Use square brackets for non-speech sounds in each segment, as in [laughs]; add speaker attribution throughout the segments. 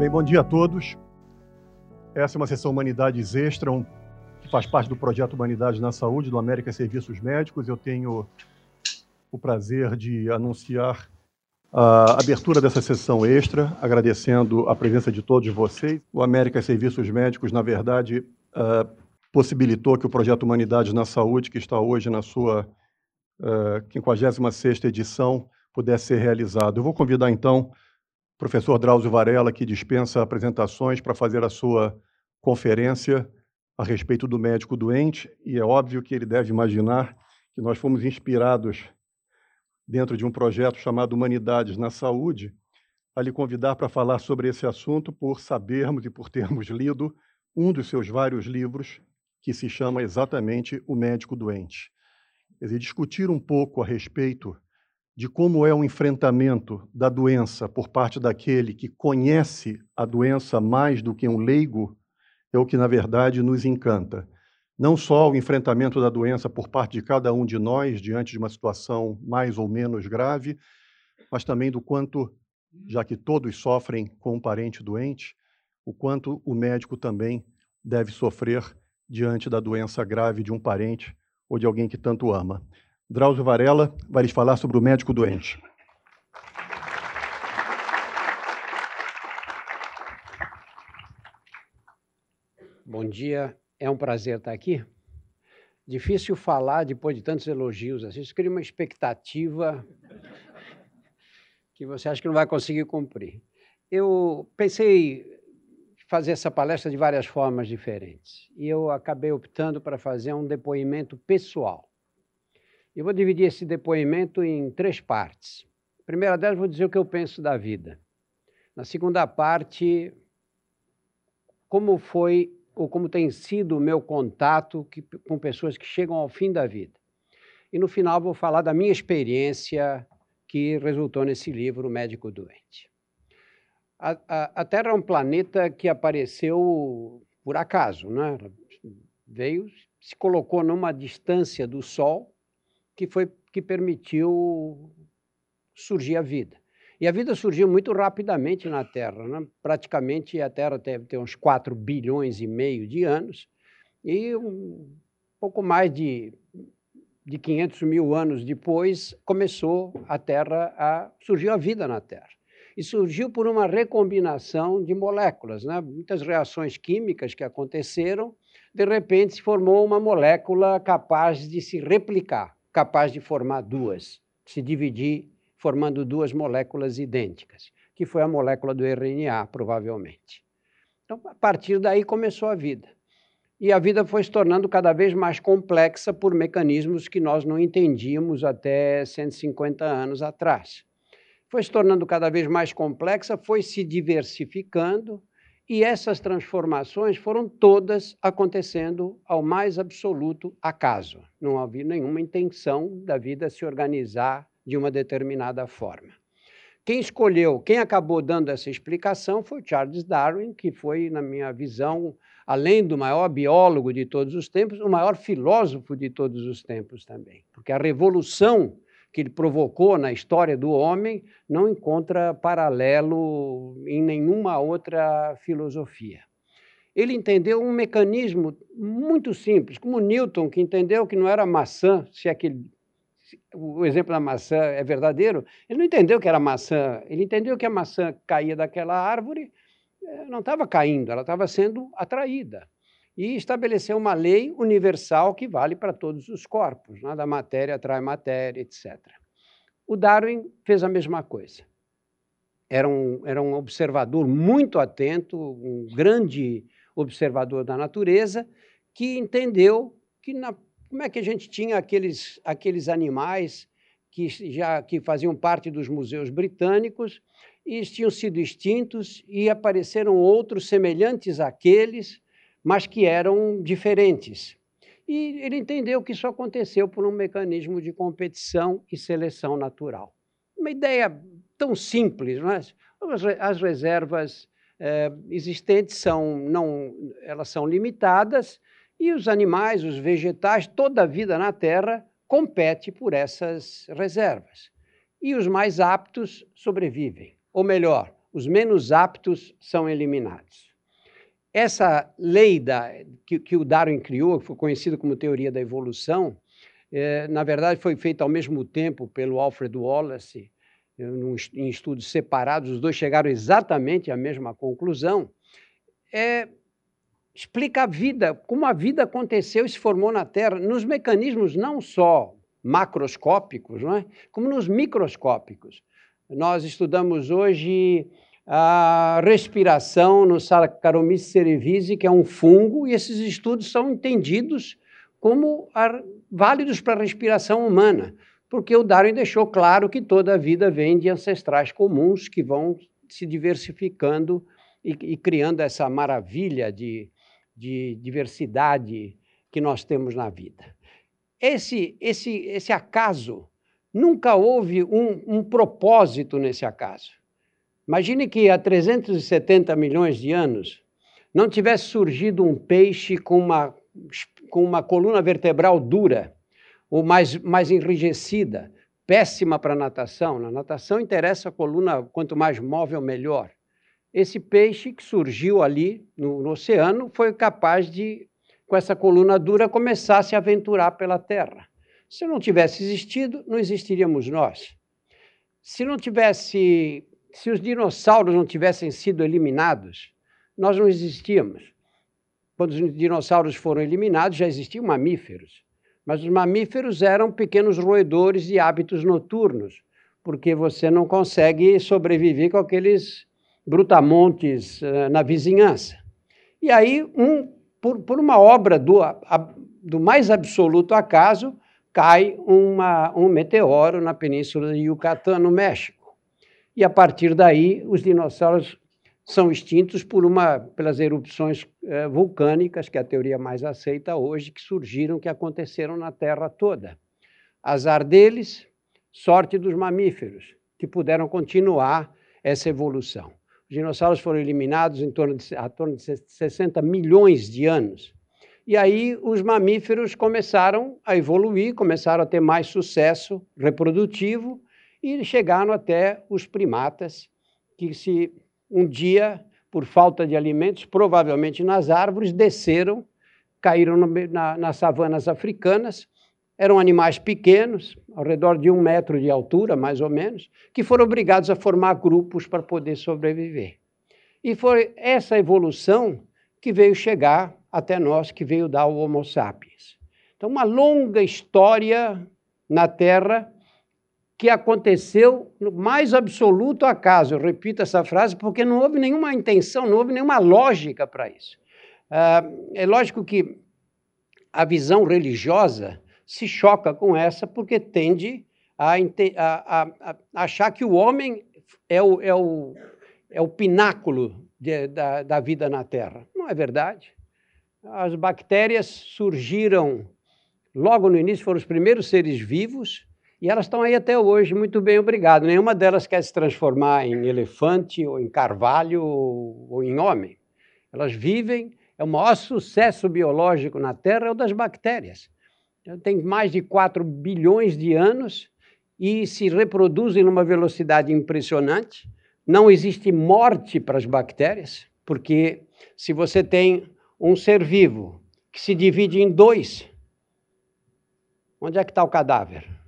Speaker 1: Bem, bom dia a todos. Essa é uma sessão Humanidades Extra, um, que faz parte do projeto Humanidades na Saúde, do América Serviços Médicos. Eu tenho o prazer de anunciar a abertura dessa sessão extra, agradecendo a presença de todos vocês. O América Serviços Médicos, na verdade, uh, possibilitou que o projeto Humanidades na Saúde, que está hoje na sua uh, 56ª edição, pudesse ser realizado. Eu vou convidar, então, professor Drauzio Varela, que dispensa apresentações para fazer a sua conferência a respeito do médico doente, e é óbvio que ele deve imaginar que nós fomos inspirados dentro de um projeto chamado Humanidades na Saúde, a lhe convidar para falar sobre esse assunto por sabermos e por termos lido um dos seus vários livros, que se chama exatamente O Médico Doente. Quer dizer, discutir um pouco a respeito de como é o enfrentamento da doença por parte daquele que conhece a doença mais do que um leigo, é o que, na verdade, nos encanta. Não só o enfrentamento da doença por parte de cada um de nós diante de uma situação mais ou menos grave, mas também do quanto, já que todos sofrem com um parente doente, o quanto o médico também deve sofrer diante da doença grave de um parente ou de alguém que tanto ama. Drauzio Varela vai lhes falar sobre o médico doente.
Speaker 2: Bom dia, é um prazer estar aqui. Difícil falar depois de tantos elogios assim. Isso cria uma expectativa que você acha que não vai conseguir cumprir. Eu pensei fazer essa palestra de várias formas diferentes e eu acabei optando para fazer um depoimento pessoal. Eu vou dividir esse depoimento em três partes. Primeira delas, vou dizer o que eu penso da vida. Na segunda parte, como foi ou como tem sido o meu contato que, com pessoas que chegam ao fim da vida. E no final, vou falar da minha experiência que resultou nesse livro, O Médico Doente. A, a, a Terra é um planeta que apareceu por acaso, né? veio, se colocou numa distância do Sol que foi que permitiu surgir a vida. E a vida surgiu muito rapidamente na Terra. Né? Praticamente a Terra deve ter uns 4 bilhões e meio de anos, e um pouco mais de, de 500 mil anos depois começou a Terra a surgiu a vida na Terra. E surgiu por uma recombinação de moléculas, né? muitas reações químicas que aconteceram, de repente se formou uma molécula capaz de se replicar capaz de formar duas, se dividir formando duas moléculas idênticas, que foi a molécula do RNA, provavelmente. Então, a partir daí começou a vida. E a vida foi se tornando cada vez mais complexa por mecanismos que nós não entendíamos até 150 anos atrás. Foi se tornando cada vez mais complexa, foi se diversificando, e essas transformações foram todas acontecendo ao mais absoluto acaso. Não havia nenhuma intenção da vida se organizar de uma determinada forma. Quem escolheu, quem acabou dando essa explicação foi Charles Darwin, que foi, na minha visão, além do maior biólogo de todos os tempos, o maior filósofo de todos os tempos também. Porque a revolução que ele provocou na história do homem não encontra paralelo em nenhuma outra filosofia. Ele entendeu um mecanismo muito simples, como Newton, que entendeu que não era maçã, se aquele o exemplo da maçã é verdadeiro, ele não entendeu que era maçã, ele entendeu que a maçã caía daquela árvore, eh, não estava caindo, ela estava sendo atraída e estabeleceu uma lei universal que vale para todos os corpos, nada matéria atrai matéria, etc. O Darwin fez a mesma coisa. Era um, era um observador muito atento, um grande observador da natureza, que entendeu que na, como é que a gente tinha aqueles, aqueles animais que já que faziam parte dos museus britânicos e tinham sido extintos e apareceram outros semelhantes àqueles mas que eram diferentes. E ele entendeu que isso aconteceu por um mecanismo de competição e seleção natural. Uma ideia tão simples, não é? As reservas eh, existentes são, não, elas são limitadas e os animais, os vegetais, toda a vida na Terra compete por essas reservas. E os mais aptos sobrevivem. Ou melhor, os menos aptos são eliminados. Essa lei da, que, que o Darwin criou, que foi conhecida como teoria da evolução, é, na verdade foi feita ao mesmo tempo pelo Alfred Wallace, é, em estudos separados, os dois chegaram exatamente à mesma conclusão. É, explica a vida, como a vida aconteceu e se formou na Terra, nos mecanismos não só macroscópicos, não é? como nos microscópicos. Nós estudamos hoje a respiração no Saccharomyces cerevisiae, que é um fungo, e esses estudos são entendidos como válidos para a respiração humana, porque o Darwin deixou claro que toda a vida vem de ancestrais comuns que vão se diversificando e, e criando essa maravilha de, de diversidade que nós temos na vida. Esse, esse, esse acaso, nunca houve um, um propósito nesse acaso. Imagine que há 370 milhões de anos não tivesse surgido um peixe com uma, com uma coluna vertebral dura, ou mais, mais enrijecida, péssima para natação. Na natação interessa a coluna, quanto mais móvel, melhor esse peixe que surgiu ali no, no, oceano foi capaz de, com essa coluna dura, começar a se aventurar pela Terra. Se não tivesse existido, não existiríamos nós. Se não tivesse, se os dinossauros não tivessem sido eliminados, nós não existíamos. Quando os dinossauros foram eliminados, já existiam mamíferos. Mas os mamíferos eram pequenos roedores de hábitos noturnos, porque você não consegue sobreviver com aqueles brutamontes uh, na vizinhança. E aí, um, por, por uma obra do, a, do mais absoluto acaso, cai uma, um meteoro na península de Yucatán, no México. E a partir daí, os dinossauros são extintos por uma, pelas erupções eh, vulcânicas, que é a teoria mais aceita hoje, que surgiram, que aconteceram na Terra toda. Azar deles, sorte dos mamíferos, que puderam continuar essa evolução. Os dinossauros foram eliminados em torno de, a torno de 60 milhões de anos. E aí os mamíferos começaram a evoluir, começaram a ter mais sucesso reprodutivo e chegaram até os primatas, que se um dia, por falta de alimentos, provavelmente nas árvores, desceram, caíram na, nas savanas africanas. Eram animais pequenos, ao redor de um metro de altura, mais ou menos, que foram obrigados a formar grupos para poder sobreviver. E foi essa evolução que veio chegar até nós, que veio dar o Homo sapiens. Então, uma longa história na Terra que aconteceu no mais absoluto acaso. Eu repito essa frase porque não houve nenhuma intenção, não houve nenhuma lógica para isso. Ah, é lógico que a visão religiosa se choca com essa porque tende a, a, a, a achar que o homem é o, é o, é o pináculo de, da, da vida na Terra. Não é verdade. As bactérias surgiram logo no início, foram os primeiros seres vivos e elas estão aí até hoje, muito bem, obrigado. Nenhuma delas quer se transformar em elefante, ou em carvalho, ou, em homem. Elas vivem, é o maior sucesso biológico na Terra é o das bactérias. Tem mais de 4 bilhões de anos e se reproduzem numa velocidade impressionante. Não existe morte para as bactérias, porque se você tem um ser vivo que se divide em dois, onde é que está o cadáver?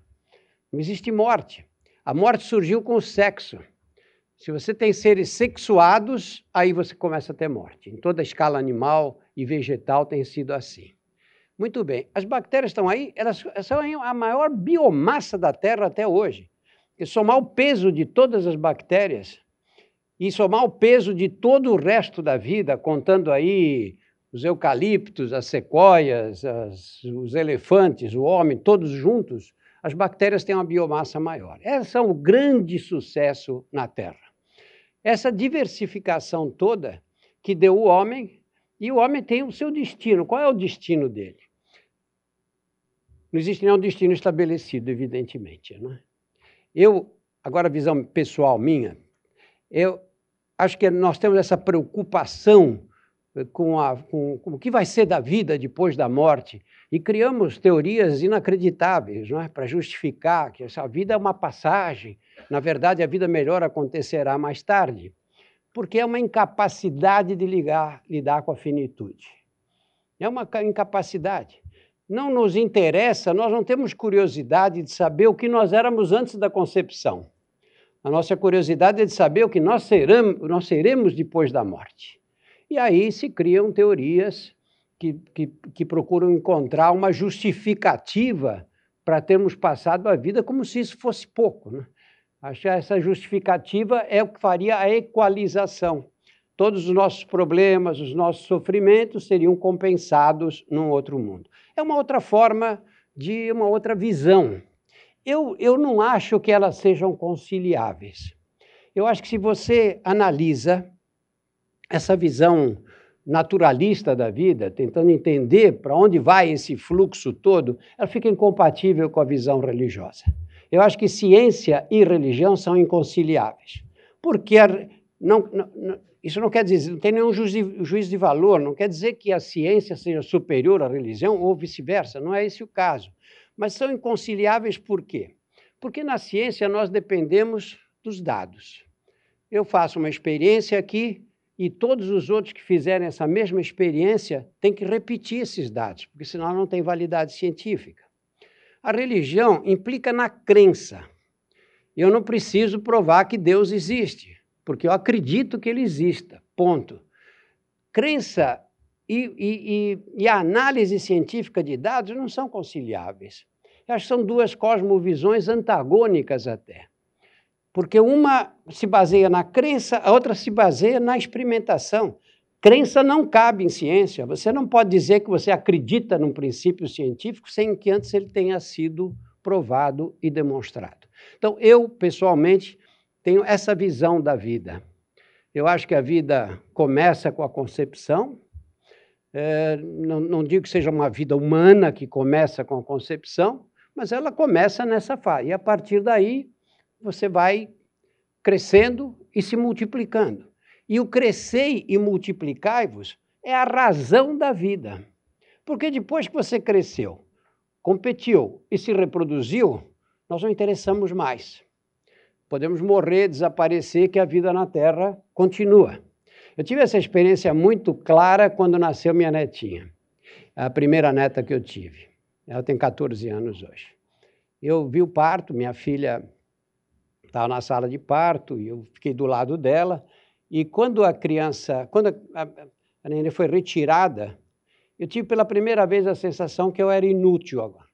Speaker 2: Não existe morte. A morte surgiu com o sexo. Se você tem seres sexuados, aí você começa a ter morte. Em toda a escala animal e vegetal tem sido assim. Muito bem, as bactérias estão aí, elas são a maior biomassa da Terra até hoje. E somar o peso de todas as bactérias e somar o peso de todo o resto da vida, contando aí os eucaliptos, as sequoias, as, os elefantes, o homem, todos juntos, as bactérias têm uma biomassa maior. Esse é um grande sucesso na Terra. Essa diversificação toda que deu o homem, e o homem tem o seu destino. Qual é o destino dele? Não existe nenhum destino estabelecido, evidentemente. Não é? Eu, agora, visão pessoal minha, eu acho que nós temos essa preocupação com, a, com, com, o que vai ser da vida depois da morte e criamos teorias inacreditáveis não é? para justificar que essa vida é uma passagem, na verdade a vida melhor acontecerá mais tarde. porque é uma incapacidade de ligar, lidar com a finitude. É uma incapacidade. Não nos interessa, nós não temos curiosidade de saber o que nós éramos antes da concepção. A nossa curiosidade é de saber o que nós seremos, nós seremos depois da morte. E aí se criam teorias que, que, que procuram encontrar uma justificativa para termos passado a vida como se isso fosse pouco. Né? Que essa justificativa é o que faria a equalização. Todos os nossos problemas, os nossos sofrimentos seriam compensados num outro mundo. É uma outra forma de uma outra visão. Eu, eu não acho que elas sejam conciliáveis. Eu acho que se você analisa essa visão naturalista da vida, tentando entender para onde vai esse fluxo todo, ela fica incompatível com a visão religiosa. Eu acho que ciência e religião são inconciliáveis. Porque não, não, isso não quer dizer, não tem nenhum juízo de, de valor, não quer dizer que a ciência seja superior à religião ou vice-versa, não é esse o caso. Mas são inconciliáveis por quê? Porque na ciência nós dependemos dos dados. Eu faço uma experiência aqui, e todos os outros que fizerem essa mesma experiência têm que repetir esses dados, porque senão não tem validade científica. A religião implica na crença. Eu não preciso provar que Deus existe, porque eu acredito que ele exista. Ponto. Crença e, e, e, e a análise científica de dados não são conciliáveis. Que são duas cosmovisões antagônicas até. Porque uma se baseia na crença, a outra se baseia na experimentação. Crença não cabe em ciência. Você não pode dizer que você acredita num princípio científico sem que antes ele tenha sido provado e demonstrado. Então, eu, pessoalmente, tenho essa visão da vida. Eu acho que a vida começa com a concepção. É, não, não digo que seja uma vida humana que começa com a concepção, mas ela começa nessa fase. E a partir daí, você vai crescendo e se multiplicando. E o crescei e multiplicai-vos é a razão da vida. Porque depois que você cresceu, competiu e se reproduziu, nós não interessamos mais. Podemos morrer, desaparecer, que a vida na Terra continua. Eu tive essa experiência muito clara quando nasceu minha netinha, a primeira neta que eu tive. Ela tem 14 anos hoje. Eu vi o parto, minha filha estava na sala de parto e eu fiquei do lado dela. E quando a criança, quando a, a, foi retirada, eu tive pela primeira vez a sensação que eu era inútil agora.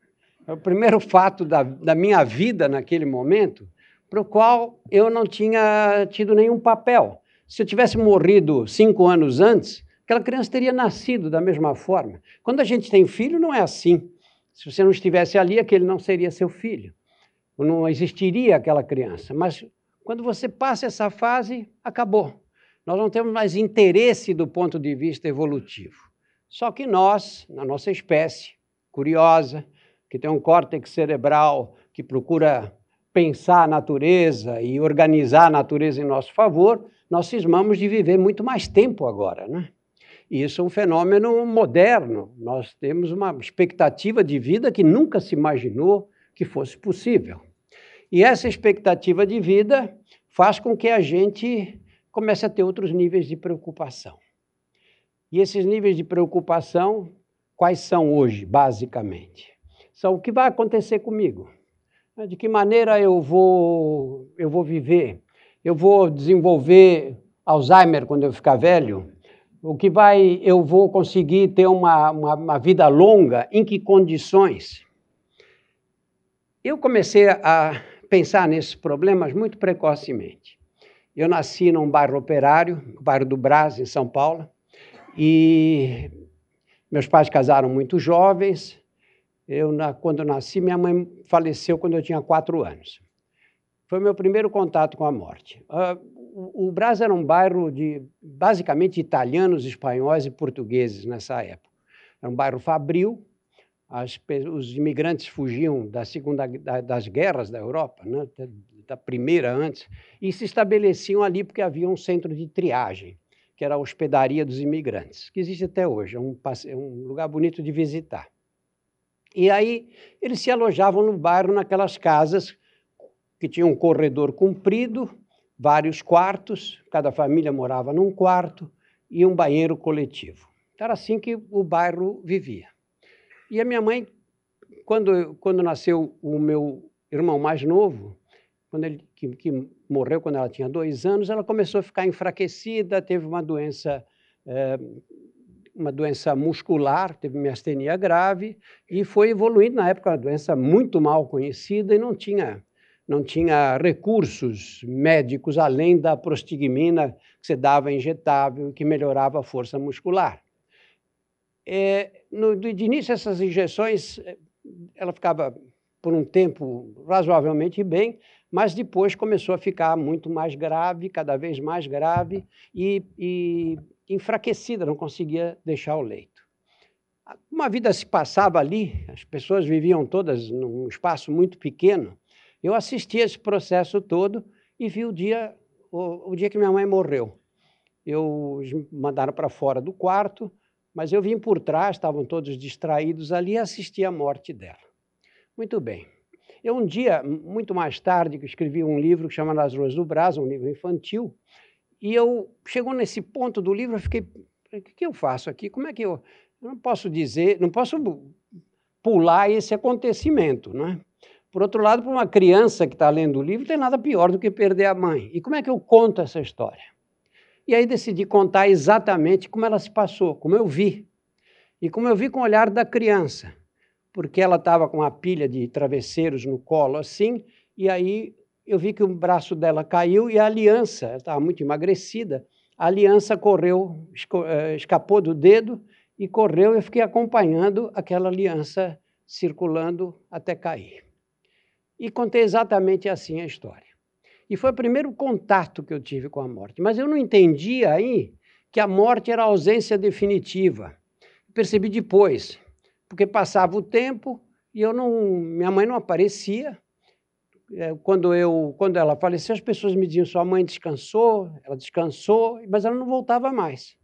Speaker 2: É o primeiro [laughs] fato da, da minha vida naquele momento, para o qual eu não tinha tido nenhum papel. Se eu tivesse morrido cinco anos antes, aquela criança teria nascido da mesma forma. Quando a gente tem filho, não é assim. Se você não estivesse ali, aquele não seria seu filho não existiria aquela criança. Mas quando você passa essa fase, acabou. Nós não temos mais interesse do ponto de vista evolutivo. Só que nós, na nossa espécie, curiosa, que tem um córtex cerebral que procura pensar a natureza e organizar a natureza em nosso favor, nós cismamos de viver muito mais tempo agora, né? E isso é um fenômeno moderno. Nós temos uma expectativa de vida que nunca se imaginou que fosse possível. E essa expectativa de vida faz com que a gente comece a ter outros níveis de preocupação. E esses níveis de preocupação, quais são hoje, basicamente? São o que vai acontecer comigo. De que maneira eu vou, eu vou viver? Eu vou desenvolver Alzheimer quando eu ficar velho? O que vai, eu vou conseguir ter uma, uma, uma vida longa? Em que condições? Eu comecei a pensar nesses problemas muito precocemente. Eu nasci num bairro operário, o bairro do Brás, em São Paulo, e meus pais casaram muito jovens. Eu, quando nasci, minha mãe faleceu quando eu tinha quatro anos. Foi meu primeiro contato com a morte. o Brás era um bairro de basicamente italianos, espanhóis e portugueses nessa época. Era um bairro fabril, as, os imigrantes fugiam da segunda da, das guerras da Europa, né, da primeira antes, e se estabeleciam ali porque havia um centro de triagem, que era a hospedaria dos imigrantes, que existe até hoje, é um, é um lugar bonito de visitar. E aí eles se alojavam no bairro naquelas casas que tinham um corredor comprido, vários quartos, cada família morava num quarto e um banheiro coletivo. Era assim que o bairro vivia. E a minha mãe, quando, quando nasceu o meu irmão mais novo, quando ele que, que, morreu quando ela tinha dois anos, ela começou a ficar enfraquecida, teve uma doença é, uma doença muscular, teve miastenia grave e foi evoluindo na época uma doença muito mal conhecida e não tinha não tinha recursos médicos além da prostigmina que você dava injetável que melhorava a força muscular. É, no, de início essas injeções ela ficava por um tempo razoavelmente bem, mas depois começou a ficar muito mais grave, cada vez mais grave, e, e enfraquecida, não conseguia deixar o leito. Uma vida se passava ali, as pessoas viviam todas num espaço muito pequeno. Eu assisti esse processo todo e vi o dia, o, o dia que minha mãe morreu. Eu mandaram para fora do quarto, mas eu vim por trás, estavam todos distraídos ali e assisti a morte dela. Muito bem. Eu um dia, muito mais tarde, escrevi um livro que chama Nas Ruas do Brás, um livro infantil, e eu, chegou nesse ponto do livro, eu fiquei, o que eu faço aqui? Como é que eu... Eu não posso dizer, não posso pular esse acontecimento, né? Por outro lado, para uma criança que está lendo o livro, não tem nada pior do que perder a mãe. E como é que eu conto essa história? E aí decidi contar exatamente como ela se passou, como eu vi. E como eu vi com o olhar da criança, porque ela estava com uma pilha de travesseiros no colo assim, e aí eu vi que o braço dela caiu e a aliança, ela estava muito emagrecida, a aliança correu, eh, escapou do dedo e correu. Eu fiquei acompanhando aquela aliança circulando até cair. E contei exatamente assim a história. E foi o primeiro contato que eu tive com a morte. Mas eu não entendia aí que a morte era a ausência definitiva. Percebi depois, porque passava o tempo e eu não, minha mãe não aparecia, é, quando, eu, quando ela faleceu, as pessoas me diziam: sua mãe descansou, ela descansou, mas ela não voltava mais.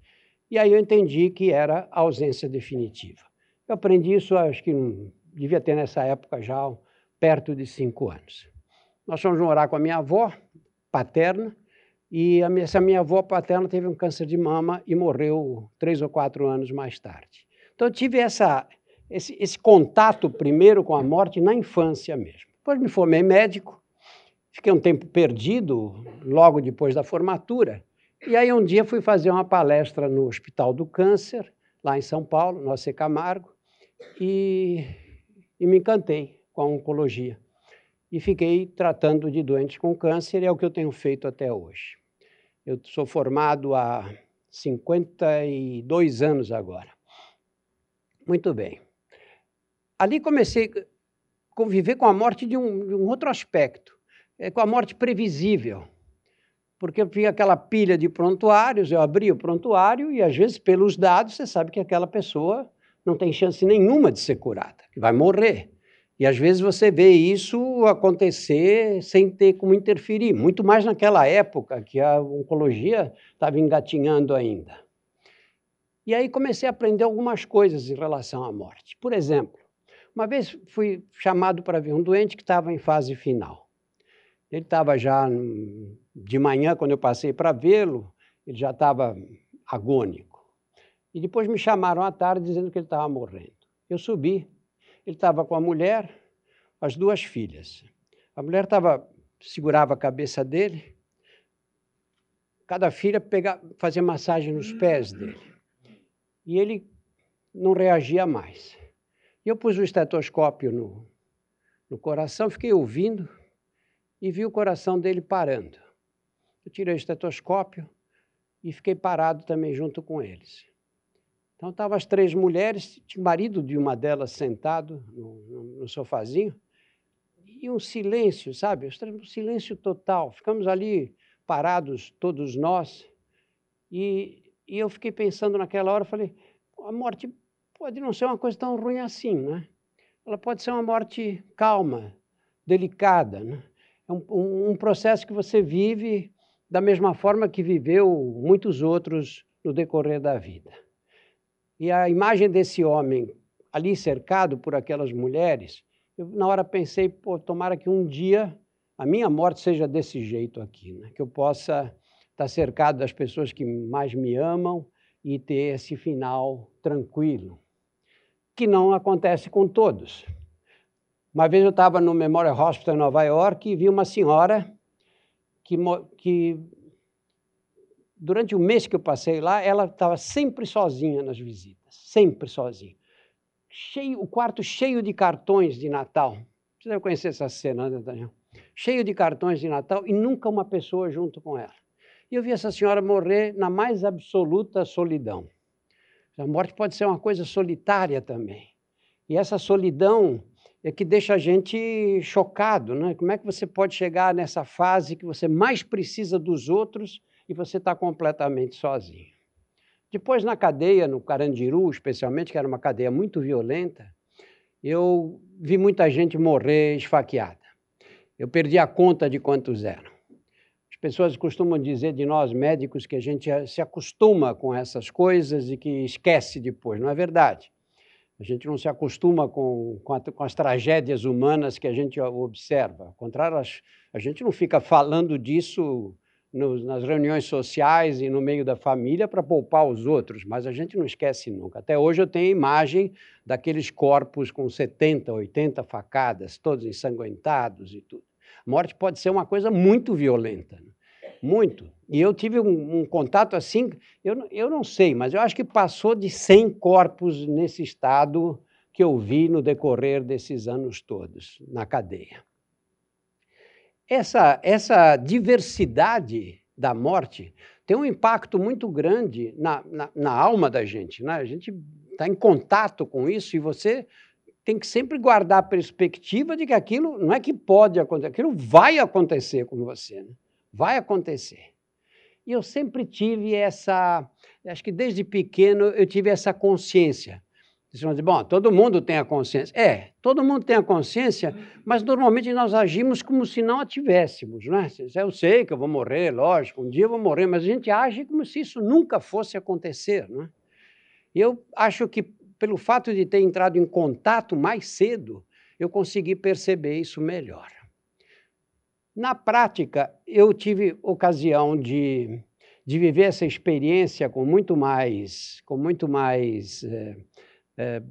Speaker 2: E aí eu entendi que era a ausência definitiva. Eu aprendi isso, acho que devia ter nessa época já perto de cinco anos. Nós fomos morar com a minha avó paterna, e minha, essa minha avó paterna teve um câncer de mama e morreu três ou quatro anos mais tarde. Então eu tive essa, esse, esse contato primeiro com a morte na infância mesmo. Depois me formei médico, fiquei um tempo perdido logo depois da formatura. E aí um dia fui fazer uma palestra no Hospital do Câncer, lá em São Paulo, no AC Camargo, e, e me encantei com a oncologia. E fiquei tratando de doentes com câncer, e é o que eu tenho feito até hoje. Eu sou formado há 52 anos agora. Muito bem. Ali comecei, conviver com a morte de um, de um outro aspecto, é com a morte previsível. Porque eu vi aquela pilha de prontuários, eu abri o prontuário e, às vezes, pelos dados, você sabe que aquela pessoa não tem chance nenhuma de ser curada, que vai morrer. E às vezes você vê isso acontecer sem ter como interferir, muito mais naquela época que a oncologia estava engatinhando ainda. E aí comecei a aprender algumas coisas em relação à morte. Por exemplo, uma vez fui chamado para ver um doente que estava em fase final. Ele estava já de manhã, quando eu passei para vê-lo, ele já estava agônico. E depois me chamaram à tarde dizendo que ele estava morrendo. Eu subi. Ele estava com a mulher, as duas filhas. A mulher estava segurava a cabeça dele. Cada filha pegava, fazia massagem nos pés dele. E ele não reagia mais. E eu pus o estetoscópio no, no coração, fiquei ouvindo e vi o coração dele parando. Eu tirei o estetoscópio e fiquei parado também junto com eles. Então estavam as três mulheres, tinha o marido de uma delas sentado no, no, sofazinho, e um silêncio, sabe? Um silêncio total. Ficamos ali parados, todos nós, e, e eu fiquei pensando naquela hora, falei, a morte pode não ser uma coisa tão ruim assim, né? Ela pode ser uma morte calma, delicada, né? É um, um processo que você vive da mesma forma que viveu muitos outros no decorrer da vida. E a imagem desse homem ali cercado por aquelas mulheres, eu na hora pensei, pô, tomara que um dia a minha morte seja desse jeito aqui, né? que eu possa estar cercado das pessoas que mais me amam e ter esse final tranquilo, que não acontece com todos. Uma vez eu estava no Memorial Hospital em Nova York e vi uma senhora que, que durante o mês que eu passei lá, ela estava sempre sozinha nas visitas, sempre sozinha. Cheio, o quarto cheio de cartões de Natal. Você deve conhecer essa cena, né, Daniel? Cheio de cartões de Natal e nunca uma pessoa junto com ela. E eu vi essa senhora morrer na mais absoluta solidão. A morte pode ser uma coisa solitária também. E essa solidão é que deixa a gente chocado, né? Como é que você pode chegar nessa fase que você mais precisa dos outros e você está completamente sozinho? Depois, na cadeia, no Carandiru, especialmente, que era uma cadeia muito violenta, eu vi muita gente morrer esfaqueada. Eu perdi a conta de quantos eram. As pessoas costumam dizer de nós médicos que a gente se acostuma com essas coisas e que esquece depois. Não é verdade. A gente não se acostuma com, com, a, com, as tragédias humanas que a gente observa. Ao contrário, a gente não fica falando disso no, nas reuniões sociais e no meio da família para poupar os outros, mas a gente não esquece nunca. Até hoje eu tenho a imagem daqueles corpos com 70, 80 facadas, todos ensanguentados e tudo. A morte pode ser uma coisa muito violenta. Né? Muito. E eu tive um, um, contato assim, eu, eu não sei, mas eu acho que passou de 100 corpos nesse estado que eu vi no decorrer desses anos todos, na cadeia. Essa, essa diversidade da morte tem um impacto muito grande na, na, na alma da gente. Né? A gente está em contato com isso e você tem que sempre guardar a perspectiva de que aquilo não é que pode acontecer, aquilo vai acontecer com você. Né? Vai acontecer. E eu sempre tive essa, acho que desde pequeno eu tive essa consciência. Vocês vão dizer, bom, todo mundo tem a consciência. É, todo mundo tem a consciência, mas normalmente nós agimos como se não a tivéssemos, não é? Eu sei que eu vou morrer, lógico, um dia eu vou morrer, mas a gente age como se isso nunca fosse acontecer, não é? E eu acho que pelo fato de ter entrado em contato mais cedo, eu consegui perceber isso melhor. Na prática, eu tive ocasião de, de viver essa experiência com muito mais, com muito mais é, é,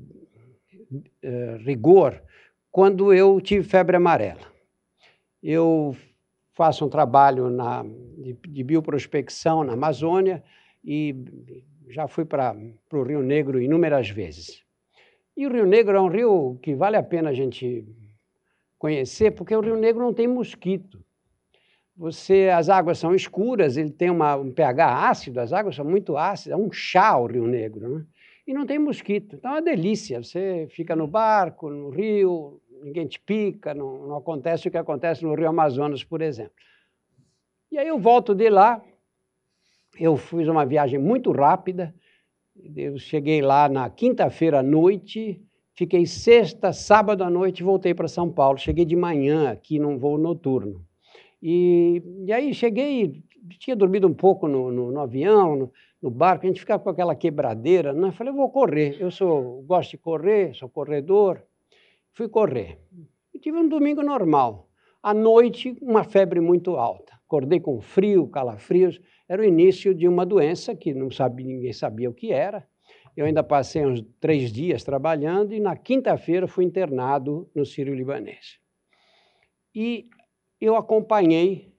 Speaker 2: é, rigor quando eu tive febre amarela. Eu faço um trabalho na, de, de bioprospecção na Amazônia e já fui para o Rio Negro inúmeras vezes. E o Rio Negro é um rio que vale a pena a gente conhecer, porque o Rio Negro não tem mosquito. Você, as águas são escuras, ele tem uma, um pH ácido, as águas são muito ácidas, é um chá o Rio Negro, né? E não tem mosquito. Então é uma delícia. Você fica no barco, no rio, ninguém te pica, não, não acontece o que acontece no Rio Amazonas, por exemplo. E aí eu volto de lá, eu fiz uma viagem muito rápida, eu cheguei lá na quinta-feira à noite, Fiquei sexta, sábado à noite voltei para São Paulo. Cheguei de manhã aqui num voo noturno. E, e aí cheguei, tinha dormido um pouco no, no, no avião, no, no, barco, a gente ficava com aquela quebradeira. Né? Falei, vou correr. Eu sou, gosto de correr, sou corredor. Fui correr. E tive um domingo normal. À noite, uma febre muito alta. Acordei com frio, calafrios. Era o início de uma doença que não sabia, ninguém sabia o que era. Eu ainda passei uns três dias trabalhando e na quinta-feira fui internado no Sírio-Libanês. E eu acompanhei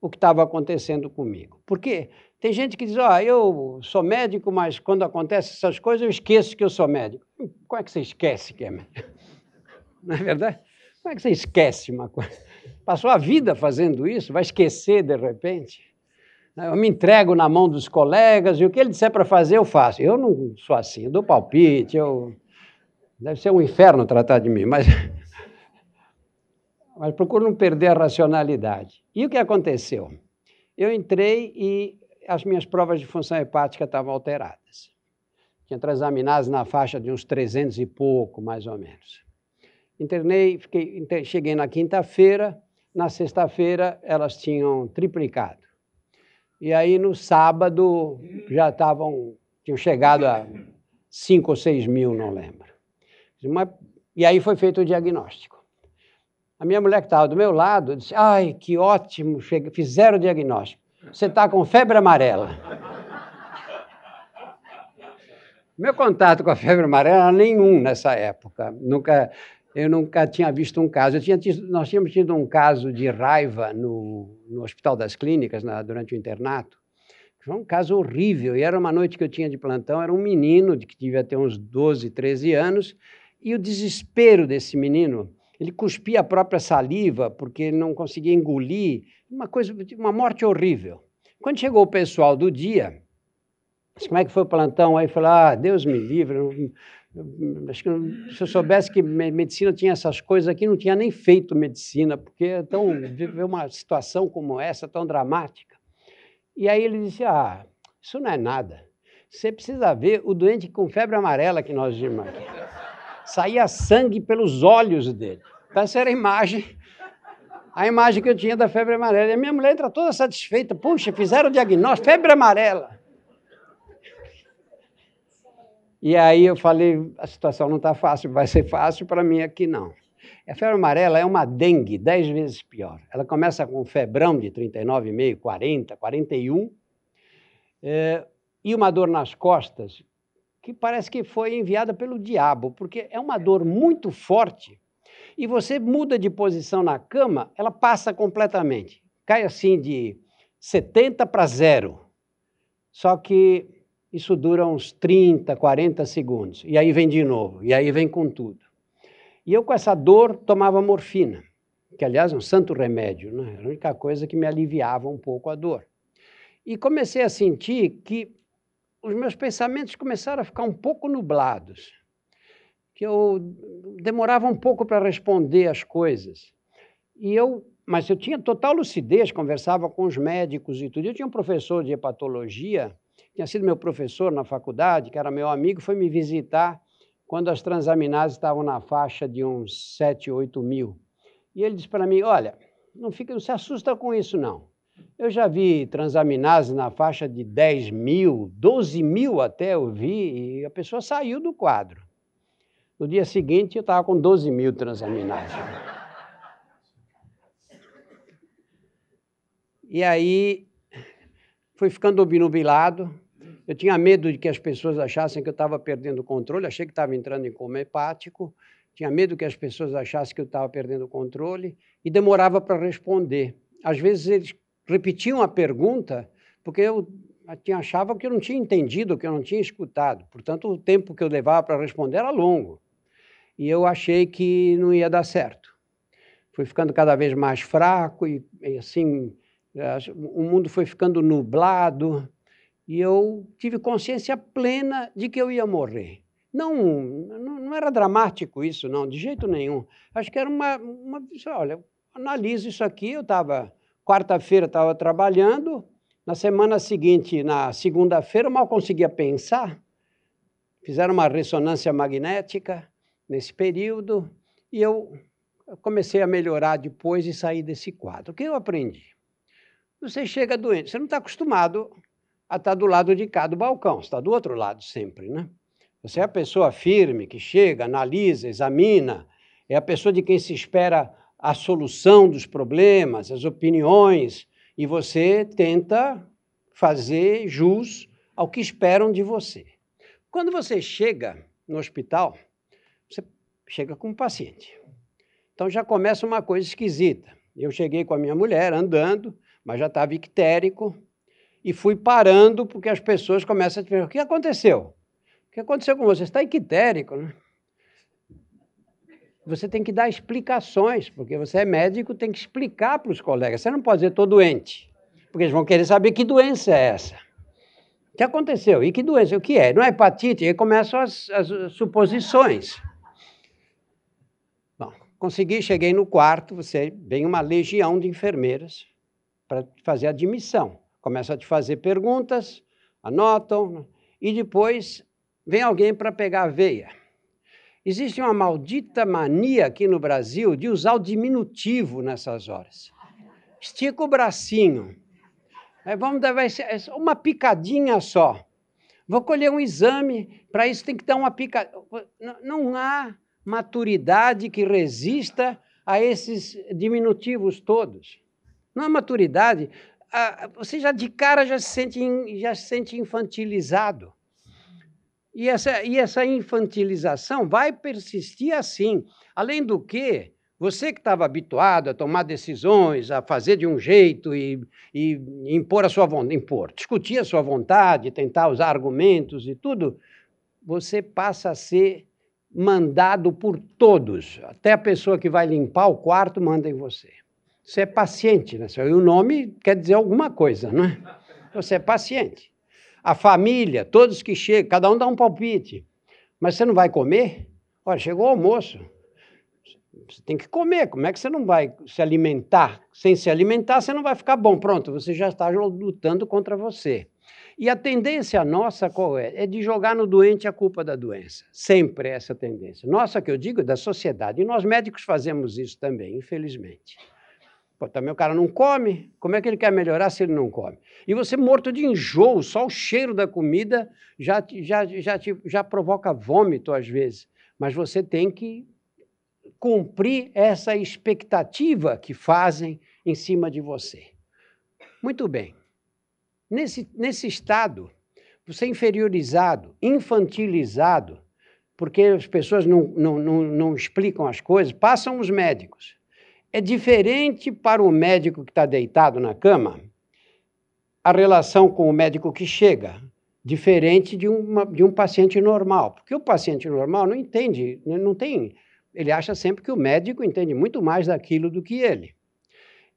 Speaker 2: o que estava acontecendo comigo. Porque tem gente que diz, ó, oh, eu sou médico, mas quando acontecem essas coisas eu esqueço que eu sou médico. Como é que você esquece que é médico? [laughs] Não é verdade? Como é que você esquece uma coisa? Passou a vida fazendo isso, vai esquecer de repente? Eu me entrego na mão dos colegas e o que ele disser para fazer, eu faço. Eu não sou assim, eu dou palpite, eu... deve ser um inferno tratar de mim, mas... [laughs] mas procuro não perder a racionalidade. E o que aconteceu? Eu entrei e as minhas provas de função hepática estavam alteradas. Tinha transaminase na faixa de uns 300 e pouco, mais ou menos. Internei, fiquei, cheguei na quinta-feira, na sexta-feira elas tinham triplicado. E aí no sábado já estavam, tinham chegado a 5 ou 6 mil, não lembro. e aí foi feito o diagnóstico. A minha mulher que estava do meu lado disse: Ai, que ótimo, fizeram o diagnóstico. Você está com febre amarela. Meu contato com a febre amarela era nenhum nessa época. Nunca, eu nunca tinha visto um caso. Tinha tido, nós tínhamos tido um caso de raiva no, no Hospital das Clínicas, na, durante o internato. Foi um caso horrível. E era uma noite que eu tinha de plantão. Era um menino de que devia ter uns 12, 13 anos. E o desespero desse menino, ele cuspia a própria saliva porque ele não conseguia engolir. Uma coisa, uma morte horrível. Quando chegou o pessoal do dia, como é que foi o plantão? Aí falou, ah, Deus me livre. acho que se eu soubesse que medicina tinha essas coisas aqui, não tinha nem feito medicina, porque então viver uma situação como essa, tão dramática. E aí ele disse, ah, isso não é nada. Você precisa ver o doente com febre amarela que nós vimos aqui. Saía sangue pelos olhos dele. Essa era a imagem, a imagem que eu tinha da febre amarela. E a minha mulher entra toda satisfeita. Puxa, fizeram o diagnóstico, febre amarela. E aí eu falei, a situação não está fácil, vai ser fácil para mim aqui não. A febre amarela é uma dengue dez vezes pior. Ela começa com febrão de 39,5, 40, 41, é, e uma dor nas costas, que parece que foi enviada pelo diabo, porque é uma dor muito forte, e você muda de posição na cama, ela passa completamente. Cai assim de 70 para zero. Só que isso dura uns 30, 40 segundos. E aí vem de novo, e aí vem com tudo. E eu, com essa dor, tomava morfina, que, aliás, é um santo remédio, né? a única coisa que me aliviava um pouco a dor. E comecei a sentir que os meus pensamentos começaram a ficar um pouco nublados, que eu demorava um pouco para responder as coisas. E eu, mas eu tinha total lucidez, conversava com os médicos e tudo. Eu tinha um professor de hepatologia tinha sido meu professor na faculdade, que era meu amigo, foi me visitar quando as transaminases estavam na faixa de uns 7, 8 mil. E ele disse para mim: Olha, não, fica, não se assusta com isso, não. Eu já vi transaminases na faixa de 10 mil, 12 mil até eu vi, e a pessoa saiu do quadro. No dia seguinte, eu estava com 12 mil transaminases. E aí, fui ficando obnubilado, eu tinha medo de que as pessoas achassem que eu estava perdendo o controle, achei que estava entrando em coma hepático, tinha medo que as pessoas achassem que eu estava perdendo o controle e demorava para responder. Às vezes eles repetiam a pergunta porque eu achava que eu não tinha entendido, que eu não tinha escutado. Portanto, o tempo que eu levava para responder era longo. E eu achei que não ia dar certo. Fui ficando cada vez mais fraco e, e assim, o mundo foi ficando nublado e eu tive consciência plena de que eu ia morrer. Não, não, era dramático isso, não, de jeito nenhum. Acho que era uma. uma olha, analise isso aqui. Eu estava. Quarta-feira estava trabalhando, na semana seguinte, na segunda-feira, mal conseguia pensar. Fizeram uma ressonância magnética nesse período e eu comecei a melhorar depois e sair desse quadro. O que eu aprendi? Você chega doente, você não está acostumado a estar do lado de cá do balcão, está do outro lado sempre, né? Você é a pessoa firme que chega, analisa, examina, é a pessoa de quem se espera a solução dos problemas, as opiniões, e você tenta fazer jus ao que esperam de você. Quando você chega no hospital, você chega com um paciente. Então já começa uma coisa esquisita. Eu cheguei com a minha mulher andando, mas já estava ictérico, e fui parando porque as pessoas começam a perguntar: o que aconteceu? O que aconteceu com você? Você está equitérico, né? Você tem que dar explicações, porque você é médico, tem que explicar para os colegas. Você não pode dizer estou doente, porque eles vão querer saber que doença é essa. O que aconteceu? E que doença? O que é? Não é hepatite? Aí começam as, as suposições. Consegui, cheguei no quarto, você vem uma legião de enfermeiras para fazer admissão começam a te fazer perguntas, anotam, e depois vem alguém para pegar a veia. Existe uma maldita mania aqui no Brasil de usar o diminutivo nessas horas. Estica o bracinho. vamos dar vai ser uma picadinha só. Vou colher um exame, para isso tem que dar uma picadinha. Não há maturidade que resista a esses diminutivos todos. Não é maturidade. Você já de cara já se sente, já se sente infantilizado. E essa, e essa infantilização vai persistir assim. Além do que, você que estava habituado a tomar decisões, a fazer de um jeito e, e impor a sua vontade, impor, discutir a sua vontade, tentar usar argumentos e tudo, você passa a ser mandado por todos. Até a pessoa que vai limpar o quarto manda em você. Você é paciente, né? E o nome quer dizer alguma coisa, não é? Você é paciente. A família, todos que chegam, cada um dá um palpite. Mas você não vai comer? Olha, chegou o almoço. Você tem que comer. Como é que você não vai se alimentar? Sem se alimentar, você não vai ficar bom. Pronto, você já está lutando contra você. E a tendência nossa qual é? É de jogar no doente a culpa da doença. Sempre essa tendência. Nossa, que eu digo, da sociedade. E nós médicos fazemos isso também, infelizmente. Pô, também o cara não come, como é que ele quer melhorar se ele não come? E você morto de enjoo, só o cheiro da comida já, já, já, já provoca vômito às vezes. Mas você tem que cumprir essa expectativa que fazem em cima de você. Muito bem. Nesse, nesse estado, você é inferiorizado, infantilizado, porque as pessoas não, não, não, não explicam as coisas, passam os médicos. É diferente para o médico que está deitado na cama a relação com o médico que chega, diferente de, uma, de um paciente normal. Porque o paciente normal não entende, não tem. Ele acha sempre que o médico entende muito mais daquilo do que ele.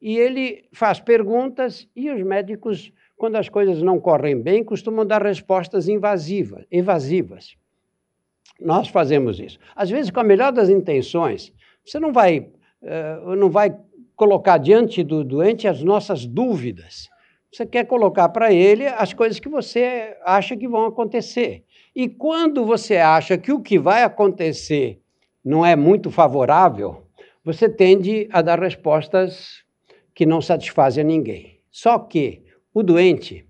Speaker 2: E ele faz perguntas e os médicos quando as coisas não correm bem, costumam dar respostas invasivas, evasivas. Nós fazemos isso. Às vezes, com a melhor das intenções, você não vai, uh, não vai colocar diante do doente as nossas dúvidas. Você quer colocar para ele as coisas que você acha que vão acontecer. E quando você acha que o que vai acontecer não é muito favorável, você tende a dar respostas que não satisfazem a ninguém. Só que o doente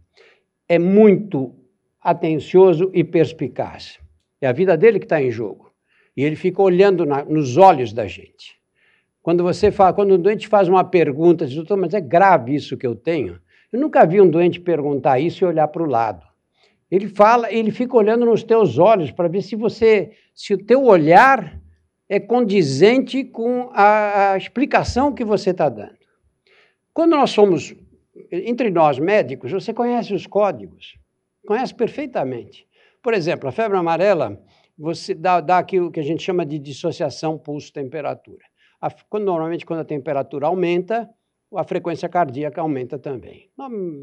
Speaker 2: é muito atencioso e perspicaz. É a vida dele que está em jogo. E ele fica olhando na, nos olhos da gente. Quando você fala, quando o doente faz uma pergunta, diz, doutor, mas é grave isso que eu tenho. Eu nunca vi um doente perguntar isso e olhar para o lado. Ele fala, ele fica olhando nos teus olhos para ver se você, se o teu olhar é condizente com a, a explicação que você está dando. Quando nós somos entre nós médicos, você conhece os códigos, conhece perfeitamente. Por exemplo, a febre amarela, você dá, dá aquilo que a gente chama de dissociação pulso-temperatura. Quando, normalmente, quando a temperatura aumenta, a frequência cardíaca aumenta também.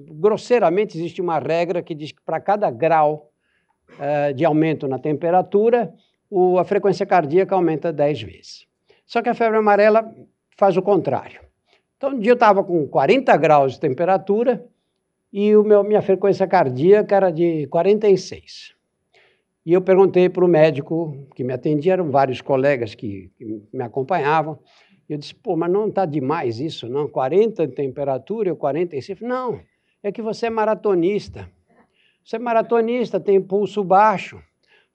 Speaker 2: Grosseiramente, existe uma regra que diz que para cada grau uh, de aumento na temperatura, o, a frequência cardíaca aumenta 10 vezes. Só que a febre amarela faz o contrário. Então, um dia eu estava com 40 graus de temperatura e o meu, minha frequência cardíaca era de 46. E eu perguntei para o médico que me atendia, eram vários colegas que, que me acompanhavam, eu disse, pô, mas não está demais isso, não? 40 de temperatura e 46? Não, é que você é maratonista. Você é maratonista, tem pulso baixo.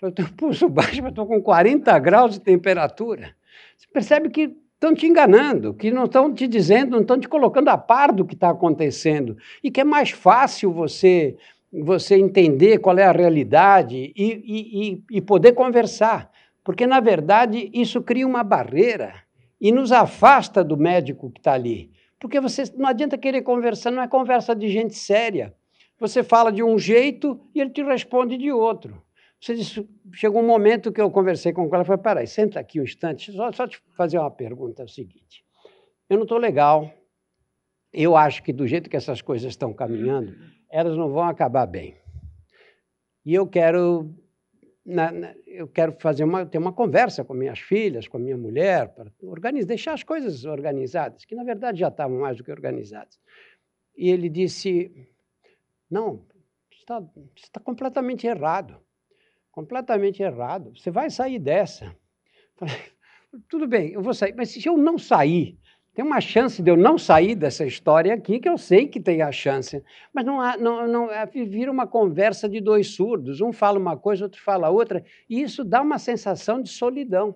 Speaker 2: Eu tenho [laughs] pulso baixo, mas estou com 40 graus de temperatura. Você percebe que estão te enganando, que não estão te dizendo, não estão te colocando a par do que está acontecendo. E que é mais fácil você, você entender qual é a realidade e, e, e poder conversar. Porque, na verdade, isso cria uma barreira e nos afasta do médico que está ali. Porque você não adianta querer conversar, não é conversa de gente séria. Você fala de um jeito e ele te responde de outro. Você disse, chegou um momento que eu conversei com ela falei, peraí, senta aqui um instante, só, só te fazer uma pergunta, é o seguinte, eu não estou legal, eu acho que do jeito que essas coisas estão caminhando, elas não vão acabar bem. E eu quero, na, na, eu quero fazer uma, ter uma conversa com minhas filhas, com minha mulher, para organizar, deixar as coisas organizadas, que na verdade já estavam mais do que organizadas. E ele disse, não, está, está completamente errado completamente errado. Você vai sair dessa. [laughs] Tudo bem, eu vou sair, mas se eu não sair, tem uma chance de eu não sair dessa história aqui, que eu sei que tem a chance, mas não, há, não, não é, vira uma conversa de dois surdos, um fala uma coisa, outro fala outra, e isso dá uma sensação de solidão.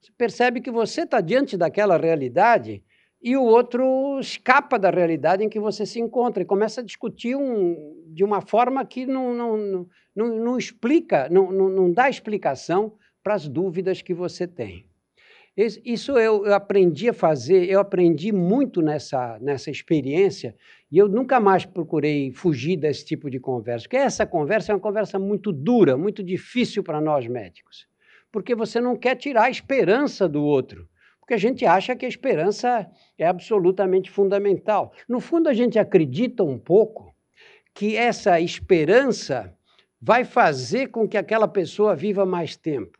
Speaker 2: Você percebe que você está diante daquela realidade e o outro escapa da realidade em que você se encontra e começa a discutir um, de uma forma que não, não, não, não, explica, não, não, não dá explicação para as dúvidas que você tem. Isso eu, eu, aprendi a fazer, eu aprendi muito nessa, nessa experiência e eu nunca mais procurei fugir desse tipo de conversa, porque essa conversa é uma conversa muito dura, muito difícil para nós médicos, porque você não quer tirar a esperança do outro, porque a gente acha que a esperança é absolutamente fundamental. No fundo, a gente acredita um pouco que essa esperança vai fazer com que aquela pessoa viva mais tempo.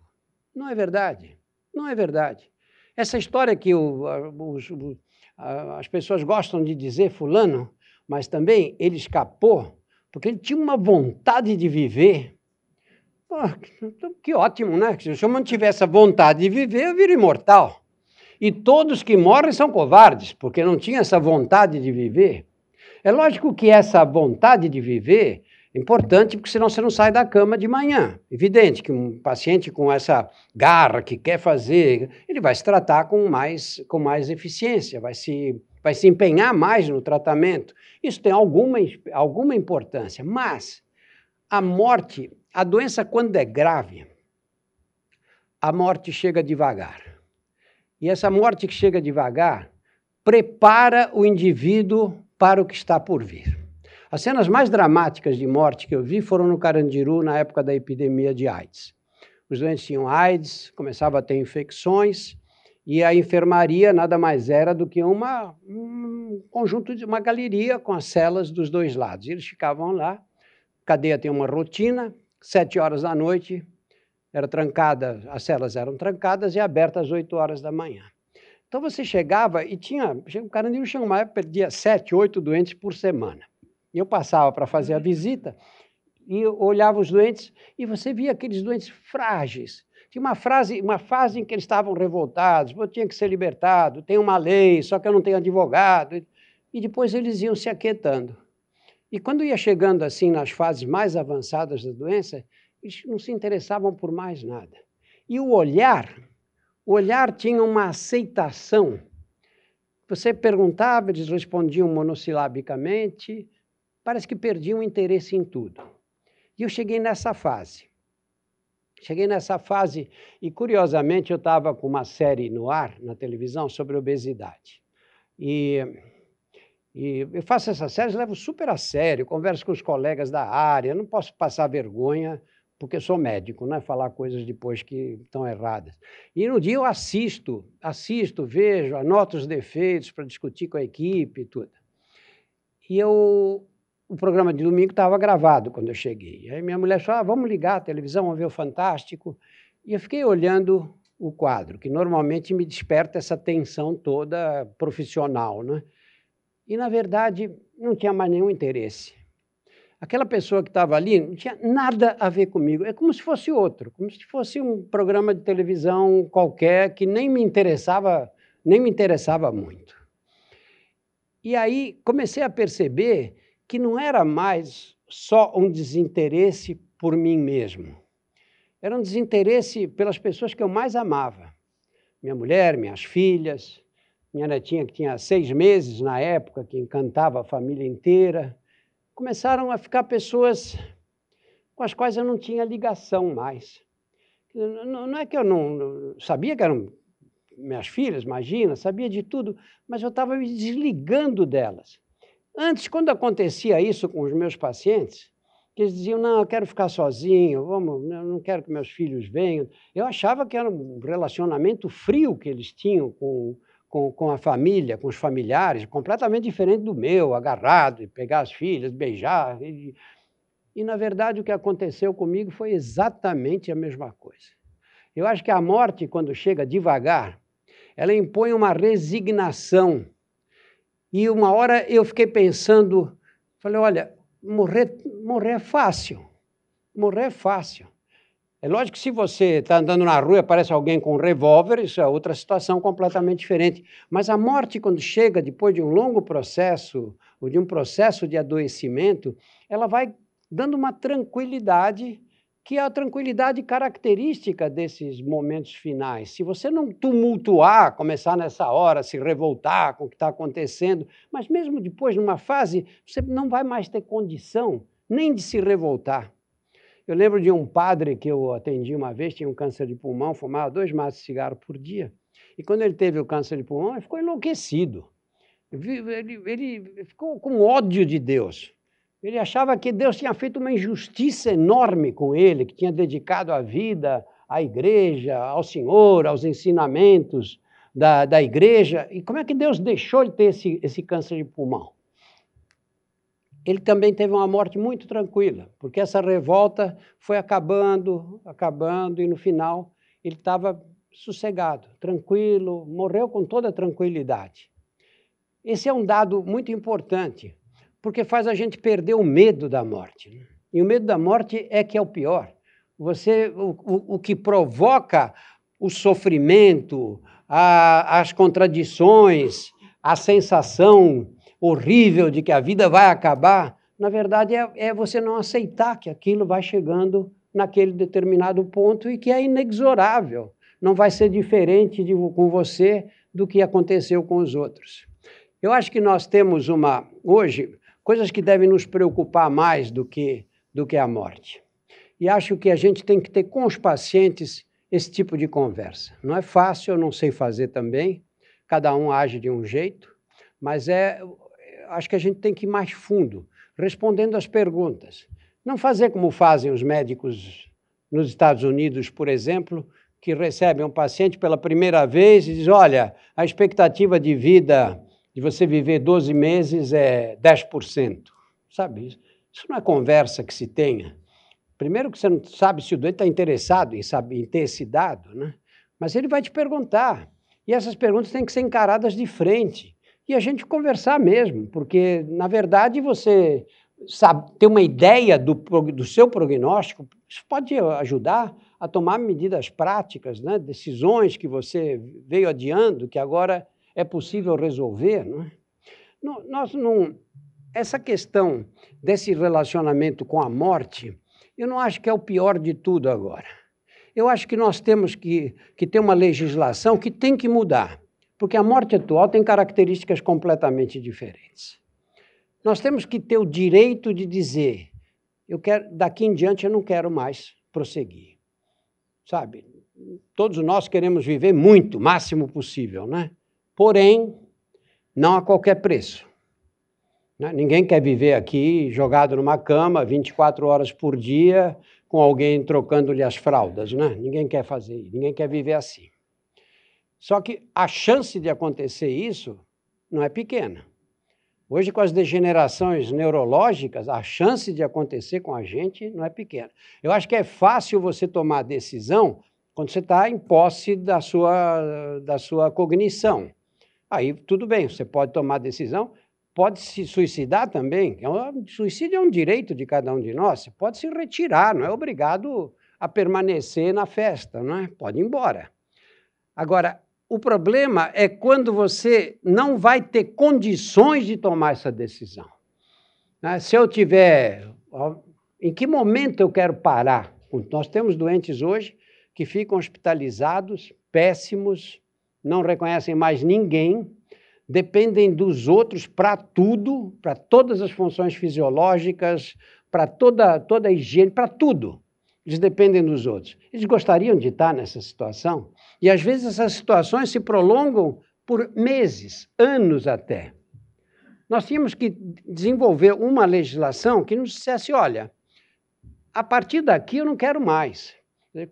Speaker 2: Não é verdade. Não é verdade. Essa história que o, os, as pessoas gostam de dizer, Fulano, mas também ele escapou porque ele tinha uma vontade de viver. Que ótimo, né? Se eu mantiver essa vontade de viver, eu viro imortal. E todos que morrem são covardes, porque não tinham essa vontade de viver. É lógico que essa vontade de viver importante, porque senão você não sai da cama de manhã. Evidente que um paciente com essa garra que quer fazer, ele vai se tratar com mais, com mais eficiência, vai se, vai se empenhar mais no tratamento. Isso tem alguma, alguma importância, mas a morte, a doença, quando é grave, a morte chega devagar. E essa morte que chega devagar prepara o indivíduo para o que está por vir. As cenas mais dramáticas de morte que eu vi foram no Carandiru, na época da epidemia de AIDS. Os doentes tinham AIDS, começavam a ter infecções, e a enfermaria nada mais era do que uma, um conjunto de uma galeria com as celas dos dois lados. Eles ficavam lá. Cadeia tem uma rotina, sete horas da noite, era trancada, as celas eram trancadas e abertas às 8 horas da manhã. Então você chegava e tinha, o cara nem chamava, perdia sete, oito doentes por semana. Eu passava para fazer a visita e olhava os doentes e você via aqueles doentes frágeis. Tinha uma, frase, uma fase em que eles estavam revoltados, eu tinha que ser libertado, tem uma lei, só que eu não tenho advogado. E depois eles iam se aquietando. E quando ia chegando assim nas fases mais avançadas da doença, eles não se interessavam por mais nada. E o olhar, o olhar tinha uma aceitação. Você perguntava, eles respondiam monossilabicamente, parece que perdiam interesse em tudo. E eu cheguei nessa fase. Cheguei nessa fase e, curiosamente, eu estava com uma série no ar, na televisão, sobre obesidade. E, e eu faço essas séries, levo super a sério, converso com os colegas da área, não posso passar vergonha porque sou médico, não é falar coisas depois que estão erradas. E no dia eu assisto, assisto, vejo, anoto os defeitos para discutir com a equipe e tudo. E eu, o programa de domingo estava gravado quando eu cheguei. Aí minha mulher falou, ah, vamos ligar a televisão, vamos ver o Fantástico. E eu fiquei olhando o quadro, que normalmente me desperta essa tensão toda profissional, né? E, na verdade, não tinha mais nenhum interesse aquela pessoa que estava ali não tinha nada a ver comigo. É como se fosse outro, como se fosse um programa de televisão qualquer que nem me interessava, nem me interessava muito. E aí comecei a perceber que não era mais só um desinteresse por mim mesmo. Era um desinteresse pelas pessoas que eu mais amava. Minha mulher, minhas filhas, minha netinha que tinha seis meses na época, que encantava a família inteira começaram a ficar pessoas com as quais eu não tinha ligação mais. Não, é que eu não sabia que eram minhas filhas, imagina, sabia de tudo, mas eu estava me desligando delas. Antes, quando acontecia isso com os meus pacientes, que eles diziam, não, eu quero ficar sozinho, vamos, eu não quero que meus filhos venham. Eu achava que era um relacionamento frio que eles tinham com, com, com a família, com os familiares, completamente diferente do meu, agarrado, e pegar as filhas, beijar. E, e, na verdade, o que aconteceu comigo foi exatamente a mesma coisa. Eu acho que a morte, quando chega devagar, ela impõe uma resignação. E uma hora eu fiquei pensando, falei, olha, morrer, morrer é fácil. Morrer é fácil. É lógico que se você está andando na rua e aparece alguém com um revólver, isso é outra situação completamente diferente. Mas a morte, quando chega depois de um longo processo, ou de um processo de adoecimento, ela vai dando uma tranquilidade que é a tranquilidade característica desses momentos finais. Se você não tumultuar, começar nessa hora, se revoltar com o que está acontecendo, mas mesmo depois, numa fase, você não vai mais ter condição nem de se revoltar. Eu lembro de um padre que eu atendi uma vez, tinha um câncer de pulmão, fumava dois maços de cigarro por dia. E quando ele teve o câncer de pulmão, ele ficou enlouquecido. Ele, ele ficou com ódio de Deus. Ele achava que Deus tinha feito uma injustiça enorme com ele, que tinha dedicado a vida à igreja, ao Senhor, aos ensinamentos da, da igreja. E como é que Deus deixou ele ter esse, esse câncer de pulmão? Ele também teve uma morte muito tranquila, porque essa revolta foi acabando, acabando, e no final ele estava sossegado, tranquilo, morreu com toda tranquilidade. Esse é um dado muito importante, porque faz a gente perder o medo da morte. Né? E o medo da morte é que é o pior. Você, o, o, o que provoca o sofrimento, a, as contradições, a sensação horrível de que a vida vai acabar, na verdade é, é você não aceitar que aquilo vai chegando naquele determinado ponto e que é inexorável. Não vai ser diferente de, com você do que aconteceu com os outros. Eu acho que nós temos uma, hoje, coisas que devem nos preocupar mais do que, do que a morte. E acho que a gente tem que ter com os pacientes esse tipo de conversa. Não é fácil, eu não sei fazer também, cada um age de um jeito, mas é, acho que a gente tem que ir mais fundo, respondendo às perguntas. Não fazer como fazem os médicos nos Estados Unidos, por exemplo, que recebem um paciente pela primeira vez e diz: olha, a expectativa de vida de você viver 12 meses é 10%. Sabe? Isso não é conversa que se tenha. Primeiro que você não sabe se o doente está interessado em, saber, em ter esse dado, né? mas ele vai te perguntar. E essas perguntas têm que ser encaradas de frente. E a gente conversar mesmo, porque, na verdade, você sabe, ter uma ideia do, do seu prognóstico, isso pode ajudar a tomar medidas práticas, né? decisões que você veio adiando, que agora é possível resolver. Não é? nós não, essa questão desse relacionamento com a morte, eu não acho que é o pior de tudo agora. Eu acho que nós temos que, que ter uma legislação que tem que mudar, porque a morte atual tem características completamente diferentes. Nós temos que ter o direito de dizer, eu quero, daqui em diante eu não quero mais prosseguir. Sabe? Todos nós queremos viver muito, máximo possível, né? Porém, não a qualquer preço. Né? Ninguém quer viver aqui jogado numa cama 24 horas por dia com alguém trocando-lhe as fraldas. Né? Ninguém quer fazer ninguém quer viver assim. Só que a chance de acontecer isso não é pequena. Hoje, com as degenerações neurológicas, a chance de acontecer com a gente não é pequena. Eu acho que é fácil você tomar decisão quando você está em posse da sua, da sua cognição. Aí tudo bem, você pode tomar decisão, pode se suicidar também. É um, suicídio é um direito de cada um de nós. Você pode se retirar, não é obrigado a permanecer na festa, não é? Pode ir embora. Agora, o problema é quando você não vai ter condições de tomar essa decisão. Né? Se eu tiver. Em que momento eu quero parar? Nós temos doentes hoje que ficam hospitalizados, péssimos, não reconhecem mais ninguém, dependem dos outros para tudo, para todas as funções fisiológicas, para toda, toda a higiene, para tudo. Eles dependem dos outros. Eles gostariam de estar nessa situação? E às vezes essas situações se prolongam por meses, anos até. Nós tínhamos que desenvolver uma legislação que nos dissesse: olha, a partir daqui eu não quero mais.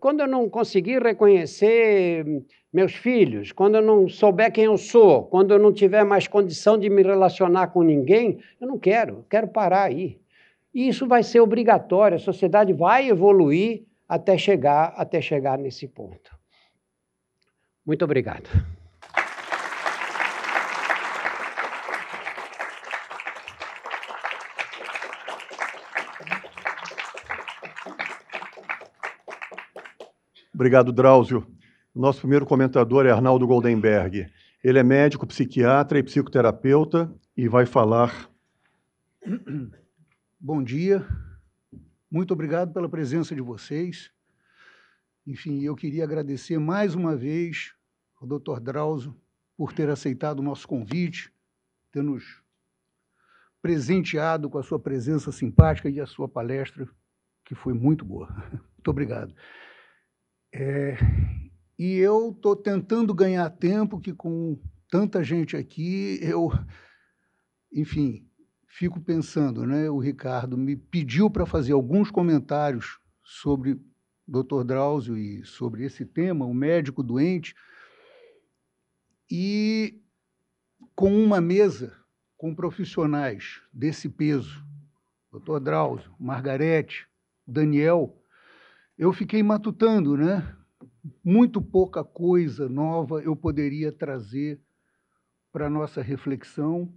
Speaker 2: Quando eu não conseguir reconhecer meus filhos, quando eu não souber quem eu sou, quando eu não tiver mais condição de me relacionar com ninguém, eu não quero, quero parar aí. E isso vai ser obrigatório, a sociedade vai evoluir até chegar, até chegar nesse ponto. Muito obrigado.
Speaker 1: Obrigado, Drauzio. Nosso primeiro comentador é Arnaldo Goldenberg. Ele é médico, psiquiatra e psicoterapeuta e vai falar. [clears throat]
Speaker 3: Bom dia. muito obrigado pela presença de vocês. Enfim, eu queria agradecer mais uma vez ao Dr. Drauzio por ter aceitado o nosso convite, ter nos presenteado com a sua presença simpática e a sua palestra, que foi muito boa. [laughs] Muito obrigado. É, e eu estou tentando ganhar tempo, que com tanta gente aqui, eu, enfim, fico pensando, né? O Ricardo me pediu para fazer alguns comentários sobre Dr. Drauzio e sobre esse tema, o médico doente, e com uma mesa com profissionais desse peso, doutor Drauzio, Margarete, Daniel, eu fiquei matutando, né? Muito pouca coisa nova eu poderia trazer para a nossa reflexão.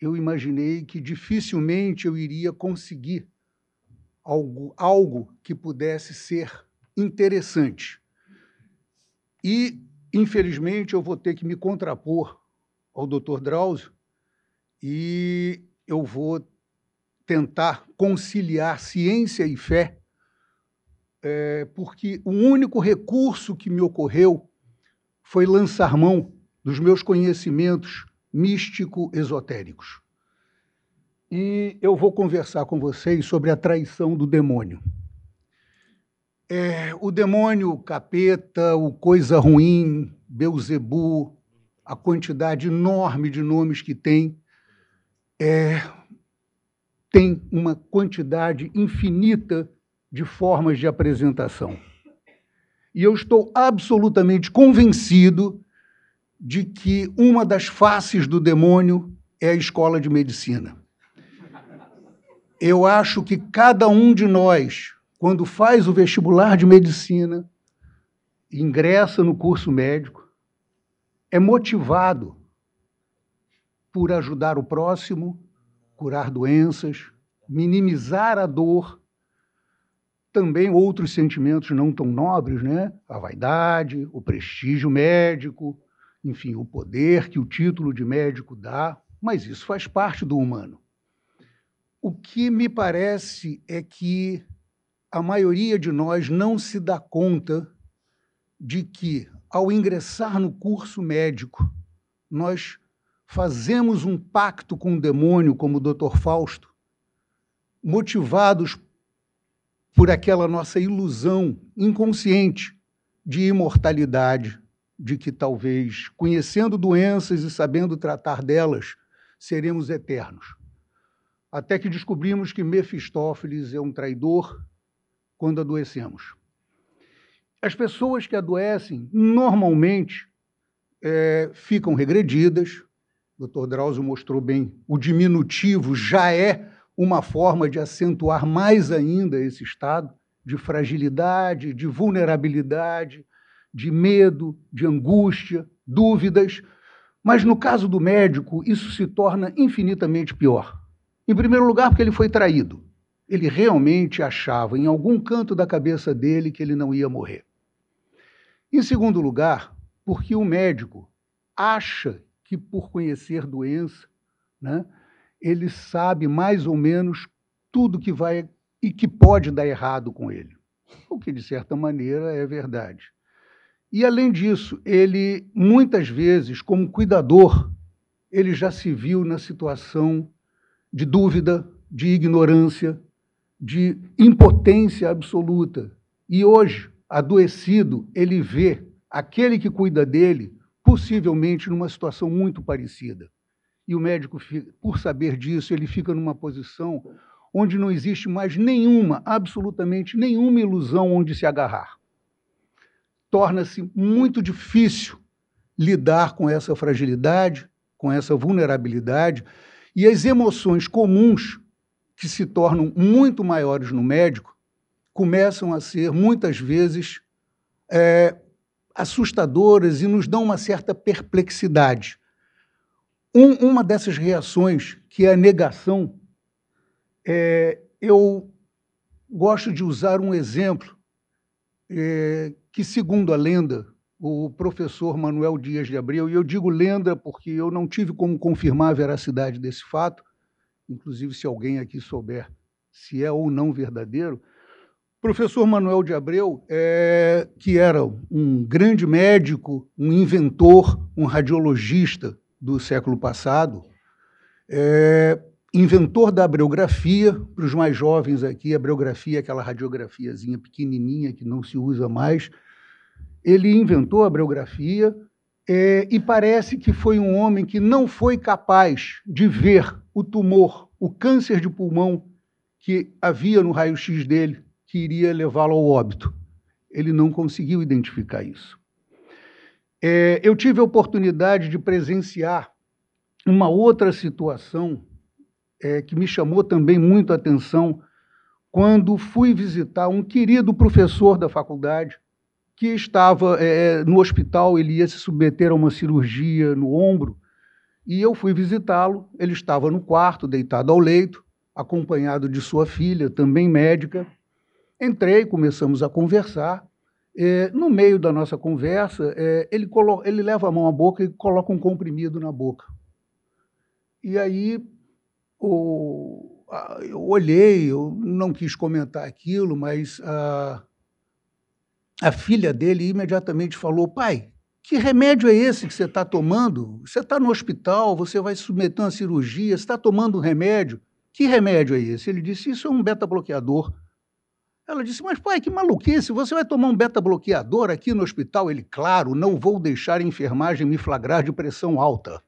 Speaker 3: Eu imaginei que dificilmente eu iria conseguir algo, algo que pudesse ser interessante. E, infelizmente, eu vou ter que me contrapor ao Dr. Drauzio, e eu vou tentar conciliar ciência e fé, é, porque o único recurso que me ocorreu foi lançar mão dos meus conhecimentos místico-esotéricos. E eu vou conversar com vocês sobre a traição do demônio. É, o demônio, o capeta, o coisa ruim, Beuzebu, a quantidade enorme de nomes que tem, é, tem uma quantidade infinita de formas de apresentação. E eu estou absolutamente convencido de que uma das faces do demônio é a escola de medicina. Eu acho que cada um de nós, quando faz o vestibular de medicina, ingressa no curso médico, é motivado por ajudar o próximo, curar doenças, minimizar a dor, também outros sentimentos não tão nobres, né? A vaidade, o prestígio médico, enfim, o poder que o título de médico dá, mas isso faz parte do humano. O que me parece é que a maioria de nós não se dá conta de que, ao ingressar no curso médico, nós fazemos um pacto com o demônio, como o Dr. Fausto, motivados por aquela nossa ilusão inconsciente de imortalidade, de que talvez, conhecendo doenças e sabendo tratar delas, seremos eternos. Até que descobrimos que Mefistófeles é um traidor quando adoecemos. As pessoas que adoecem, normalmente, é, ficam regredidas, o Dr. Drauzio mostrou bem, o diminutivo já é uma forma de acentuar mais ainda esse estado de fragilidade, de vulnerabilidade, de medo, de angústia, dúvidas. Mas no caso do médico, isso se torna infinitamente pior. Em primeiro lugar, porque ele foi traído. Ele realmente achava em algum canto da cabeça dele que ele não ia morrer. Em segundo lugar, porque o médico acha que, por conhecer doença, né, ele sabe mais ou menos tudo que vai e que pode dar errado com ele. O que, de certa maneira, é verdade. E, além disso, ele, muitas vezes, como cuidador, ele já se viu na situação de dúvida, de ignorância, de impotência absoluta. E hoje, adoecido, ele vê aquele que cuida dele possivelmente numa situação muito parecida. E o médico, por saber disso, ele fica numa posição onde não existe mais nenhuma, absolutamente nenhuma ilusão onde se agarrar. Torna-se muito difícil lidar com essa fragilidade, com essa vulnerabilidade, e as emoções comuns, que se tornam muito maiores no médico, começam a ser, muitas vezes, é, assustadoras e nos dão uma certa perplexidade. Um, uma dessas reações, que é a negação, é, eu gosto de usar um exemplo é, que, segundo a lenda, o professor Manuel Dias de Abreu, e eu digo lenda porque eu não tive como confirmar a veracidade desse fato, inclusive se alguém aqui souber se é ou não verdadeiro. Professor Manuel de Abreu, é, que era um grande médico, um inventor, um radiologista do século passado, é, inventor da abreografia, para os mais jovens aqui, a abreografia é aquela radiografiazinha pequenininha que não se usa mais. Ele inventou a abreografia é, e parece que foi um homem que não foi capaz de ver o tumor, o câncer de pulmão que havia no raio-x dele, que iria levá-lo ao óbito. Ele não conseguiu identificar isso. É, eu tive a oportunidade de presenciar uma outra situação é, que me chamou também muito a atenção quando fui visitar um querido professor da faculdade que estava é, no hospital, ele ia se submeter a uma cirurgia no ombro, e eu fui visitá-lo. Ele estava no quarto, deitado ao leito, acompanhado de sua filha, também médica. Entrei, começamos a conversar. É, no meio da nossa conversa, é, ele, ele leva a mão à boca e coloca um comprimido na boca. E aí o, a, eu olhei, eu não quis comentar aquilo, mas a, a filha dele imediatamente falou: pai, que remédio é esse que você está tomando? Você está no hospital, você vai se submeter a uma cirurgia, você está tomando um remédio. Que remédio é esse? Ele disse: Isso é um beta-bloqueador. Ela disse, mas pai, que maluquice, você vai tomar um beta-bloqueador aqui no hospital? Ele, claro, não vou deixar a enfermagem me flagrar de pressão alta.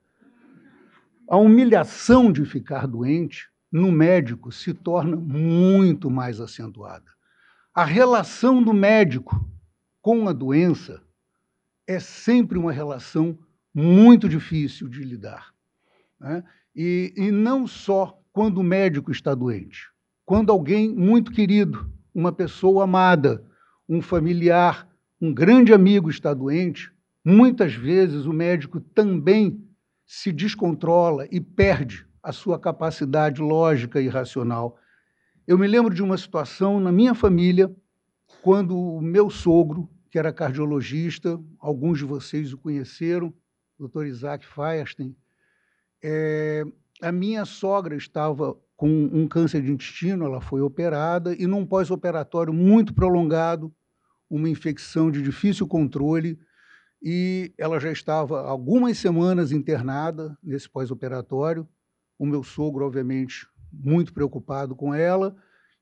Speaker 3: A humilhação de ficar doente no médico se torna muito mais acentuada. A relação do médico com a doença é sempre uma relação muito difícil de lidar. Né? E, e não só quando o médico está doente, quando alguém muito querido uma pessoa amada, um familiar, um grande amigo está doente, muitas vezes o médico também se descontrola e perde a sua capacidade lógica e racional. Eu me lembro de uma situação na minha família, quando o meu sogro, que era cardiologista, alguns de vocês o conheceram, o Dr. Isaac Feierstein, é, a minha sogra estava com um câncer de intestino, ela foi operada e num pós-operatório muito prolongado, uma infecção de difícil controle, e ela já estava algumas semanas internada nesse pós-operatório. O meu sogro, obviamente, muito preocupado com ela,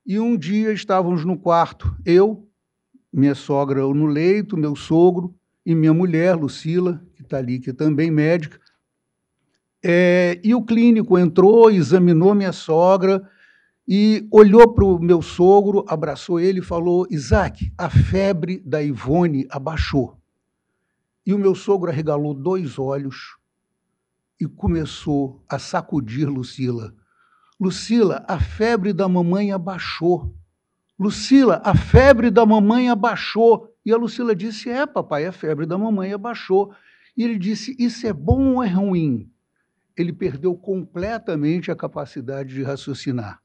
Speaker 3: e um dia estávamos no quarto, eu, minha sogra no leito, meu sogro e minha mulher, Lucila, que está ali, que é também médica, é, e o clínico entrou, examinou minha sogra e olhou para o meu sogro, abraçou ele e falou: Isaac, a febre da Ivone abaixou. E o meu sogro arregalou dois olhos e começou a sacudir Lucila. Lucila, a febre da mamãe abaixou. Lucila, a febre da mamãe abaixou. E a Lucila disse: É, papai, a febre da mamãe abaixou. E ele disse: Isso é bom ou é ruim? Ele perdeu completamente a capacidade de raciocinar.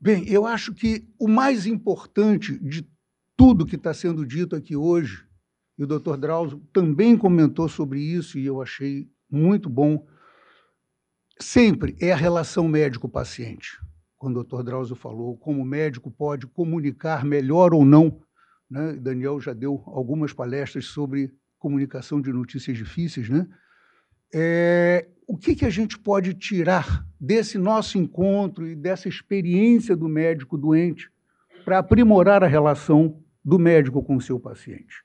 Speaker 3: Bem, eu acho que o mais importante de tudo que está sendo dito aqui hoje, e o Dr. Drauzio também comentou sobre isso e eu achei muito bom, sempre é a relação médico-paciente. Quando o Dr. Drauzio falou como o médico pode comunicar melhor ou não, né? Daniel já deu algumas palestras sobre comunicação de notícias difíceis, né? É, o que, que a gente pode tirar desse nosso encontro e dessa experiência do médico doente para aprimorar a relação do médico com o seu paciente?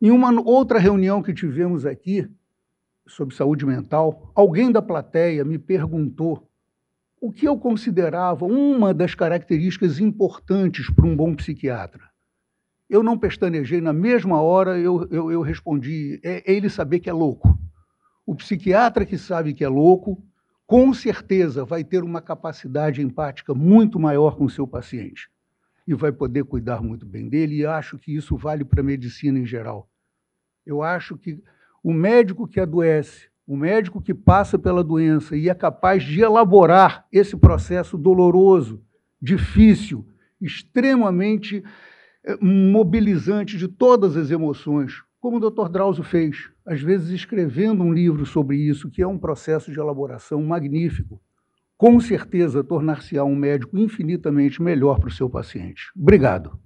Speaker 3: Em uma outra reunião que tivemos aqui sobre saúde mental, alguém da plateia me perguntou o que eu considerava uma das características importantes para um bom psiquiatra. Eu não pestanejei, na mesma hora eu, eu, eu respondi: é, é ele saber que é louco. O psiquiatra que sabe que é louco, com certeza vai ter uma capacidade empática muito maior com o seu paciente e vai poder cuidar muito bem dele, e acho que isso vale para a medicina em geral. Eu acho que o médico que adoece, o médico que passa pela doença e é capaz de elaborar esse processo doloroso, difícil, extremamente eh, mobilizante de todas as emoções, como o Dr. Drauzio fez, às vezes escrevendo um livro sobre isso, que é um processo de elaboração magnífico. com certeza tornar-se-á um médico infinitamente melhor para o seu paciente. Obrigado.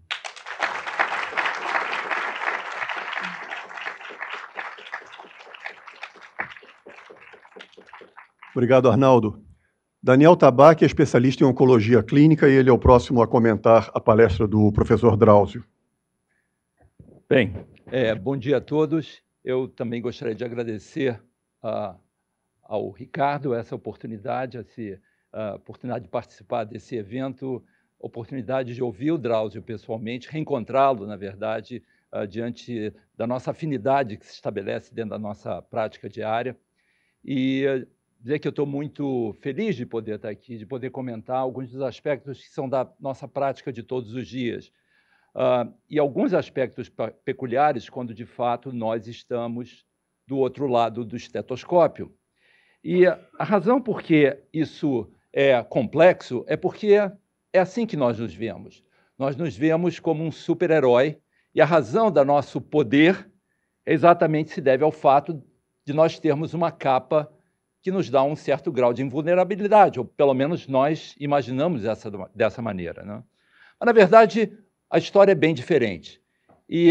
Speaker 1: Obrigado, Arnaldo. Daniel Tabac é especialista em oncologia clínica e ele é o próximo a comentar a palestra do professor Drauzio.
Speaker 4: Bem, é, bom dia a todos. Eu também gostaria de agradecer uh, ao Ricardo essa oportunidade, essa uh, oportunidade de participar desse evento, oportunidade de ouvir o Drauzio pessoalmente, reencontrá-lo, na verdade, uh, diante da nossa afinidade que se estabelece dentro da nossa prática diária. E dizer que eu estou muito feliz de poder estar aqui, de poder comentar alguns dos aspectos que são da nossa prática de todos os dias. Uh, e alguns aspectos peculiares quando, de fato, nós estamos do outro lado do estetoscópio. E a razão por que isso é complexo é porque é assim que nós nos vemos. Nós nos vemos como um super-herói e a razão do nosso poder exatamente se deve ao fato de nós termos uma capa que nos dá um certo grau de invulnerabilidade, ou pelo menos nós imaginamos essa, dessa maneira. Né? Mas, na verdade, a história é bem diferente. E,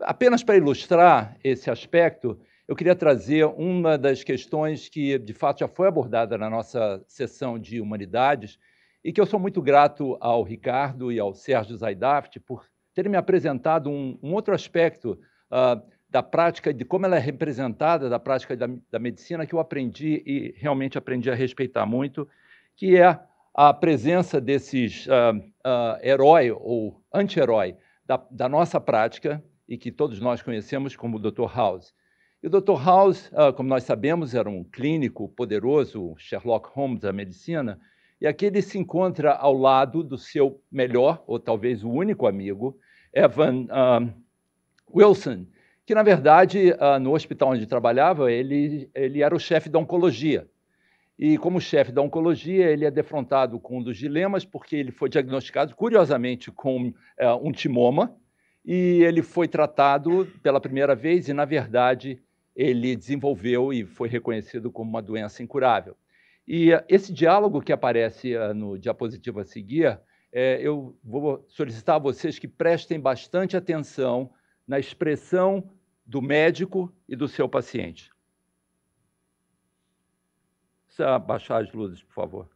Speaker 4: apenas para ilustrar esse aspecto, eu queria trazer uma das questões que, de fato, já foi abordada na nossa sessão de humanidades e que eu sou muito grato ao Ricardo e ao Sérgio Zaidaft por terem me apresentado um, um outro aspecto uh, da prática, de como ela é representada da prática da, da medicina, que eu aprendi e realmente aprendi a respeitar muito, que é a presença desses uh, uh, herói ou anti-herói da, da, nossa prática e que todos nós conhecemos como Dr. House. E o Dr. House, uh, como nós sabemos, era um clínico poderoso, Sherlock Holmes da medicina, e aqui ele se encontra ao lado do seu melhor, ou talvez o único amigo, Evan Wilson, que, na verdade, uh, no hospital onde trabalhava, ele, ele era o chefe da oncologia. E, como chefe da oncologia, ele é defrontado com um dos dilemas, porque ele foi diagnosticado, curiosamente, com uh, um timoma, e ele foi tratado pela primeira vez, e, na verdade, ele desenvolveu e foi reconhecido como uma doença incurável. E uh, esse diálogo que aparece no diapositivo a seguir, é, eu vou solicitar a vocês que prestem bastante atenção na expressão do médico e do seu paciente. Precisa baixar as luzes, por favor.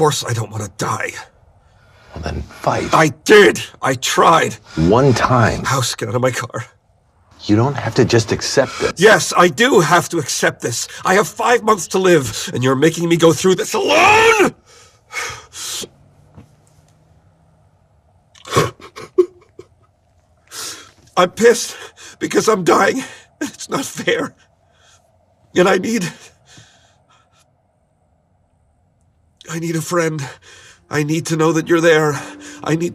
Speaker 5: Course I don't want to die.
Speaker 6: Well, then fight.
Speaker 5: I did! I tried!
Speaker 6: One time.
Speaker 5: House, get out of my car.
Speaker 6: You don't have to just accept this.
Speaker 5: Yes, I do have to accept this. I have five months to live, and you're making me go through this alone! I'm pissed because I'm dying. It's not fair. And I need I need a friend. I need to know that you're there. I need.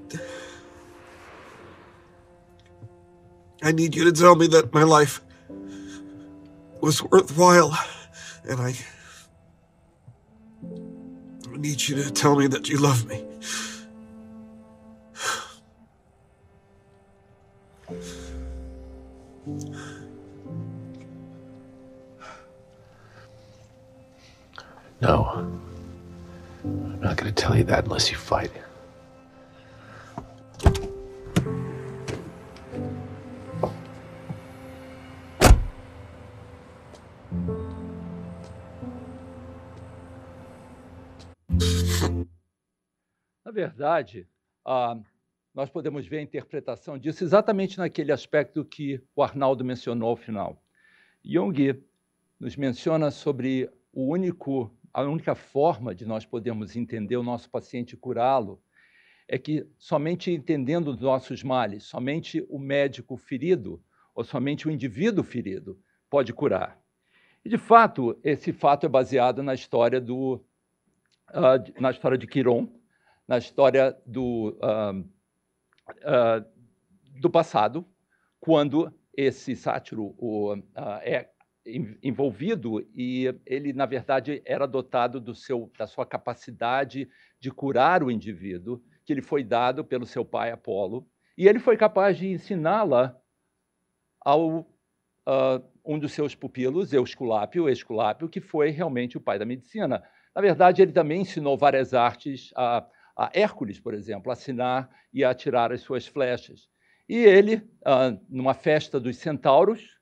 Speaker 5: I need you to tell me that my life was worthwhile. And I. I need you to tell me that you love me.
Speaker 6: No. I'm not going tell you that unless you fight.
Speaker 4: Na verdade, ah, nós podemos ver a interpretação disso exatamente naquele aspecto que o Arnaldo mencionou ao final. Jung nos menciona sobre o único a única forma de nós podermos entender o nosso paciente e curá-lo é que somente entendendo os nossos males, somente o médico ferido ou somente o indivíduo ferido pode curar. E de fato, esse fato é baseado na história do uh, na história de Quiron, na história do uh, uh, do passado, quando esse sátiro o, é envolvido e ele na verdade era dotado do seu da sua capacidade de curar o indivíduo que lhe foi dado pelo seu pai Apolo e ele foi capaz de ensiná-la ao uh, um dos seus pupilos Eusculápio, Esculápio que foi realmente o pai da medicina. Na verdade ele também ensinou várias artes a, a Hércules por exemplo a assinar e a atirar as suas flechas. E ele uh, numa festa dos centauros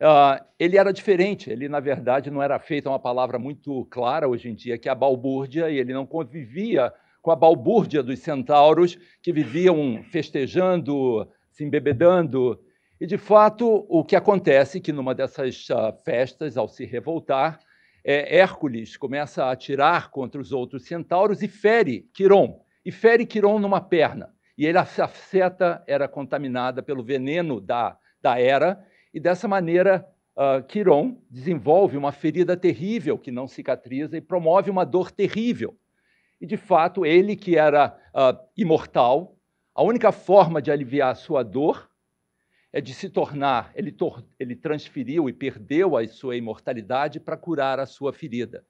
Speaker 4: Uh, ele era diferente, ele, na verdade, não era feito uma palavra muito clara hoje em dia, que é a balbúrdia, e ele não convivia com a balbúrdia dos centauros que viviam festejando, se embebedando. E, de fato, o que acontece é que, numa dessas uh, festas, ao se revoltar, é, Hércules começa a atirar contra os outros centauros e fere Quiron, e fere Quiron numa perna. E ele, a seta era contaminada pelo veneno da, da era, e dessa maneira, uh, Quiron desenvolve uma ferida terrível que não cicatriza e promove uma dor terrível. E, de fato, ele que era uh, imortal, a única forma de aliviar a sua dor é de se tornar, ele, tor ele transferiu e perdeu a sua imortalidade para curar a sua ferida.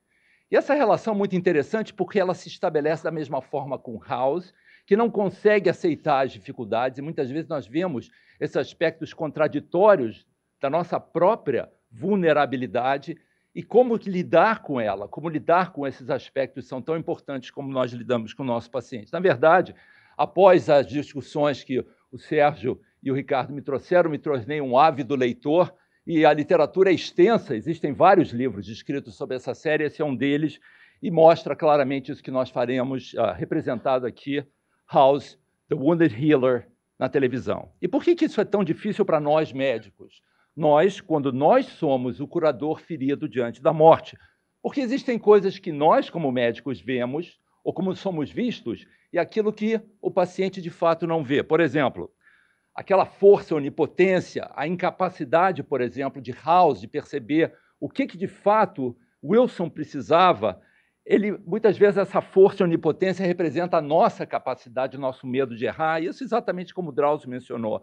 Speaker 4: E essa relação é muito interessante porque ela se estabelece da mesma forma com House, que não consegue aceitar as dificuldades, e muitas vezes nós vemos esses aspectos contraditórios da nossa própria vulnerabilidade e como lidar com ela, como lidar com esses aspectos são tão importantes como nós lidamos com o nosso paciente. Na verdade, após as discussões que o Sérgio e o Ricardo me trouxeram, me tornei um ávido leitor e a literatura é extensa, existem vários livros escritos sobre essa série, esse é um deles, e mostra claramente isso que nós faremos, uh, representado aqui, House, The Wounded Healer, na televisão. E por que, que isso é tão difícil para nós médicos? Nós, quando nós somos o curador ferido diante da morte. Porque existem coisas que nós, como médicos, vemos, ou como somos vistos, e aquilo que o paciente de fato não vê. Por exemplo, aquela força, onipotência, a incapacidade, por exemplo, de House de perceber o que, que de fato Wilson precisava. Ele, muitas vezes, essa força onipotência representa a nossa capacidade, o nosso medo de errar. Isso exatamente como Drauzio mencionou.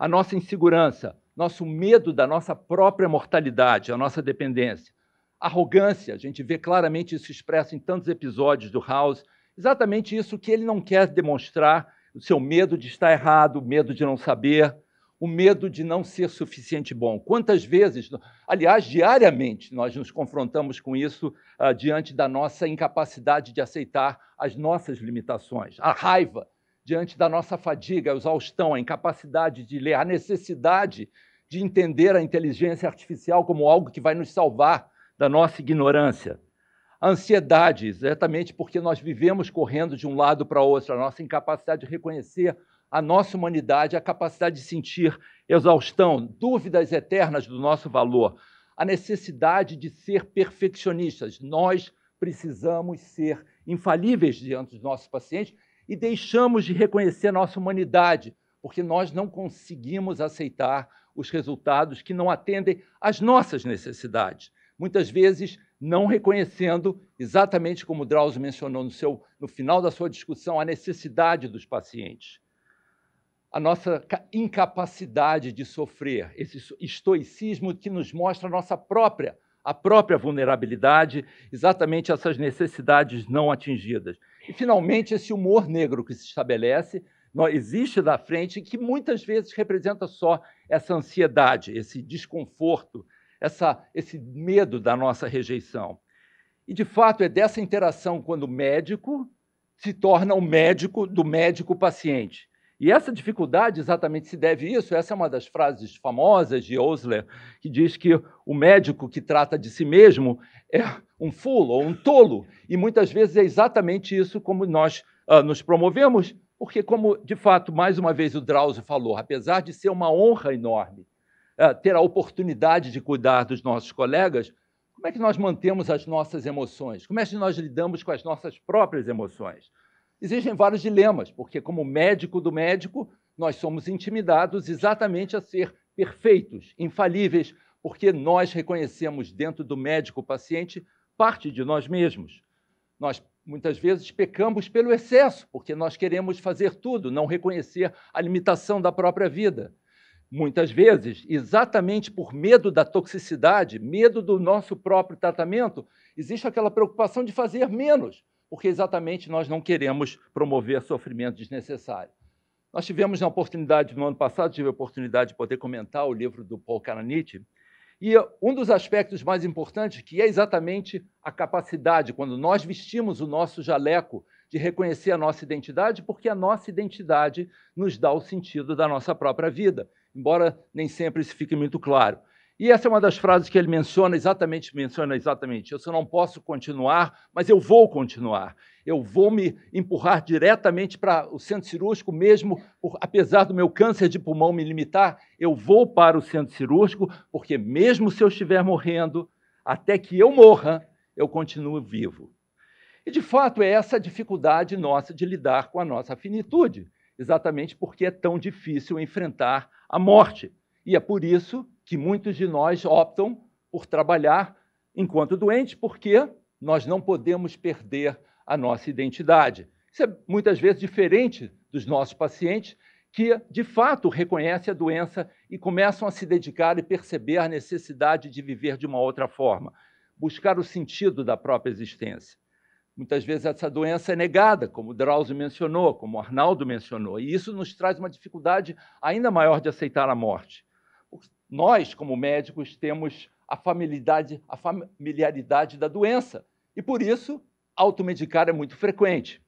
Speaker 4: A nossa insegurança, nosso medo da nossa própria mortalidade, a nossa dependência. Arrogância, a gente vê claramente isso expresso em tantos episódios do House, exatamente isso que ele não quer demonstrar, o seu medo de estar errado, o medo de não saber, o medo de não ser suficiente bom. Quantas vezes, aliás, diariamente, nós nos confrontamos com isso uh, diante da nossa incapacidade de aceitar as nossas limitações. A raiva diante da nossa fadiga, a exaustão, a incapacidade de ler, a necessidade de entender a inteligência artificial como algo que vai nos salvar da nossa ignorância. A ansiedade, exatamente porque nós vivemos correndo de um lado para outro, a nossa incapacidade de reconhecer a nossa humanidade, a capacidade de sentir exaustão, dúvidas eternas do nosso valor, a necessidade de ser perfeccionistas. Nós precisamos ser infalíveis diante dos nossos pacientes e deixamos de reconhecer nossa humanidade, porque nós não conseguimos aceitar os resultados que não atendem às nossas necessidades. Muitas vezes não reconhecendo, exatamente como Drauzio mencionou no, seu, no final da sua discussão, a necessidade dos pacientes. A nossa incapacidade de sofrer, esse estoicismo que nos mostra a nossa própria, a própria vulnerabilidade, exatamente essas necessidades não atingidas. E, finalmente, esse humor negro que se estabelece existe da frente que muitas vezes representa só essa ansiedade, esse desconforto, essa, esse medo da nossa rejeição. E, de fato, é dessa interação quando o médico se torna o médico do médico-paciente. E essa dificuldade exatamente se deve a isso. Essa é uma das frases famosas de Osler, que diz que o médico que trata de si mesmo é um fulo ou um tolo. E muitas vezes é exatamente isso como nós uh, nos promovemos porque, como de fato, mais uma vez o Drauzio falou, apesar de ser uma honra enorme uh, ter a oportunidade de cuidar dos nossos colegas, Como é que nós mantemos as nossas emoções? Como é que nós lidamos com as nossas próprias emoções? Existem vários dilemas, porque, como médico do médico, nós somos intimidados exatamente a ser perfeitos, infalíveis, porque nós reconhecemos dentro do médico-paciente parte de nós mesmos. Nós muitas vezes pecamos pelo excesso, porque nós queremos fazer tudo, não reconhecer a limitação da própria vida. Muitas vezes, exatamente por medo da toxicidade, medo do nosso próprio tratamento, existe aquela preocupação de fazer menos, porque exatamente nós não queremos promover sofrimento desnecessário. Nós tivemos a oportunidade, no ano passado, tive a oportunidade de poder comentar o livro do Paul Karanich, e um dos aspectos mais importantes, que é exatamente a capacidade, quando nós vestimos o nosso jaleco, de reconhecer a nossa identidade, porque a nossa identidade nos dá o sentido da nossa própria vida, embora nem sempre isso fique muito claro. E essa é uma das frases que ele menciona exatamente, menciona exatamente. Eu só não posso continuar, mas eu vou continuar. Eu vou me empurrar diretamente para o centro cirúrgico, mesmo por, apesar do meu câncer de pulmão me limitar, eu vou para o centro cirúrgico, porque mesmo se eu estiver morrendo, até que eu morra, eu continuo vivo. E de fato é essa dificuldade nossa de lidar com a nossa finitude, exatamente porque é tão difícil enfrentar a morte. E é por isso que muitos de nós optam por trabalhar enquanto doentes, porque nós não podemos perder a nossa identidade. Isso é muitas vezes diferente dos nossos pacientes que, de fato, reconhecem a doença e começam a se dedicar e perceber a necessidade de viver de uma outra forma, buscar o sentido da própria existência. Muitas vezes essa doença é negada, como Drauzio mencionou, como Arnaldo mencionou, e isso nos traz uma dificuldade ainda maior de aceitar a morte nós, como médicos, temos a familiaridade, a familiaridade da doença e, por isso, automedicar é muito frequente.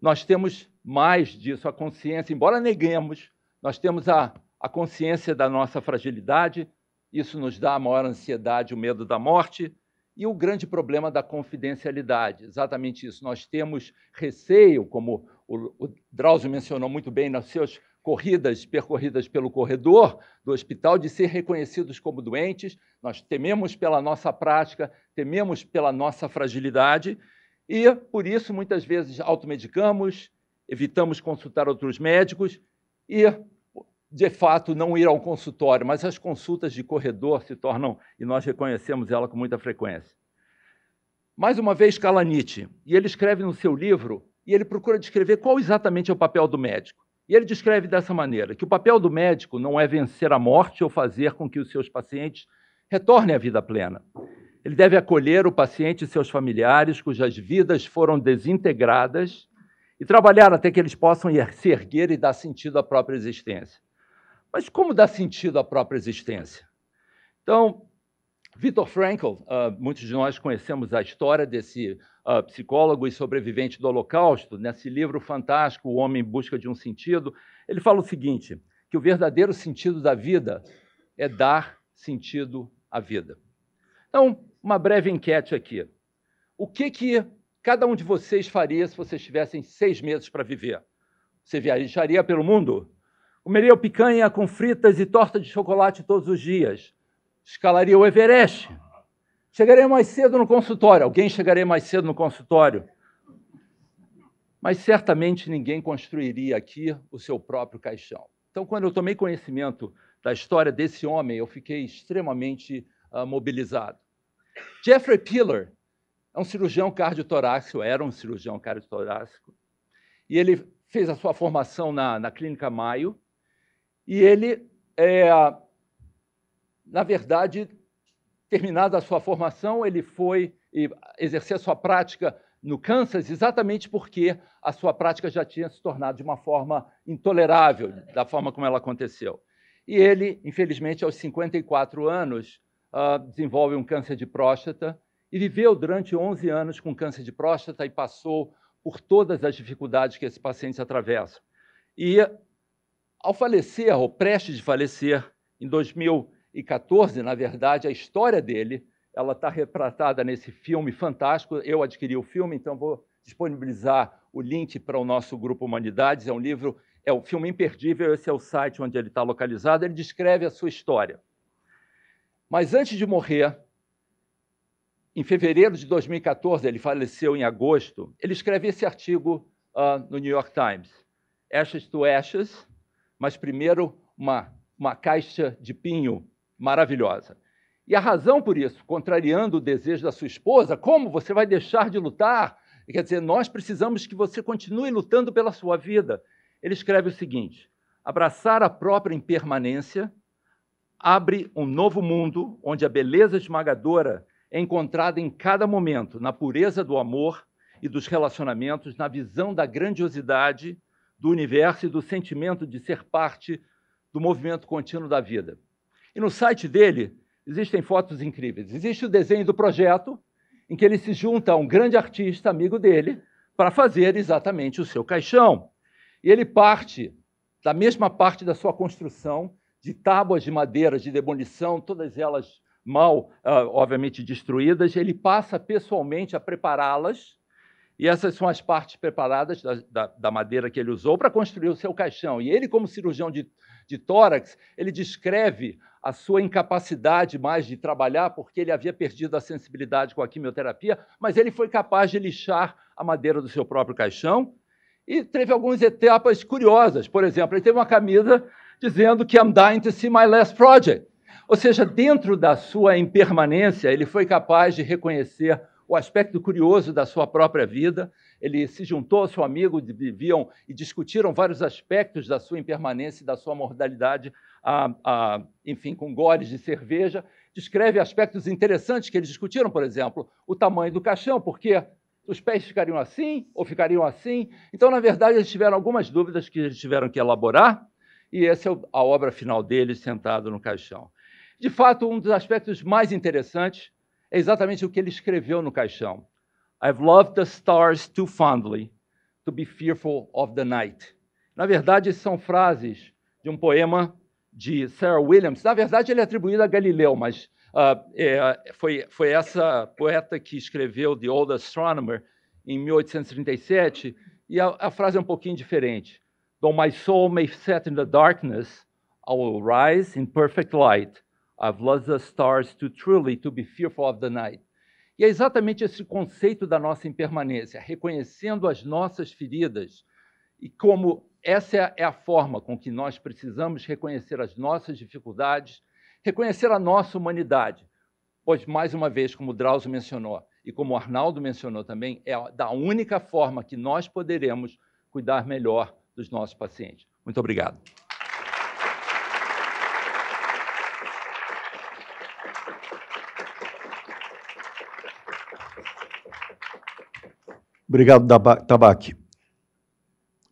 Speaker 4: Nós temos mais disso, a consciência, embora neguemos, nós temos a, a consciência da nossa fragilidade, isso nos dá a maior ansiedade, o medo da morte, e o grande problema da confidencialidade, exatamente isso. Nós temos receio, como o, o Drauzio mencionou muito bem nos seus corridas percorridas pelo corredor do hospital de ser reconhecidos como doentes. Nós tememos pela nossa prática, tememos pela nossa fragilidade e, por isso, muitas vezes automedicamos, evitamos consultar outros médicos e, de fato, não ir ao consultório, mas as consultas de corredor se tornam, e nós reconhecemos ela com muita frequência. Mais uma vez, Kalanite, e ele escreve no seu livro, e ele procura descrever qual exatamente é o papel do médico. E ele descreve dessa maneira: que o papel do médico não é vencer a morte ou fazer com que os seus pacientes retornem à vida plena. Ele deve acolher o paciente e seus familiares cujas vidas foram desintegradas e trabalhar até que eles possam se erguer e dar sentido à própria existência. Mas como dar sentido à própria existência? Então, Viktor Frankl, uh, muitos de nós conhecemos a história desse uh, psicólogo e sobrevivente do Holocausto, nesse livro fantástico, O Homem em Busca de um Sentido, ele fala o seguinte: que o verdadeiro sentido da vida é dar sentido à vida. Então, uma breve enquete aqui. O que, que cada um de vocês faria se vocês tivessem seis meses para viver? Você viajaria pelo mundo? Comeria picanha com fritas e torta de chocolate todos os dias? Escalaria o Everest? Chegarei mais cedo no consultório. Alguém chegaria mais cedo no consultório. Mas certamente ninguém construiria aqui o seu próprio caixão. Então, quando eu tomei conhecimento da história desse homem, eu fiquei extremamente uh, mobilizado. Jeffrey Piller é um cirurgião cardiotorácico, era um cirurgião cardiotorácico, e ele fez a sua formação na, na Clínica Maio, e ele, é, na verdade, terminada a sua formação, ele foi exercer a sua prática no Kansas exatamente porque a sua prática já tinha se tornado de uma forma intolerável, da forma como ela aconteceu. E ele, infelizmente, aos 54 anos, uh, desenvolve um câncer de próstata e viveu durante 11 anos com câncer de próstata e passou por todas as dificuldades que esses pacientes atravessam. E, ao falecer, ou prestes de falecer, em 2000, 2014, na verdade, a história dele ela está retratada nesse filme fantástico. Eu adquiri o filme, então vou disponibilizar o link para o nosso grupo Humanidades. É um livro, é um filme imperdível. Esse é o site onde ele está localizado. Ele descreve a sua história. Mas antes de morrer, em fevereiro de 2014, ele faleceu em agosto, ele escreve esse artigo uh, no New York Times. Ashes to Ashes, mas primeiro uma, uma caixa de pinho maravilhosa. E a razão por isso, contrariando o desejo da sua esposa, como você vai deixar de lutar? Quer dizer, nós precisamos que você continue lutando pela sua vida. Ele escreve o seguinte: abraçar a própria impermanência abre um novo mundo onde a beleza esmagadora é encontrada em cada momento, na pureza do amor e dos relacionamentos, na visão da grandiosidade do universo e do sentimento de ser parte do movimento contínuo da vida. E no site dele existem fotos incríveis. Existe o desenho do projeto, em que ele se junta a um grande artista amigo dele para fazer exatamente o seu caixão. E ele parte da mesma parte da sua construção, de tábuas de madeira de demolição, todas elas mal, uh, obviamente, destruídas, ele passa pessoalmente a prepará-las, e essas são as partes preparadas da, da, da madeira que ele usou para construir o seu caixão. E ele, como cirurgião de, de tórax, ele descreve a sua incapacidade mais de trabalhar, porque ele havia perdido a sensibilidade com a quimioterapia, mas ele foi capaz de lixar a madeira do seu próprio caixão, e teve algumas etapas curiosas. Por exemplo, ele teve uma camisa dizendo que I'm dying to see my last project. Ou seja, dentro da sua impermanência, ele foi capaz de reconhecer o aspecto curioso da sua própria vida. Ele se juntou ao seu amigo, viviam e discutiram vários aspectos da sua impermanência e da sua mortalidade, a, a, enfim, com goles de cerveja. Descreve aspectos interessantes que eles discutiram, por exemplo, o tamanho do caixão, porque os pés ficariam assim ou ficariam assim. Então, na verdade, eles tiveram algumas dúvidas que eles tiveram que elaborar, e essa é a obra final deles, sentado no caixão. De fato, um dos aspectos mais interessantes é exatamente o que ele escreveu no caixão. I've loved the stars too fondly to be fearful of the night. Na verdade, são frases de um poema de Sarah Williams. Na verdade, ele é atribuído a Galileu, mas uh, é, foi, foi essa poeta que escreveu The Old Astronomer em 1837, e a, a frase é um pouquinho diferente. Though my soul may set in the darkness, I will rise in perfect light. I've lost the stars too truly to be fearful of the night. E é exatamente esse conceito da nossa impermanência, reconhecendo as nossas feridas e como essa é a forma com que nós precisamos reconhecer as nossas dificuldades, reconhecer a nossa humanidade. Pois, mais uma vez, como o Drauzio mencionou, e como o Arnaldo mencionou também, é da única forma que nós poderemos cuidar melhor dos nossos pacientes. Muito obrigado.
Speaker 1: Obrigado, Tabaque.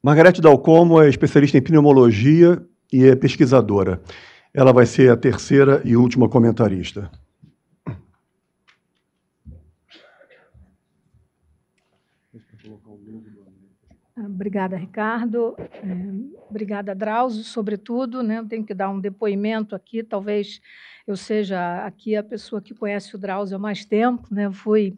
Speaker 1: Margarete Dalcomo é especialista em pneumologia e é pesquisadora. Ela vai ser a terceira e última comentarista.
Speaker 7: Obrigada, Ricardo. É, obrigada, Drauzio, sobretudo. Né? Eu tenho que dar um depoimento aqui. Talvez eu seja aqui a pessoa que conhece o Drauzio há mais tempo. Né? Fui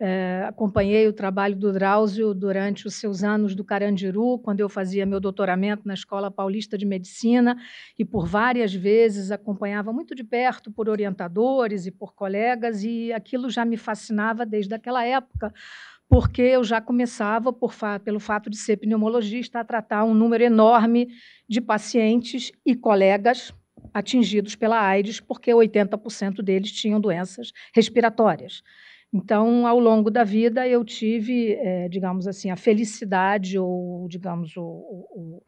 Speaker 7: é, acompanhei o trabalho do Drauzio durante os seus anos do Carandiru, quando eu fazia meu doutoramento na Escola Paulista de Medicina, e por várias vezes acompanhava muito de perto por orientadores e por colegas, e aquilo já me fascinava desde aquela época, porque eu já começava, fa pelo fato de ser pneumologista, a tratar um número enorme de pacientes e colegas atingidos pela AIDS, porque 80% deles tinham doenças respiratórias. Então, ao longo da vida, eu tive, é, digamos assim, a felicidade ou, digamos, o, o,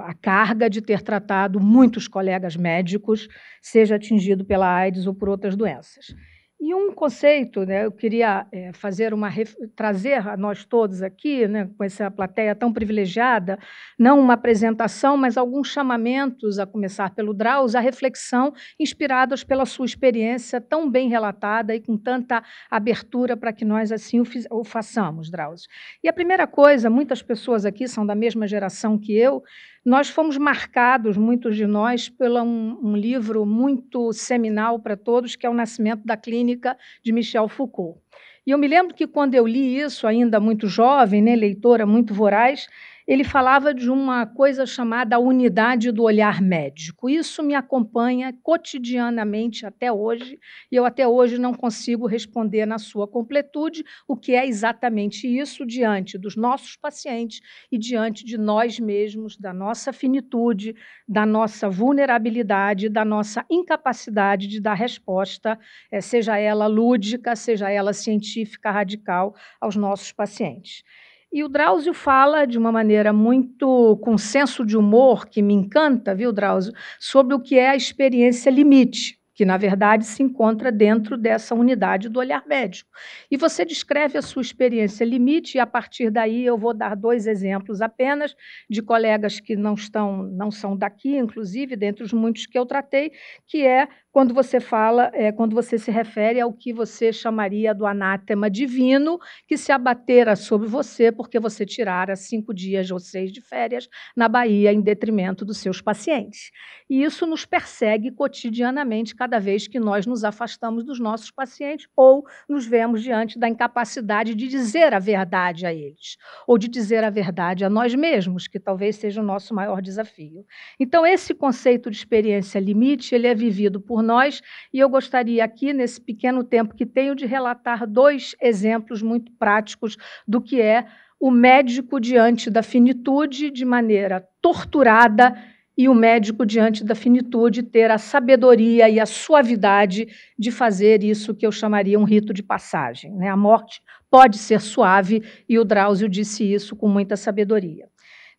Speaker 7: a carga de ter tratado muitos colegas médicos, seja atingido pela AIDS ou por outras doenças. E um conceito, né, eu queria é, fazer uma trazer a nós todos aqui, né, com essa plateia tão privilegiada, não uma apresentação, mas alguns chamamentos, a começar pelo Drauz, a reflexão, inspirados pela sua experiência tão bem relatada e com tanta abertura para que nós assim o, o façamos, Drauz. E a primeira coisa, muitas pessoas aqui são da mesma geração que eu, nós fomos marcados, muitos de nós, por um, um livro muito seminal para todos, que é O Nascimento da Clínica, de Michel Foucault. E eu me lembro que quando eu li isso, ainda muito jovem, né, leitora muito voraz, ele falava de uma coisa chamada unidade do olhar médico. Isso me acompanha cotidianamente até hoje, e eu até hoje não consigo responder na sua completude o que é exatamente isso diante dos nossos pacientes e diante de nós mesmos, da nossa finitude, da nossa vulnerabilidade, da nossa incapacidade de dar resposta, eh, seja ela lúdica, seja ela científica radical, aos nossos pacientes. E o Drauzio fala de uma maneira muito com senso de humor, que me encanta, viu, Drauzio, sobre o que é a experiência limite, que na verdade se encontra dentro dessa unidade do olhar médico. E você descreve a sua experiência limite, e a partir daí eu vou dar dois exemplos apenas de colegas que não estão, não são daqui, inclusive, dentre os muitos que eu tratei, que é quando você fala, é, quando você se refere ao que você chamaria do anátema divino, que se abatera sobre você porque você tirara cinco dias ou seis de férias na Bahia em detrimento dos seus pacientes. E isso nos persegue cotidianamente cada vez que nós nos afastamos dos nossos pacientes ou nos vemos diante da incapacidade de dizer a verdade a eles, ou de dizer a verdade a nós mesmos, que talvez seja o nosso maior desafio. Então, esse conceito de experiência limite, ele é vivido por nós, e eu gostaria aqui, nesse pequeno tempo que tenho, de relatar dois exemplos muito práticos do que é o médico diante da finitude de maneira torturada e o médico diante da finitude ter a sabedoria e a suavidade de fazer isso que eu chamaria um rito de passagem. Né? A morte pode ser suave e o Drauzio disse isso com muita sabedoria.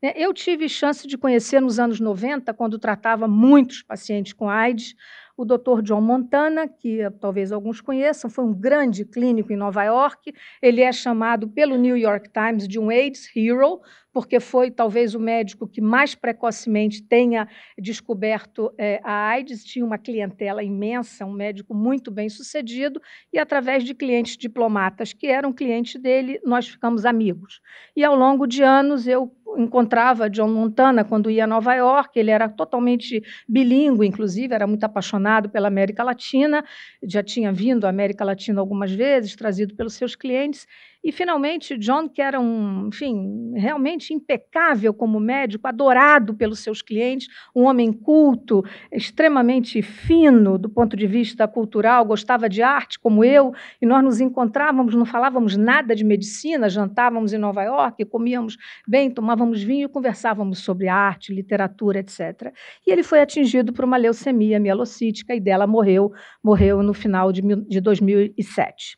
Speaker 7: Né? Eu tive chance de conhecer nos anos 90, quando tratava muitos pacientes com AIDS, o Dr. John Montana, que talvez alguns conheçam, foi um grande clínico em Nova York. Ele é chamado pelo New York Times de um AIDS hero, porque foi talvez o médico que mais precocemente tenha descoberto é, a AIDS, tinha uma clientela imensa, um médico muito bem sucedido, e através de clientes diplomatas que eram clientes dele, nós ficamos amigos. E ao longo de anos eu encontrava John Montana quando ia a Nova York, ele era totalmente bilíngue, inclusive, era muito apaixonado pela América Latina, já tinha vindo à América Latina algumas vezes, trazido pelos seus clientes, e, finalmente, John, que era um, enfim, realmente impecável como médico, adorado pelos seus clientes, um homem culto, extremamente fino do ponto de vista cultural, gostava de arte como eu, e nós nos encontrávamos, não falávamos nada de medicina, jantávamos em Nova York, comíamos bem, tomávamos vinho e conversávamos sobre arte, literatura, etc. E ele foi atingido por uma leucemia mielocítica e dela morreu, morreu no final de, de 2007.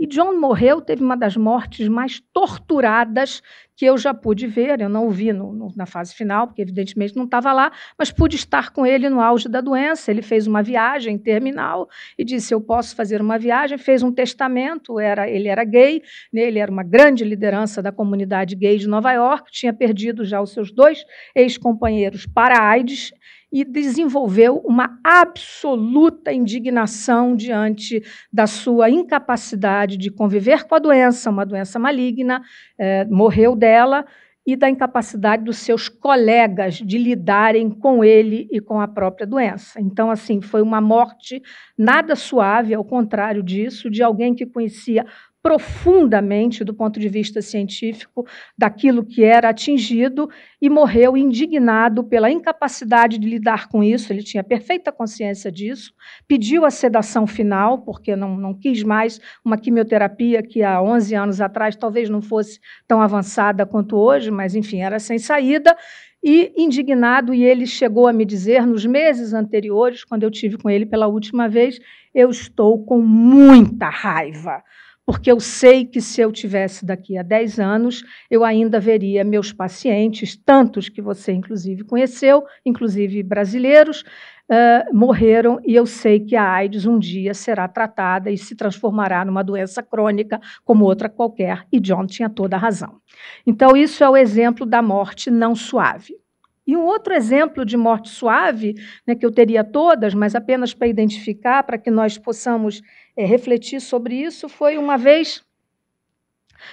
Speaker 7: E John morreu, teve uma das mortes mais torturadas que eu já pude ver. Eu não o vi no, no, na fase final, porque evidentemente não estava lá, mas pude estar com ele no auge da doença. Ele fez uma viagem terminal e disse: Eu posso fazer uma viagem. Fez um testamento. Era, ele era gay, né? ele era uma grande liderança da comunidade gay de Nova York, tinha perdido já os seus dois ex-companheiros para AIDS e desenvolveu uma absoluta indignação diante da sua incapacidade de conviver com a doença, uma doença maligna, é, morreu dela, e da incapacidade dos seus colegas de lidarem com ele e com a própria doença. Então, assim, foi uma morte nada suave, ao contrário disso, de alguém que conhecia profundamente do ponto de vista científico daquilo que era atingido e morreu indignado pela incapacidade de lidar com isso. Ele tinha perfeita consciência disso, pediu a sedação final, porque não, não quis mais uma quimioterapia que há 11 anos atrás talvez não fosse tão avançada quanto hoje, mas enfim, era sem saída. E indignado, e ele chegou a me dizer nos meses anteriores, quando eu tive com ele pela última vez, eu estou com muita raiva porque eu sei que se eu tivesse daqui a 10 anos, eu ainda veria meus pacientes, tantos que você inclusive conheceu, inclusive brasileiros, uh, morreram e eu sei que a AIDS um dia será tratada e se transformará numa doença crônica como outra qualquer, e John tinha toda a razão. Então, isso é o exemplo da morte não suave. E um outro exemplo de morte suave, né, que eu teria todas, mas apenas para identificar, para que nós possamos é, refletir sobre isso, foi uma vez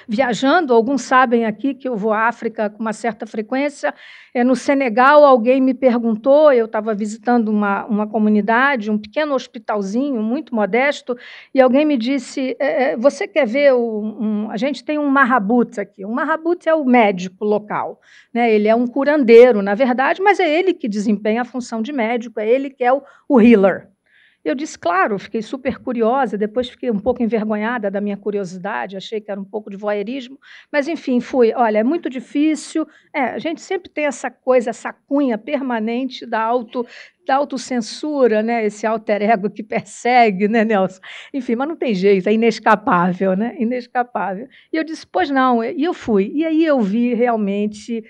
Speaker 7: viajando. Alguns sabem aqui que eu vou à África com uma certa frequência. É, no Senegal, alguém me perguntou, eu estava visitando uma, uma comunidade, um pequeno hospitalzinho, muito modesto, e alguém me disse: é, é Você quer ver? O, um, a gente tem um marabut aqui. Um marabut é o médico local. Né? Ele é um curandeiro, na verdade, mas é ele que desempenha a função de médico, é ele que é o, o healer. Eu disse, claro, fiquei super curiosa, depois fiquei um pouco envergonhada da minha curiosidade, achei que era um pouco de voyeurismo, mas enfim, fui. Olha, é muito difícil, é, a gente sempre tem essa coisa, essa cunha permanente da auto da autocensura, né? esse alter ego que persegue, né, Nelson? Enfim, mas não tem jeito, é inescapável, né? Inescapável. E eu disse, pois não, e eu fui. E aí eu vi realmente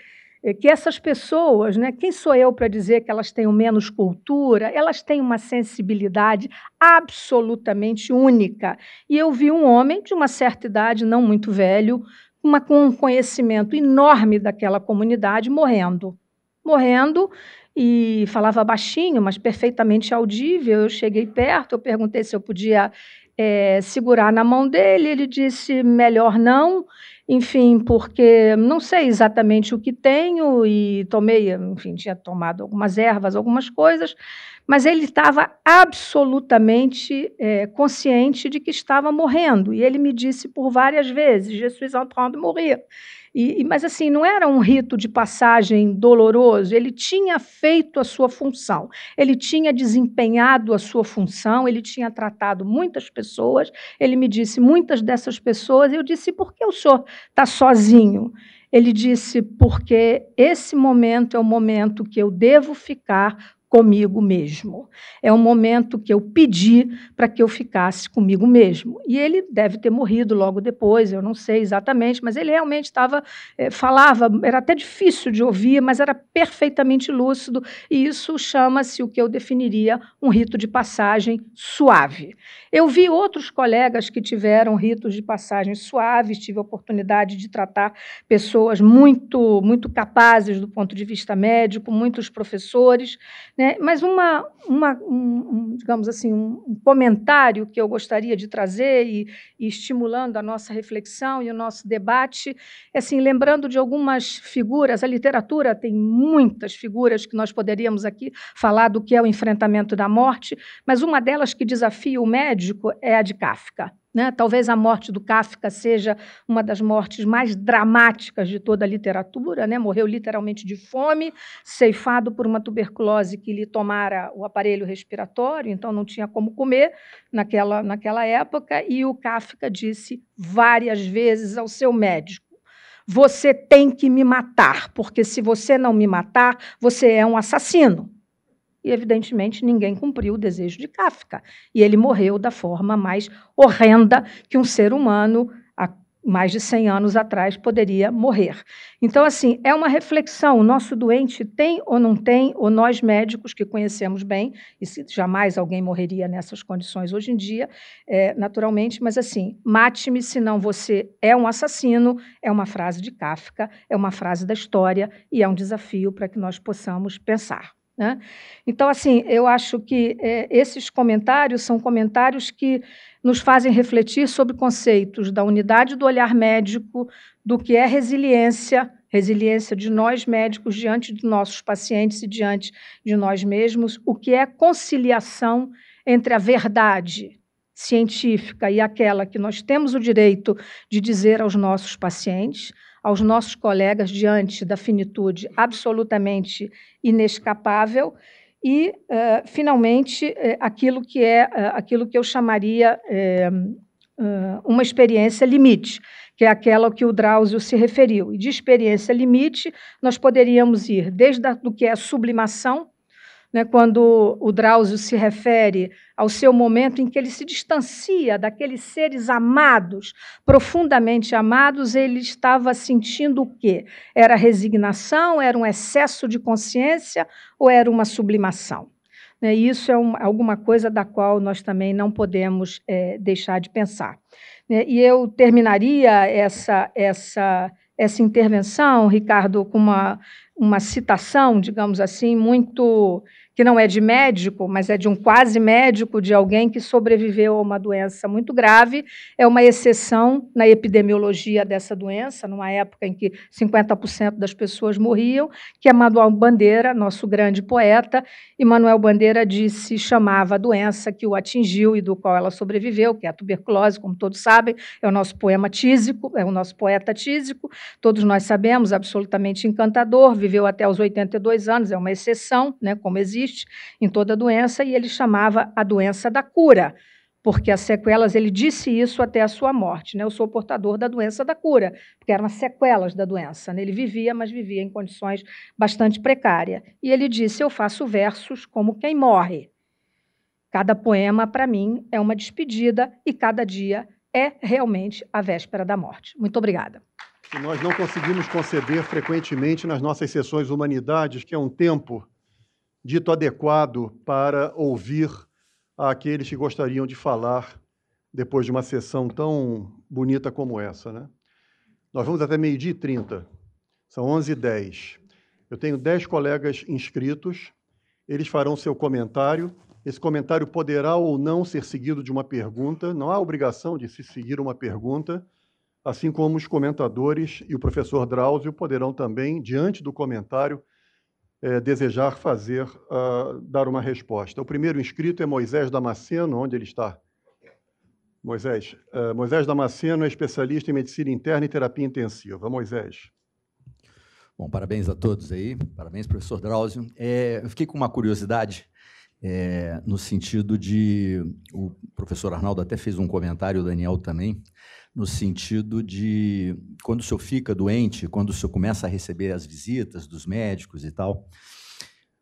Speaker 7: que essas pessoas, né, quem sou eu para dizer que elas tenham menos cultura? Elas têm uma sensibilidade absolutamente única. E eu vi um homem de uma certa idade, não muito velho, uma, com um conhecimento enorme daquela comunidade, morrendo. Morrendo e falava baixinho, mas perfeitamente audível. Eu cheguei perto, eu perguntei se eu podia é, segurar na mão dele, ele disse melhor não enfim, porque não sei exatamente o que tenho e tomei, enfim, tinha tomado algumas ervas, algumas coisas, mas ele estava absolutamente é, consciente de que estava morrendo. E ele me disse por várias vezes: Je suis en train de mourir. E, mas assim, não era um rito de passagem doloroso, ele tinha feito a sua função, ele tinha desempenhado a sua função, ele tinha tratado muitas pessoas, ele me disse muitas dessas pessoas, eu disse, por que o senhor está sozinho? Ele disse, porque esse momento é o momento que eu devo ficar comigo mesmo. É um momento que eu pedi para que eu ficasse comigo mesmo. E ele deve ter morrido logo depois, eu não sei exatamente, mas ele realmente estava, é, falava, era até difícil de ouvir, mas era perfeitamente lúcido, e isso chama-se o que eu definiria um rito de passagem suave. Eu vi outros colegas que tiveram ritos de passagem suaves, tive a oportunidade de tratar pessoas muito, muito capazes do ponto de vista médico, muitos professores, né? Mas uma, uma um, digamos assim, um, comentário que eu gostaria de trazer e, e, estimulando a nossa reflexão e o nosso debate, é assim, lembrando de algumas figuras, a literatura tem muitas figuras que nós poderíamos aqui falar do que é o enfrentamento da morte, mas uma delas que desafia o médico é a de Kafka. Né? Talvez a morte do Kafka seja uma das mortes mais dramáticas de toda a literatura. Né? Morreu literalmente de fome, ceifado por uma tuberculose que lhe tomara o aparelho respiratório, então não tinha como comer naquela, naquela época. E o Kafka disse várias vezes ao seu médico: Você tem que me matar, porque se você não me matar, você é um assassino e, evidentemente, ninguém cumpriu o desejo de Kafka. E ele morreu da forma mais horrenda que um ser humano, há mais de 100 anos atrás, poderia morrer. Então, assim, é uma reflexão: o nosso doente tem ou não tem, ou nós médicos que conhecemos bem, e se jamais alguém morreria nessas condições hoje em dia, é, naturalmente, mas assim, mate-me, senão você é um assassino, é uma frase de Kafka, é uma frase da história e é um desafio para que nós possamos pensar. Né? Então, assim, eu acho que é, esses comentários são comentários que nos fazem refletir sobre conceitos da unidade do olhar médico, do que é resiliência, resiliência de nós médicos diante de nossos pacientes e diante de nós mesmos, o que é conciliação entre a verdade científica e aquela que nós temos o direito de dizer aos nossos pacientes, aos nossos colegas diante da finitude absolutamente inescapável e, uh, finalmente, uh, aquilo que é uh, aquilo que eu chamaria uma experiência limite, que é aquela que o Drauzio se referiu. E de experiência limite, nós poderíamos ir desde a, do que é a sublimação, né, quando o Drauzio se refere ao seu momento em que ele se distancia daqueles seres amados, profundamente amados, ele estava sentindo o quê? Era resignação, era um excesso de consciência ou era uma sublimação? Né, isso é um, alguma coisa da qual nós também não podemos é, deixar de pensar. Né, e eu terminaria essa, essa, essa intervenção, Ricardo, com uma, uma citação, digamos assim, muito que não é de médico, mas é de um quase médico, de alguém que sobreviveu a uma doença muito grave. É uma exceção na epidemiologia dessa doença, numa época em que 50% das pessoas morriam, que é Manuel Bandeira, nosso grande poeta. E Manuel Bandeira disse, chamava a doença que o atingiu e do qual ela sobreviveu, que é a tuberculose, como todos sabem, é o nosso poema tísico, é o nosso poeta tísico. Todos nós sabemos, absolutamente encantador, viveu até os 82 anos, é uma exceção, né, como existe existe em toda doença, e ele chamava a doença da cura, porque as sequelas, ele disse isso até a sua morte, né? Eu sou portador da doença da cura, porque eram as sequelas da doença. Né? Ele vivia, mas vivia em condições bastante precárias. E ele disse: Eu faço versos como quem morre. Cada poema, para mim, é uma despedida e cada dia é realmente a véspera da morte. Muito obrigada.
Speaker 1: Nós não conseguimos conceder frequentemente nas nossas sessões Humanidades, que é um tempo dito adequado para ouvir aqueles que gostariam de falar depois de uma sessão tão bonita como essa. Né? Nós vamos até meio-dia e trinta, são 11 e 10. Eu tenho 10 colegas inscritos, eles farão seu comentário. Esse comentário poderá ou não ser seguido de uma pergunta, não há obrigação de se seguir uma pergunta, assim como os comentadores e o professor Drauzio poderão também, diante do comentário, é, desejar fazer, uh, dar uma resposta. O primeiro inscrito é Moisés Damasceno, onde ele está? Moisés. Uh, Moisés Damasceno é especialista em medicina interna e terapia intensiva. Moisés.
Speaker 8: Bom, parabéns a todos aí. Parabéns, professor Drauzio. É, eu fiquei com uma curiosidade é, no sentido de. O professor Arnaldo até fez um comentário, o Daniel também, no sentido de quando o senhor fica doente, quando o senhor começa a receber as visitas dos médicos e tal,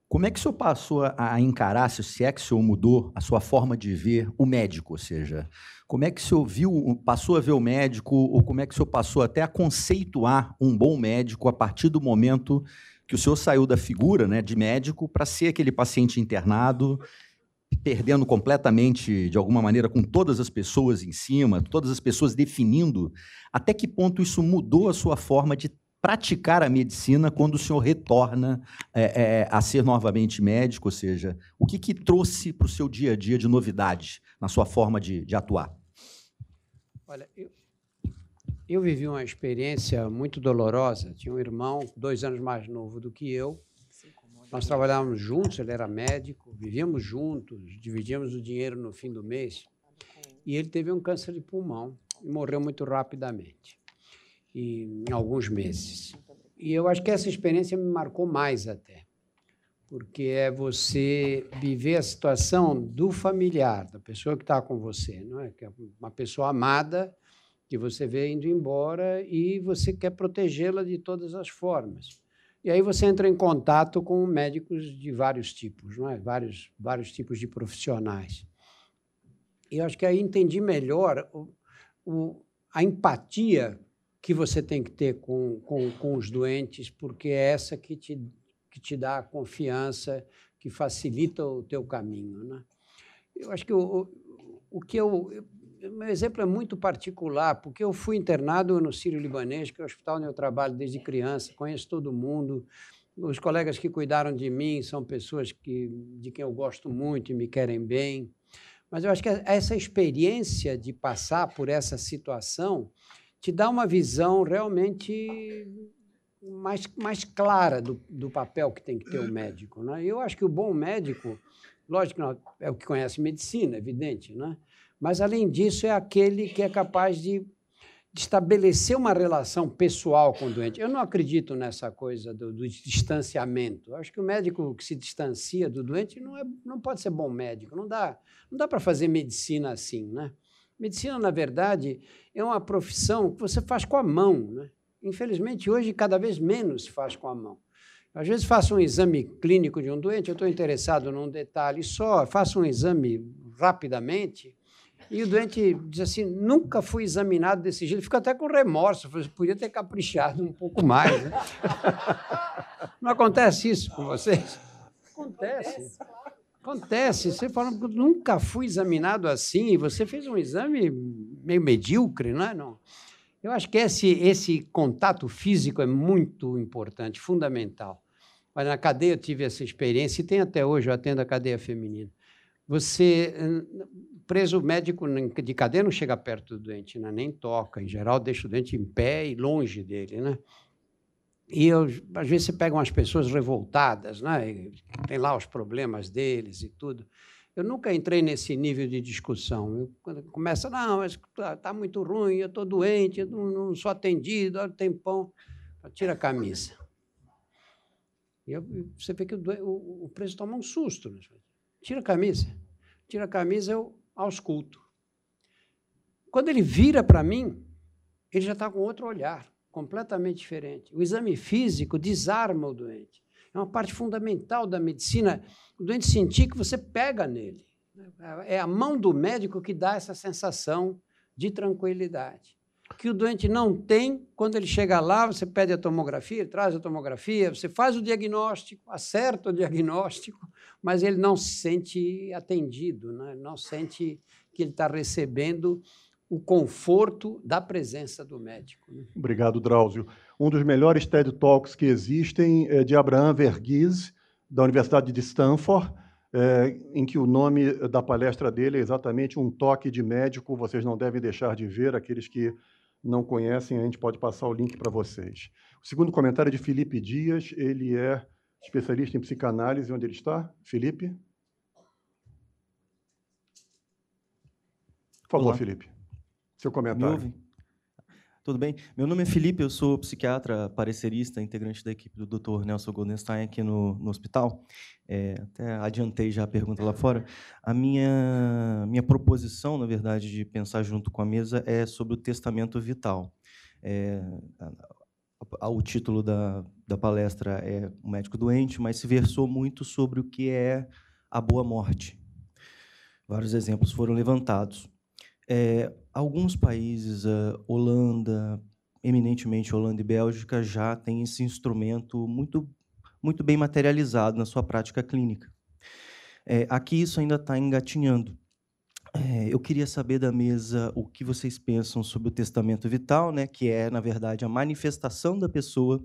Speaker 8: como é que o senhor passou a encarar, se é que o senhor mudou a sua forma de ver o médico, ou seja, como é que o senhor viu, passou a ver o médico, ou como é que o senhor passou até a conceituar um bom médico a partir do momento que o senhor saiu da figura né, de médico para ser aquele paciente internado perdendo completamente, de alguma maneira, com todas as pessoas em cima, todas as pessoas definindo, até que ponto isso mudou a sua forma de praticar a medicina quando o senhor retorna é, é, a ser novamente médico? Ou seja, o que, que trouxe para o seu dia a dia de novidade na sua forma de, de atuar?
Speaker 2: Olha, eu, eu vivi uma experiência muito dolorosa. Tinha um irmão, dois anos mais novo do que eu, nós trabalhávamos juntos, ele era médico, vivíamos juntos, dividíamos o dinheiro no fim do mês. E ele teve um câncer de pulmão e morreu muito rapidamente, e, em alguns meses. E eu acho que essa experiência me marcou mais até, porque é você viver a situação do familiar, da pessoa que está com você, não é? Que é uma pessoa amada que você vê indo embora e você quer protegê-la de todas as formas. E aí você entra em contato com médicos de vários tipos, não é? vários, vários tipos de profissionais. E eu acho que aí entendi melhor o, o, a empatia que você tem que ter com, com, com os doentes, porque é essa que te, que te dá a confiança, que facilita o teu caminho. Né? Eu acho que o, o que eu, meu exemplo é muito particular, porque eu fui internado no Sírio-Libanês, que é o hospital onde eu trabalho desde criança, conheço todo mundo. Os colegas que cuidaram de mim são pessoas que, de quem eu gosto muito e me querem bem. Mas eu acho que essa experiência de passar por essa situação te dá uma visão realmente mais, mais clara do, do papel que tem que ter o médico. Né? Eu acho que o bom médico, lógico é o que conhece medicina, evidente, né? Mas, além disso, é aquele que é capaz de, estabelecer uma relação pessoal com o doente. Eu não acredito nessa coisa do, do distanciamento. Eu acho que o médico que se distancia do doente não, é, não pode ser bom médico. Não dá, não dá para fazer medicina assim. Né? Medicina, na verdade, é uma profissão que você faz com a mão. Né? Infelizmente, hoje, cada vez menos se faz com a mão. Às vezes faço um exame clínico de um doente, eu estou interessado num detalhe só, faço um exame rapidamente, e o doente diz assim: nunca fui examinado desse jeito. Fica até com remorso. Podia ter caprichado um pouco mais. Né? [laughs] Não acontece isso com vocês? Acontece. Acontece. Você fala, nunca fui examinado assim. E você fez um exame meio medíocre, não é? Não. Eu acho que esse, esse contato físico é muito importante, fundamental. Olha, na cadeia eu tive essa experiência e tem até hoje, eu atendo a cadeia feminina. Você, preso médico de cadeia não chega perto do doente, né? nem toca. Em geral, deixa o doente em pé e longe dele. Né? E eu, às vezes você pega umas pessoas revoltadas, né? tem lá os problemas deles e tudo. Eu nunca entrei nesse nível de discussão. Eu, quando começa, não, mas está tá muito ruim, eu estou doente, eu não, não, sou atendido, olha o tempão. Tira a camisa. E eu, você vê que o, o, o preso toma um susto. Né? Tira a camisa. Tira a camisa, eu ausculto. Quando ele vira para mim, ele já está com outro olhar, completamente diferente. O exame físico desarma o doente. É uma parte fundamental da medicina, o doente sentir que você pega nele. É a mão do médico que dá essa sensação de tranquilidade. Que o doente não tem, quando ele chega lá, você pede a tomografia, ele traz a tomografia, você faz o diagnóstico, acerta o diagnóstico, mas ele não se sente atendido, né? não sente que ele está recebendo o conforto da presença do médico. Né?
Speaker 1: Obrigado, Drauzio. Um dos melhores TED Talks que existem é de Abraham Verghese, da Universidade de Stanford, é, em que o nome da palestra dele é exatamente um toque de médico. Vocês não devem deixar de ver, aqueles que não conhecem, a gente pode passar o link para vocês. O segundo comentário é de Felipe Dias, ele é especialista em psicanálise. Onde ele está? Felipe? Por favor, Olá. Felipe. Seu comentário.
Speaker 9: Tudo bem? Meu nome é Felipe, eu sou psiquiatra parecerista, integrante da equipe do Dr. Nelson Goldenstein aqui no, no hospital. É, até adiantei já a pergunta lá fora. A minha, minha proposição, na verdade, de pensar junto com a mesa é sobre o testamento vital. É, o título da, da palestra é O Médico Doente, mas se versou muito sobre o que é a boa morte. Vários exemplos foram levantados. É, alguns países, a Holanda, eminentemente Holanda e Bélgica, já têm esse instrumento muito, muito bem materializado na sua prática clínica. É, aqui isso ainda está engatinhando. É, eu queria saber da mesa o que vocês pensam sobre o testamento vital, né, que é, na verdade, a manifestação da pessoa,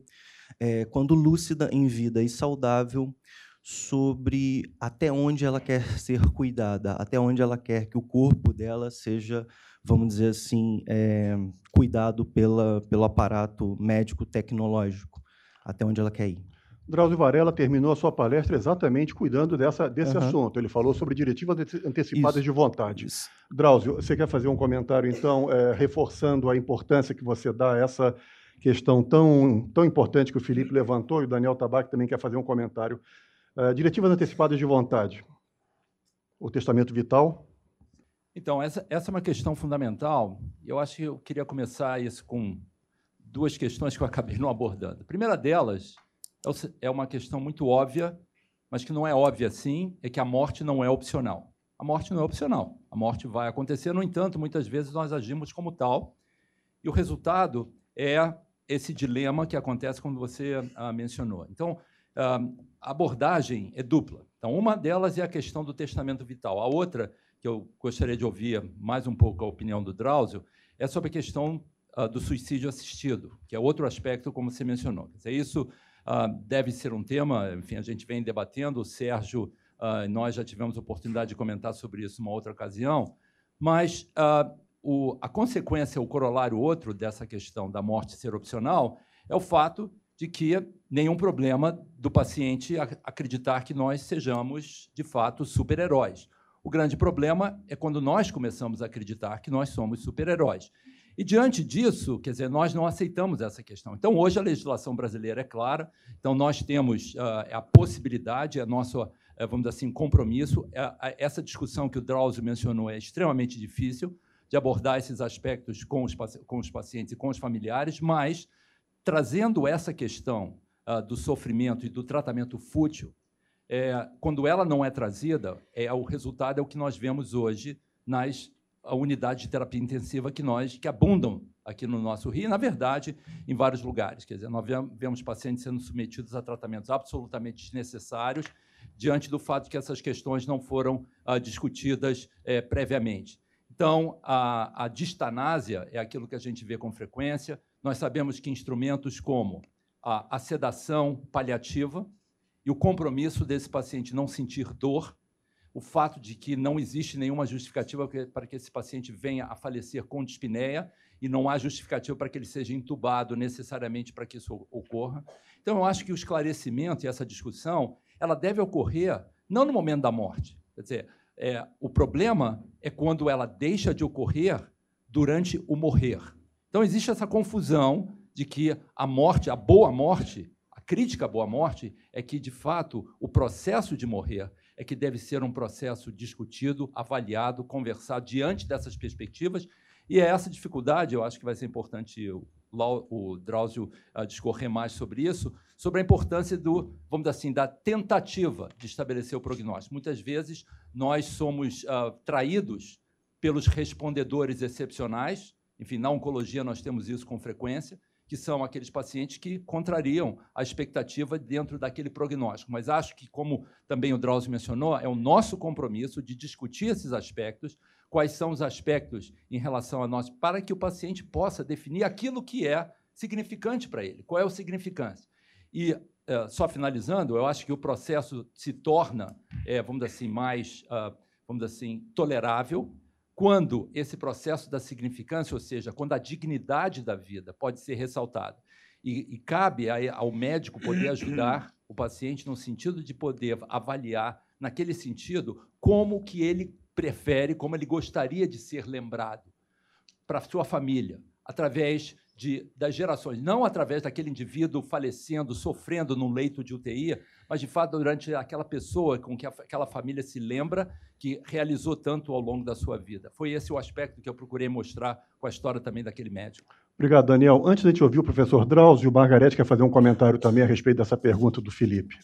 Speaker 9: é, quando lúcida, em vida e saudável, sobre até onde ela quer ser cuidada, até onde ela quer que o corpo dela seja, vamos dizer assim, é, cuidado pela, pelo aparato médico tecnológico, até onde ela quer ir.
Speaker 1: Drauzio Varela terminou a sua palestra exatamente cuidando dessa, desse uhum. assunto. Ele falou sobre diretivas antecipadas Isso. de vontade. Isso. Drauzio, você quer fazer um comentário, então, é, reforçando a importância que você dá a essa questão tão, tão importante que o Felipe levantou, e o Daniel Tabac também quer fazer um comentário Uh, diretivas antecipadas de vontade. O testamento vital.
Speaker 4: Então, essa, essa é uma questão fundamental. Eu acho que eu queria começar isso com duas questões que eu acabei não abordando. A primeira delas é, é uma questão muito óbvia, mas que não é óbvia assim, é que a morte não é opcional. A morte não é opcional. A morte vai acontecer, no entanto, muitas vezes nós agimos como tal, e o resultado é esse dilema que acontece como você ah, mencionou. Então, a abordagem é dupla. Então, uma delas é a questão do testamento vital. A outra, que eu gostaria de ouvir mais um pouco a opinião do Drauzio, é sobre a questão uh, do suicídio assistido, que é outro aspecto, como você mencionou. Quer dizer, isso uh, deve ser um tema, enfim, a gente vem debatendo, o Sérgio, uh, nós já tivemos oportunidade de comentar sobre isso uma outra ocasião, mas o, a consequência, o corolário outro dessa questão da morte ser opcional, é o fato de que nenhum problema do paciente acreditar que nós sejamos, de fato, super-heróis. O grande problema é quando nós começamos a acreditar que nós somos super-heróis. E diante disso, quer dizer, nós não aceitamos essa questão. Então, hoje a legislação brasileira é clara. Então, nós temos uh, a possibilidade, é nosso, uh, vamos dizer assim, compromisso. Uh, essa discussão que o Drauzio mencionou é extremamente difícil de abordar esses aspectos com os, com os pacientes e com os familiares, mas trazendo essa questão uh, do sofrimento e do tratamento fútil, é, quando ela não é trazida, é o resultado é o que nós vemos hoje nas unidades de terapia intensiva que nós que abundam aqui no nosso Rio, e, na verdade, em vários lugares. Quer dizer, nós vemos pacientes sendo submetidos a tratamentos absolutamente desnecessários diante do fato que essas questões não foram ah, discutidas é, previamente. Então, a, a distanásia é aquilo que a gente vê com frequência, nós sabemos que instrumentos como a, a sedação paliativa, e o compromisso desse paciente não sentir dor, o fato de que não existe nenhuma justificativa para que esse paciente venha a falecer com dispneia e não há justificativa para que ele seja entubado necessariamente para que isso ocorra. Então, eu acho que o esclarecimento e essa discussão ela deve ocorrer não no momento da morte. Quer dizer, é, o problema é quando ela deixa de ocorrer durante o morrer. Então, existe essa confusão de que a morte, a boa morte, crítica à boa morte, é que, de fato, o processo de morrer é que deve ser um processo discutido, avaliado, conversado diante dessas perspectivas. E é essa dificuldade, eu acho que vai ser importante o, Drauzio uh, discorrer mais sobre isso, sobre a importância do, vamos dizer assim, da tentativa de estabelecer o prognóstico. Muitas vezes nós somos uh, traídos pelos respondedores excepcionais, enfim, na oncologia nós temos isso com frequência, que são aqueles pacientes que contrariam a expectativa dentro daquele prognóstico. Mas acho que, como também o Drauzio mencionou, é o nosso compromisso de discutir esses aspectos, quais são os aspectos em relação a nós, para que o paciente possa definir aquilo que é significante para ele, qual é o significante. E, é, só finalizando, eu acho que o processo se torna, é, vamos dizer assim, mais, uh, vamos dizer assim, tolerável, quando esse processo da significância, ou seja, quando a dignidade da vida pode ser ressaltada. E, e cabe ao médico poder [clears throat] ajudar o paciente no sentido de poder avaliar, naquele sentido, como que ele prefere, como ele gostaria de ser lembrado para a sua família, através de, das gerações, não através daquele indivíduo falecendo, sofrendo num leito de UTI, mas de fato durante aquela pessoa com que aquela família se lembra que realizou tanto ao longo da sua vida. Foi esse o aspecto que eu procurei mostrar com a história também daquele médico.
Speaker 1: Obrigado, Daniel. Antes de a gente ouvir o professor Drauzio, o Margarete quer fazer um comentário também a respeito dessa pergunta do Felipe.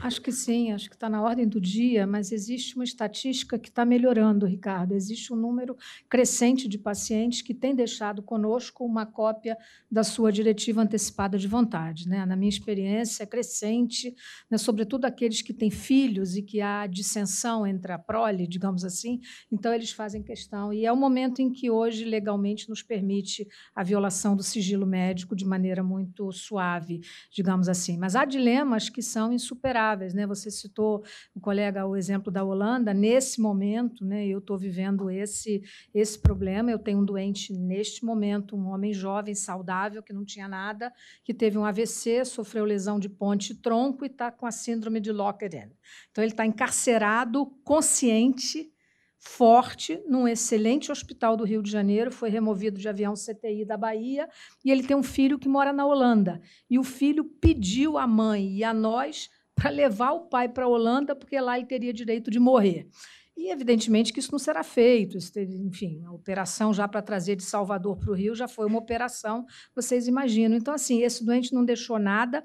Speaker 7: Acho que sim, acho que está na ordem do dia, mas existe uma estatística que está melhorando, Ricardo. Existe um número crescente de pacientes que têm deixado conosco uma cópia da sua diretiva antecipada de vontade. Né? Na minha experiência, é crescente, né? sobretudo aqueles que têm filhos e que há dissensão entre a prole, digamos assim, então eles fazem questão. E é o momento em que hoje legalmente nos permite a violação do sigilo médico de maneira muito suave, digamos assim. Mas há dilemas que são insuperáveis né? Você citou o colega o exemplo da Holanda. Nesse momento, né, eu estou vivendo esse esse problema. Eu tenho um doente neste momento, um homem jovem, saudável, que não tinha nada, que teve um AVC, sofreu lesão de ponte tronco e está com a síndrome de Lockeren. Então ele está encarcerado, consciente forte num excelente hospital do Rio de Janeiro, foi removido de avião CTI da Bahia, e ele tem um filho que mora na Holanda. E o filho pediu à mãe e a nós para levar o pai para a Holanda, porque lá ele teria direito de morrer. E, evidentemente, que isso não será feito. enfim, a operação já para trazer de Salvador para o Rio já foi uma operação, vocês imaginam. Então, assim, esse doente não deixou nada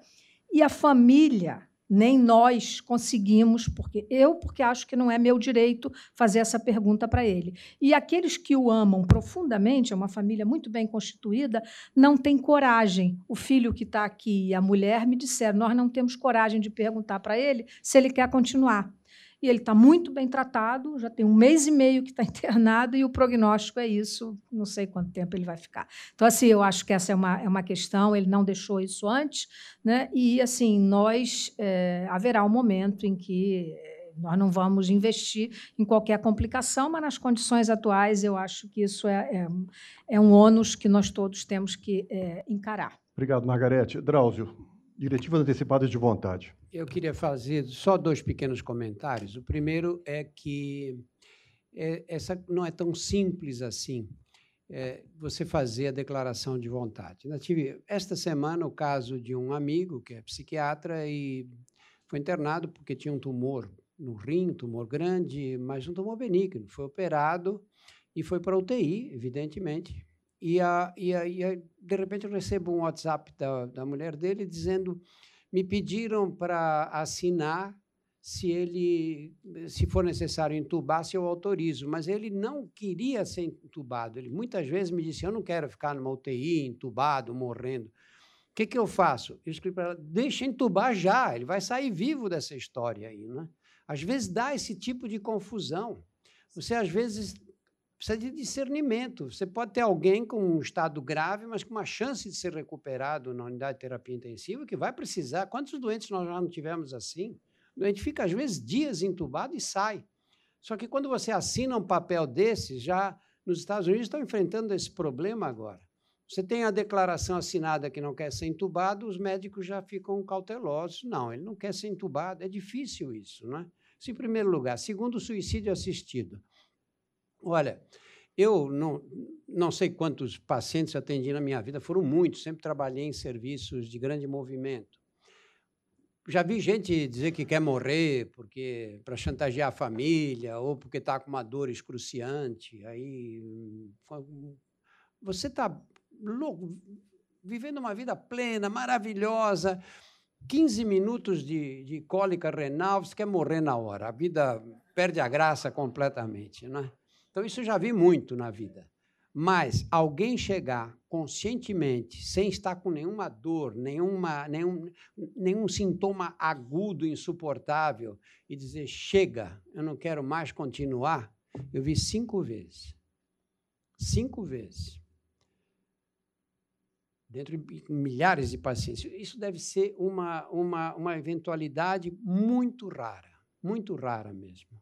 Speaker 7: e a família nem nós conseguimos, porque eu, porque acho que não é meu direito fazer essa pergunta para ele. E aqueles que o amam profundamente, é uma família muito bem constituída, não têm coragem. O filho que está aqui e a mulher me disseram: nós não temos coragem de perguntar para ele se ele quer continuar e ele está muito bem tratado, já tem um mês e meio que está [laughs] internado, e o prognóstico é isso, não sei quanto tempo ele vai ficar. Então, assim, eu acho que essa é uma, é uma questão, ele não deixou isso antes, né? e, assim, nós, é, haverá um momento em que é, nós não vamos investir em qualquer complicação, mas nas condições atuais eu acho que isso é, é, é um ônus que nós todos temos que é, encarar.
Speaker 1: Obrigado, Margarete. Drauzio, diretivas antecipadas de vontade.
Speaker 2: Eu queria fazer só dois pequenos comentários. O primeiro é que é, essa não é tão simples assim. É, você fazer a declaração de vontade. Eu tive esta semana o caso de um amigo que é psiquiatra e foi internado porque tinha um tumor no rim, um tumor grande, mas um tumor benigno. Foi operado e foi para UTI, evidentemente. E, a, e, a, e a, de repente eu recebo um WhatsApp da, da mulher dele dizendo me pediram para assinar se ele, se for necessário entubar, se eu autorizo, mas ele não queria ser entubado. Ele muitas vezes me disse: Eu não quero ficar numa UTI, entubado, morrendo. O que, que eu faço? Eu escrevi para ela: Deixa entubar já, ele vai sair vivo dessa história aí. Né? Às vezes dá esse tipo de confusão. Você, às vezes, precisa de discernimento. Você pode ter alguém com um estado grave, mas com uma chance de ser recuperado na unidade de terapia intensiva, que vai precisar. Quantos doentes nós já não tivemos assim? O doente fica, às vezes, dias entubado e sai. Só que quando você assina um papel desses, já nos Estados Unidos estão enfrentando esse problema agora. Você tem a declaração assinada que não quer ser entubado, os médicos já ficam cautelosos. Não, ele não quer ser entubado. É difícil isso, não é? Isso em primeiro lugar. Segundo, suicídio assistido. Olha, eu não, não sei quantos pacientes atendi na minha vida, foram muitos, sempre trabalhei em serviços de grande movimento. Já vi gente dizer que quer morrer porque para chantagear a família ou porque está com uma dor excruciante. Aí você está louco, vivendo uma vida plena, maravilhosa. 15 minutos de, de cólica renal, você quer morrer na hora. A vida perde a graça completamente, não é? Então, isso eu já vi muito na vida. Mas alguém chegar conscientemente, sem estar com nenhuma dor, nenhuma, nenhum, nenhum sintoma agudo, insuportável, e dizer: chega, eu não quero mais continuar, eu vi cinco vezes. Cinco vezes. Dentro de milhares de pacientes. Isso deve ser uma, uma, uma eventualidade muito rara, muito rara mesmo.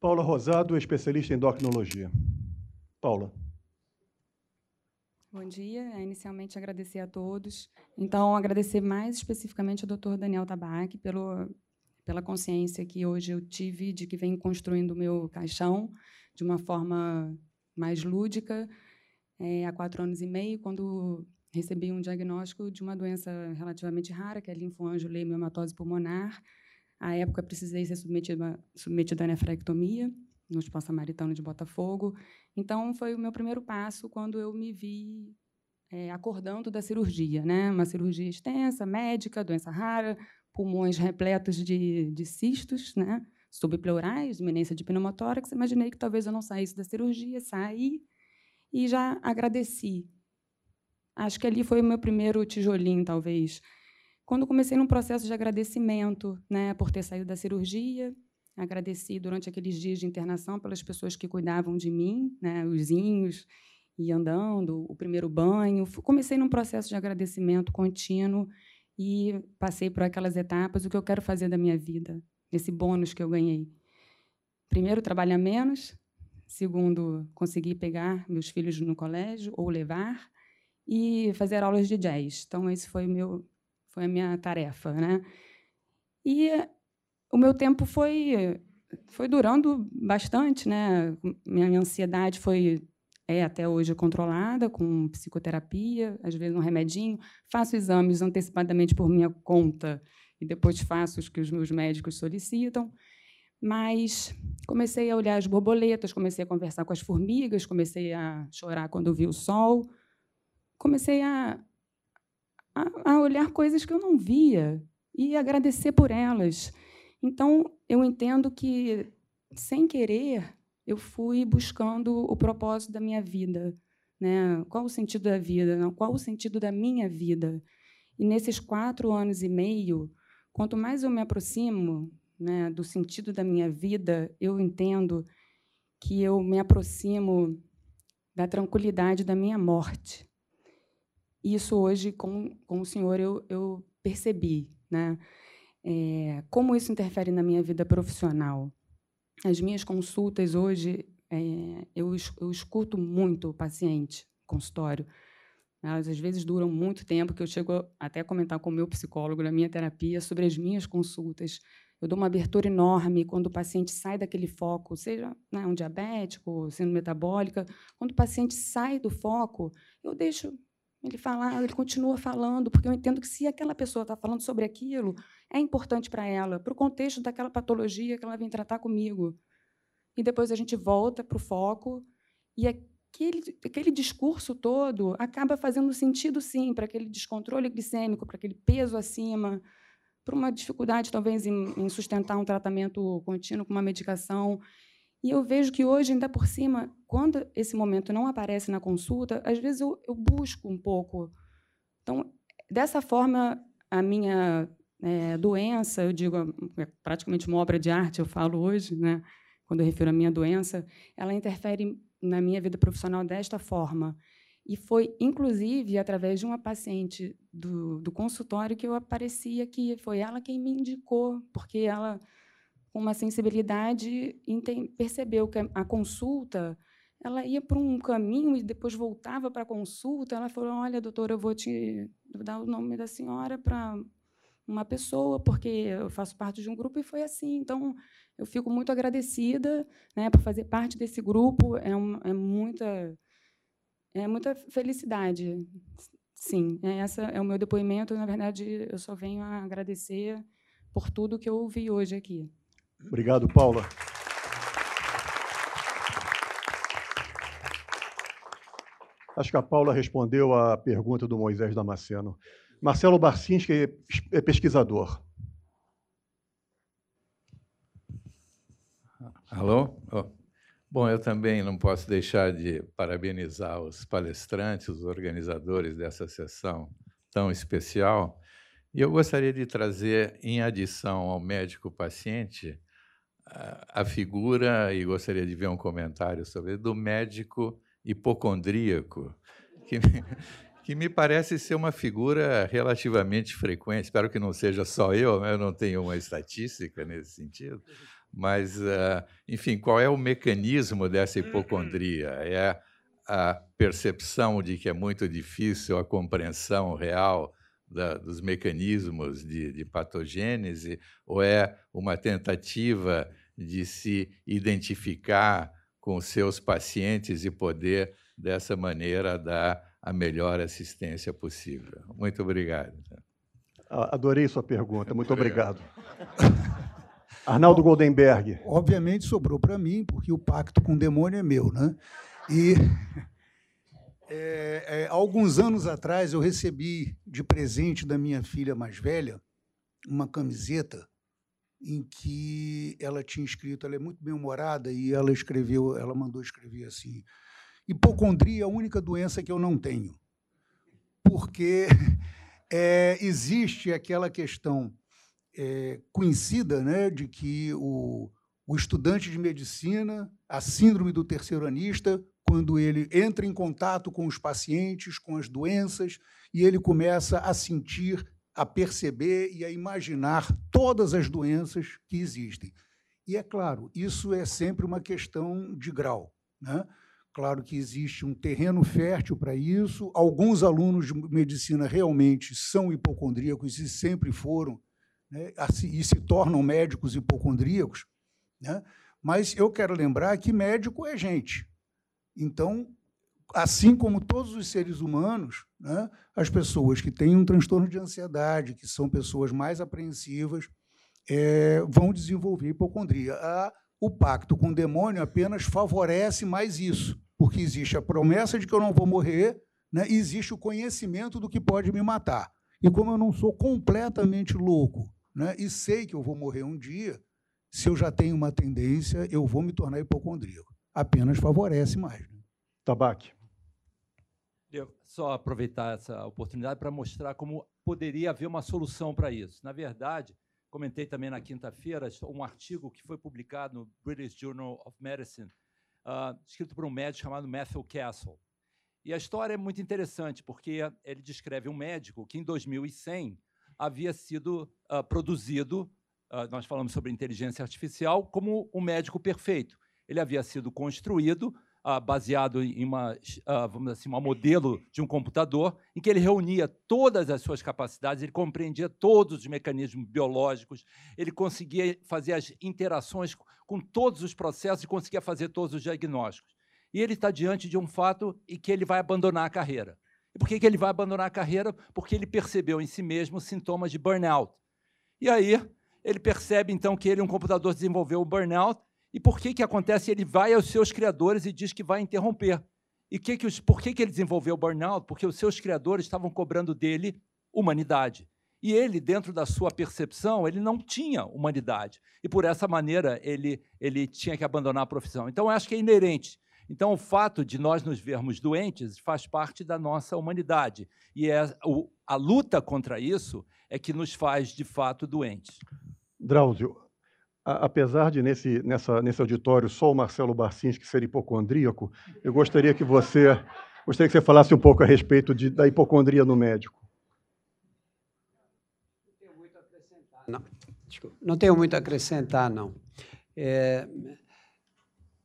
Speaker 1: Paula Rosado, especialista em endocrinologia. Paula.
Speaker 10: Bom dia. É, inicialmente, agradecer a todos. Então, agradecer mais especificamente ao Dr. Daniel Tabac pelo, pela consciência que hoje eu tive de que vem construindo o meu caixão de uma forma mais lúdica. É, há quatro anos e meio, quando recebi um diagnóstico de uma doença relativamente rara, que é a pulmonar, à época, precisei ser submetida, submetida à nefrectomia no Hospital Samaritano de Botafogo. Então, foi o meu primeiro passo quando eu me vi é, acordando da cirurgia. Né? Uma cirurgia extensa, médica, doença rara, pulmões repletos de, de cistos, né? subpleurais, iminência de pneumotórax. Imaginei que talvez eu não saísse da cirurgia, saí e já agradeci. Acho que ali foi o meu primeiro tijolinho, talvez, quando comecei num processo de agradecimento, né, por ter saído da cirurgia, agradeci durante aqueles dias de internação pelas pessoas que cuidavam de mim, né, os zinhos, e andando, o primeiro banho. Comecei num processo de agradecimento contínuo e passei por aquelas etapas, o que eu quero fazer da minha vida, esse bônus que eu ganhei. Primeiro, trabalhar menos. Segundo, conseguir pegar meus filhos no colégio ou levar. E fazer aulas de jazz. Então, esse foi o meu foi a minha tarefa, né? E o meu tempo foi foi durando bastante, né? Minha ansiedade foi é até hoje controlada com psicoterapia, às vezes um remedinho. Faço exames antecipadamente por minha conta e depois faço os que os meus médicos solicitam. Mas comecei a olhar as borboletas, comecei a conversar com as formigas, comecei a chorar quando vi o sol, comecei a a, a olhar coisas que eu não via e agradecer por elas. Então, eu entendo que, sem querer, eu fui buscando o propósito da minha vida. Né? Qual o sentido da vida? Qual o sentido da minha vida? E nesses quatro anos e meio, quanto mais eu me aproximo né, do sentido da minha vida, eu entendo que eu me aproximo da tranquilidade da minha morte isso hoje, com, com o senhor, eu, eu percebi. Né? É, como isso interfere na minha vida profissional? As minhas consultas hoje, é, eu, eu escuto muito o paciente, consultório. Elas às vezes duram muito tempo, que eu chego até a comentar com o meu psicólogo na minha terapia sobre as minhas consultas. Eu dou uma abertura enorme quando o paciente sai daquele foco, seja né, um diabético, sendo metabólica. Quando o paciente sai do foco, eu deixo ele fala, ele continua falando, porque eu entendo que se aquela pessoa está falando sobre aquilo, é importante para ela, para o contexto daquela patologia que ela vem tratar comigo. E depois a gente volta para o foco e aquele, aquele discurso todo acaba fazendo sentido, sim, para aquele descontrole glicêmico, para aquele peso acima, para uma dificuldade, talvez, em, em sustentar um tratamento contínuo com uma medicação. E eu vejo que hoje, ainda por cima, quando esse momento não aparece na consulta, às vezes eu, eu busco um pouco. Então, dessa forma, a minha é, doença, eu digo, é praticamente uma obra de arte, eu falo hoje, né? quando eu refiro à minha doença, ela interfere na minha vida profissional desta forma. E foi, inclusive, através de uma paciente do, do consultório que eu apareci aqui. Foi ela quem me indicou, porque ela, com uma sensibilidade, percebeu que a consulta ela ia para um caminho e depois voltava para a consulta. Ela falou: Olha, doutora, eu vou te dar o nome da senhora para uma pessoa, porque eu faço parte de um grupo e foi assim. Então, eu fico muito agradecida né, por fazer parte desse grupo. É, é muita é muita felicidade. Sim, é, essa é o meu depoimento. Na verdade, eu só venho a agradecer por tudo que eu ouvi hoje aqui.
Speaker 1: Obrigado, Paula. Acho que a Paula respondeu à pergunta do Moisés Damasceno. Marcelo Barcinski é pesquisador.
Speaker 11: Alô? Oh. Bom, eu também não posso deixar de parabenizar os palestrantes, os organizadores dessa sessão tão especial. E eu gostaria de trazer, em adição ao médico-paciente, a figura, e gostaria de ver um comentário sobre, do médico hipocondríaco, que, [laughs] que me parece ser uma figura relativamente frequente. Espero que não seja só eu, né? eu não tenho uma estatística nesse sentido, mas, uh, enfim, qual é o mecanismo dessa hipocondria? É a percepção de que é muito difícil a compreensão real da, dos mecanismos de, de patogênese, ou é uma tentativa de se identificar com seus pacientes e poder, dessa maneira, dar a melhor assistência possível? Muito obrigado.
Speaker 1: Adorei sua pergunta, muito obrigado. [laughs] Arnaldo Goldenberg.
Speaker 3: Obviamente sobrou para mim, porque o pacto com o demônio é meu. Né? E é, é, alguns anos atrás eu recebi de presente da minha filha mais velha uma camiseta em que ela tinha escrito, ela é muito bem humorada e ela escreveu, ela mandou escrever assim: hipocondria é a única doença que eu não tenho, porque [laughs] é, existe aquela questão é, conhecida né, de que o, o estudante de medicina, a síndrome do terceiranista, quando ele entra em contato com os pacientes, com as doenças, e ele começa a sentir, a perceber e a imaginar todas as doenças que existem. E é claro, isso é sempre uma questão de grau. Né? Claro que existe um terreno fértil para isso. Alguns alunos de medicina realmente são hipocondríacos e sempre foram, né, e se tornam médicos hipocondríacos, né? mas eu quero lembrar que médico é gente. Então, assim como todos os seres humanos, né, as pessoas que têm um transtorno de ansiedade, que são pessoas mais apreensivas, é, vão desenvolver hipocondria. A, o pacto com o demônio apenas favorece mais isso, porque existe a promessa de que eu não vou morrer, né, e existe o conhecimento do que pode me matar. E como eu não sou completamente louco né, e sei que eu vou morrer um dia, se eu já tenho uma tendência, eu vou me tornar hipocondríaco. Apenas favorece mais.
Speaker 1: Tabaque.
Speaker 4: Eu só aproveitar essa oportunidade para mostrar como poderia haver uma solução para isso. Na verdade, comentei também na quinta-feira um artigo que foi publicado no British Journal of Medicine, uh, escrito por um médico chamado Matthew Castle. E a história é muito interessante, porque ele descreve um médico que, em 2100, havia sido uh, produzido, uh, nós falamos sobre inteligência artificial, como um médico perfeito. Ele havia sido construído uh, baseado em uma, vamos dizer assim, uma modelo de um computador, em que ele reunia todas as suas capacidades, ele compreendia todos os mecanismos biológicos, ele conseguia fazer as interações com todos os processos e conseguia fazer todos os diagnósticos. E ele está diante de um fato em que ele vai abandonar a carreira. E por que, que ele vai abandonar a carreira? Porque ele percebeu em si mesmo sintomas de burnout. E aí ele percebe então que ele, um computador, desenvolveu o burnout. E por que, que acontece? Ele vai aos seus criadores e diz que vai interromper. E que que os, por que, que ele desenvolveu o burnout? Porque os seus criadores estavam cobrando dele humanidade. E ele, dentro da sua percepção, ele não tinha humanidade. E por essa maneira ele, ele tinha que abandonar a profissão. Então, eu acho que é inerente então, o fato de nós nos vermos doentes faz parte da nossa humanidade. E é o, a luta contra isso é que nos faz, de fato, doentes.
Speaker 1: Drauzio, apesar de nesse, nessa, nesse auditório só o Marcelo Barcinski ser hipocondríaco, eu gostaria que você gostaria que você falasse um pouco a respeito de, da hipocondria no médico.
Speaker 2: Não, desculpa, não tenho muito a acrescentar, não. É,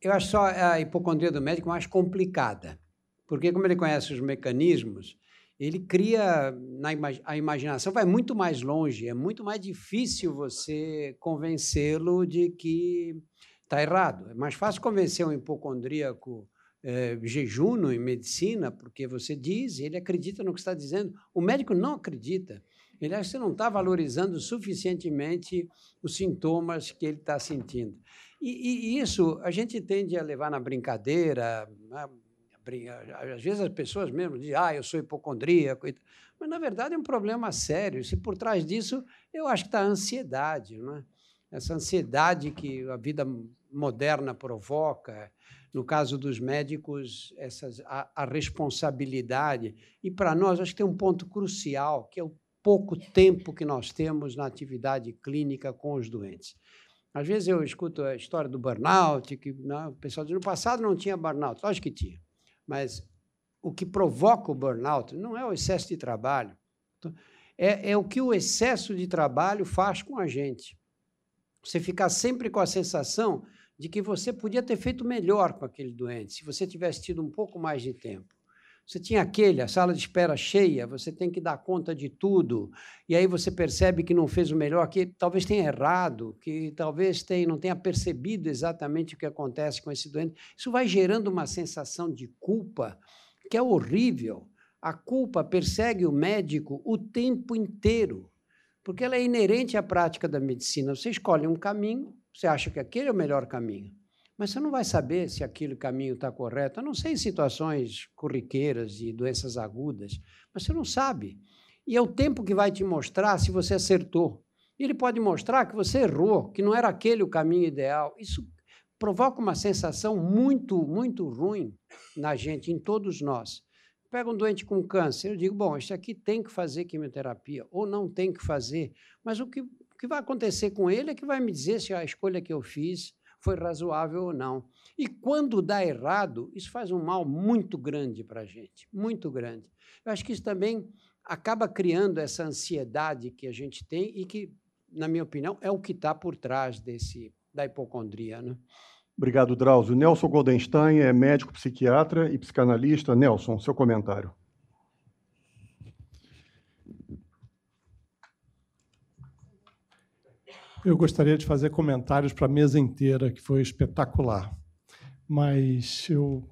Speaker 2: eu acho só a hipocondria do médico mais complicada, porque como ele conhece os mecanismos, ele cria na a imaginação vai muito mais longe, é muito mais difícil você convencê-lo de que está errado. É mais fácil convencer um hipocondríaco é, jejuno em medicina, porque você diz, ele acredita no que está dizendo. O médico não acredita. Ele acha que você não está valorizando suficientemente os sintomas que ele está sentindo. E, e, isso a gente tende a levar na brincadeira, né? Às vezes as pessoas mesmo dizem, ah, eu sou hipocondríaco. Mas, na verdade, é um problema sério. Se por trás disso, eu acho que está a ansiedade. Né? Essa ansiedade que a vida moderna provoca, no caso dos médicos, essas, a, a responsabilidade. E, para nós, acho que tem um ponto crucial, que é o pouco tempo que nós temos na atividade clínica com os doentes. Às vezes eu escuto a história do burnout, que não, o pessoal diz no passado não tinha burnout. Lógico que tinha. Mas o que provoca o burnout não é o excesso de trabalho, então, é, é o que o excesso de trabalho faz com a gente. Você ficar sempre com a sensação de que você podia ter feito melhor com aquele doente, se você tivesse tido um pouco mais de tempo. Você tinha aquele, a sala de espera cheia, você tem que dar conta de tudo, e aí você percebe que não fez o melhor, que talvez tenha errado, que talvez tenha, não tenha percebido exatamente o que acontece com esse doente. Isso vai gerando uma sensação de culpa que é horrível. A culpa persegue o médico o tempo inteiro, porque ela é inerente à prática da medicina. Você escolhe um caminho, você acha que aquele é o melhor caminho. Mas você não vai saber se aquele caminho está correto. Eu não sei em situações corriqueiras e doenças agudas, mas você não sabe. E é o tempo que vai te mostrar se você acertou. Ele pode mostrar que você errou, que não era aquele o caminho ideal. Isso provoca uma sensação muito, muito ruim na gente, em todos nós. Pega um doente com câncer, eu digo, bom, este aqui tem que fazer quimioterapia, ou não tem que fazer, mas o que, o que vai acontecer com ele é que vai me dizer se a escolha que eu fiz foi razoável ou não. E quando dá errado, isso faz um mal muito grande para a gente, muito grande. Eu acho que isso também acaba criando essa ansiedade que a gente tem e que, na minha opinião, é o que está por trás desse da hipocondria. Né?
Speaker 1: Obrigado, Drauzio. Nelson Goldenstein é médico psiquiatra e psicanalista. Nelson, seu comentário.
Speaker 12: Eu gostaria de fazer comentários para a mesa inteira, que foi espetacular. Mas eu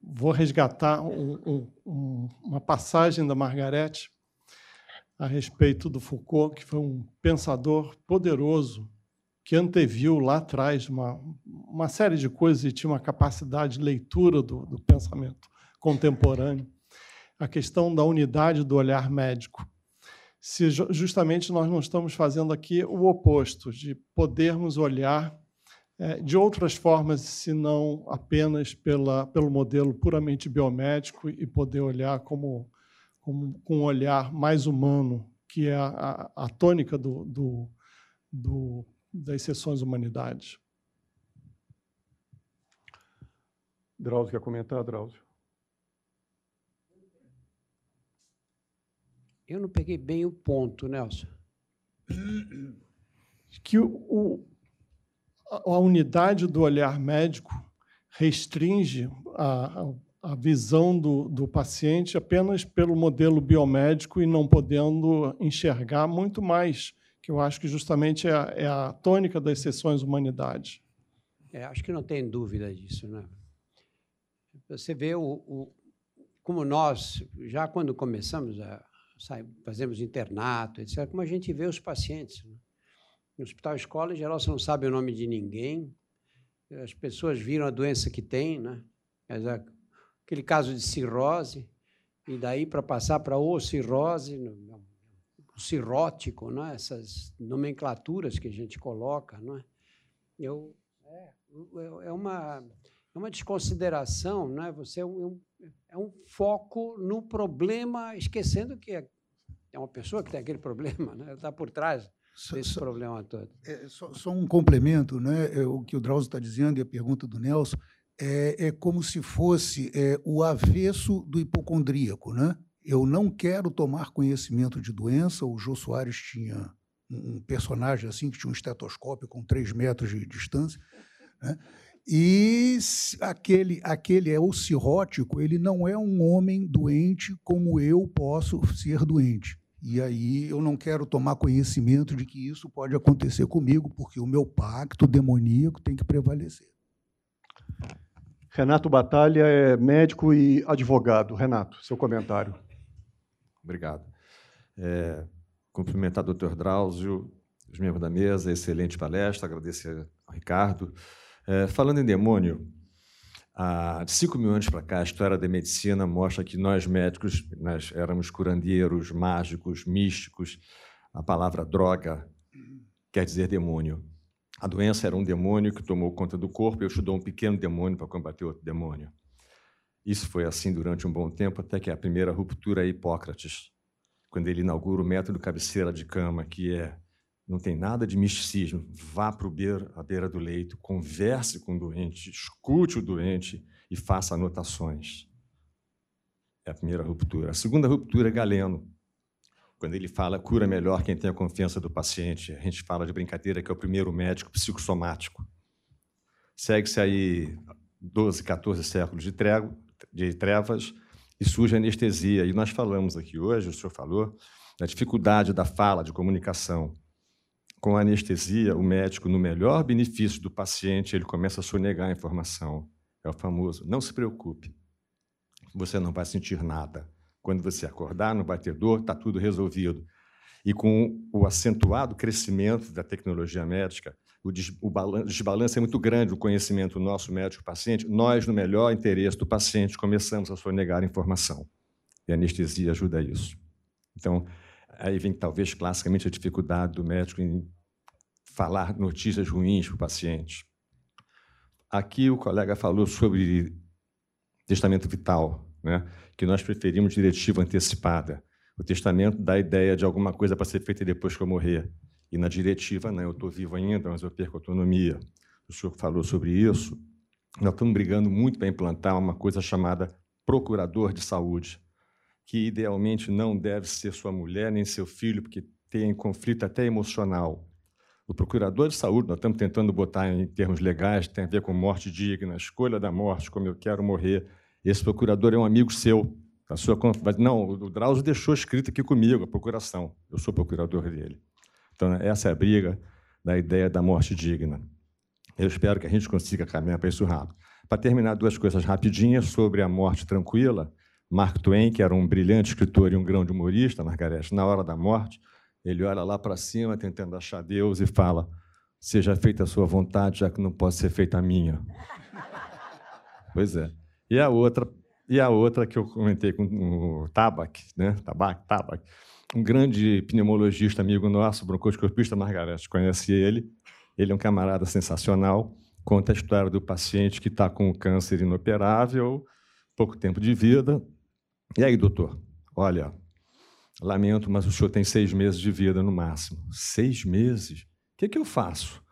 Speaker 12: vou resgatar um, um, uma passagem da Margarete a respeito do Foucault, que foi um pensador poderoso que anteviu lá atrás uma, uma série de coisas e tinha uma capacidade de leitura do, do pensamento contemporâneo. A questão da unidade do olhar médico se justamente nós não estamos fazendo aqui o oposto, de podermos olhar é, de outras formas, se não apenas pela, pelo modelo puramente biomédico e poder olhar como, como com um olhar mais humano, que é a, a, tônica do, do, do, das sessões humanidades.
Speaker 1: Drauzio, quer comentar, Drauzio?
Speaker 2: Eu não peguei bem o ponto, Nelson.
Speaker 12: Que o, o, a unidade do olhar médico restringe a, a visão do, do paciente apenas pelo modelo biomédico e não podendo enxergar muito mais, que eu acho que justamente é a, é a tônica das sessões humanidade.
Speaker 2: É, acho que não tem dúvida disso. Né? Você vê o, o, como nós, já quando começamos a, fazemos internato, etc., como a gente vê os pacientes. Né? No hospital escola, em geral, você não sabe o nome de ninguém, as pessoas viram a doença que tem, né? aquele caso de cirrose, e daí para passar para ou cirrose, o cirrótico, né? essas nomenclaturas que a gente coloca. Né? Eu, é, é, uma, é uma desconsideração, né? você é um, é um foco no problema, esquecendo que é uma pessoa que tem aquele [laughs] problema, né? está por trás desse
Speaker 3: só,
Speaker 2: problema todo.
Speaker 3: É, só, só, um complemento, né? É, o que o Drauzio está dizendo e a pergunta do Nelson é, é como se fosse é, o avesso do hipocondríaco, né? Eu não quero tomar conhecimento de doença. O Jô Soares tinha um personagem assim que tinha um estetoscópio com três metros de distância, né? E aquele, aquele é o cirrótico, ele não é um homem doente como eu posso ser doente. E aí eu não quero tomar conhecimento de que isso pode acontecer comigo, porque o meu pacto demoníaco tem que prevalecer.
Speaker 1: Renato Batalha é médico e advogado. Renato, seu comentário.
Speaker 13: Obrigado. É, cumprimentar o doutor Drauzio, os membros da mesa, excelente palestra, agradecer ao Ricardo. É, falando em demônio, há cinco mil anos para cá, a história da medicina mostra que nós médicos nós éramos curandeiros, mágicos, místicos. A palavra droga quer dizer demônio. A doença era um demônio que tomou conta do corpo e estudou um pequeno demônio para combater outro demônio. Isso foi assim durante um bom tempo, até que a primeira ruptura é Hipócrates, quando ele inaugura o método cabeceira de cama, que é não tem nada de misticismo. Vá para beira, a beira do leito, converse com o doente, escute o doente e faça anotações. É a primeira ruptura. A segunda ruptura é Galeno, quando ele fala cura melhor quem tem a confiança do paciente. A gente fala de brincadeira que é o primeiro médico psicossomático. Segue-se aí 12, 14 séculos de, trego, de trevas e surge a anestesia. E nós falamos aqui hoje, o senhor falou, da dificuldade da fala, de comunicação com anestesia, o médico, no melhor benefício do paciente, ele começa a sonegar a informação. É o famoso, não se preocupe, você não vai sentir nada. Quando você acordar, não vai ter dor, está tudo resolvido. E com o acentuado crescimento da tecnologia médica, o, desbalanço é muito grande, o conhecimento nosso médico-paciente, nós, no melhor interesse do paciente, começamos a sonegar a informação. E a anestesia ajuda a isso. Então, aí vem talvez classicamente a dificuldade do médico em falar notícias ruins para o paciente. Aqui o colega falou sobre testamento vital, né? que nós preferimos diretiva antecipada. O testamento dá a ideia de alguma coisa para ser feita depois que eu morrer. E na diretiva, né, eu estou vivo ainda, mas eu perco autonomia. O senhor falou sobre isso. Nós estamos brigando muito para implantar uma coisa chamada procurador de saúde que idealmente não deve ser sua mulher nem seu filho, porque tem conflito até emocional. O procurador de saúde, nós estamos tentando botar em termos legais, tem a ver com morte digna, escolha da morte, como eu quero morrer. Esse procurador é um amigo seu. A sua não, o Drauzio deixou escrito aqui comigo a procuração. Eu sou procurador dele. Então essa é a briga da ideia da morte digna. Eu espero que a gente consiga caminhar para isso rápido. Para terminar, duas coisas rapidinhas sobre a morte tranquila. Mark Twain, que era um brilhante escritor e um grande humorista, Margarete, na hora da morte, ele olha lá para cima, tentando achar Deus, e fala: Seja feita a sua vontade, já que não pode ser feita a minha. [laughs] pois é. E a outra, e a outra que eu comentei com o Tabac, né? Tabac, Tabac, um grande pneumologista amigo nosso, broncoscopista Margarete, conhece ele. Ele é um camarada sensacional. Conta a história do paciente que está com câncer inoperável, pouco tempo de vida, e aí, doutor? Olha, lamento, mas o senhor tem seis meses de vida no máximo. Seis meses? O que, que eu faço?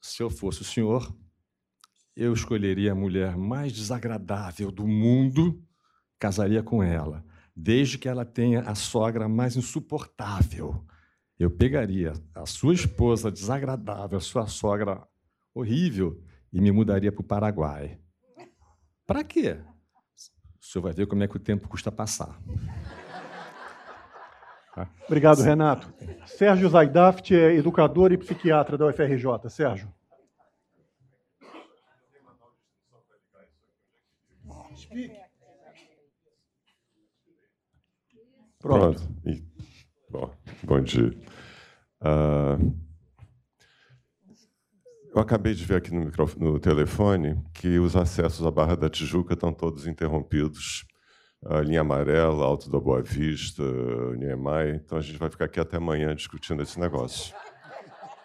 Speaker 13: Se eu fosse o senhor, eu escolheria a mulher mais desagradável do mundo, casaria com ela, desde que ela tenha a sogra mais insuportável. Eu pegaria a sua esposa desagradável, a sua sogra horrível, e me mudaria para o Paraguai. Para quê? Senhor vai ver como é que o tempo custa passar.
Speaker 1: Obrigado, Renato. Sérgio Zaidaft é educador e psiquiatra da UFRJ. Sérgio.
Speaker 14: Pronto. Pronto. Bom, bom dia. Uh, eu acabei de ver aqui no, no, telefone que os acessos à Barra da Tijuca estão todos interrompidos. A linha amarela, Alto da Boa Vista, Niemeyer. Então a gente vai ficar aqui até amanhã discutindo esse negócio.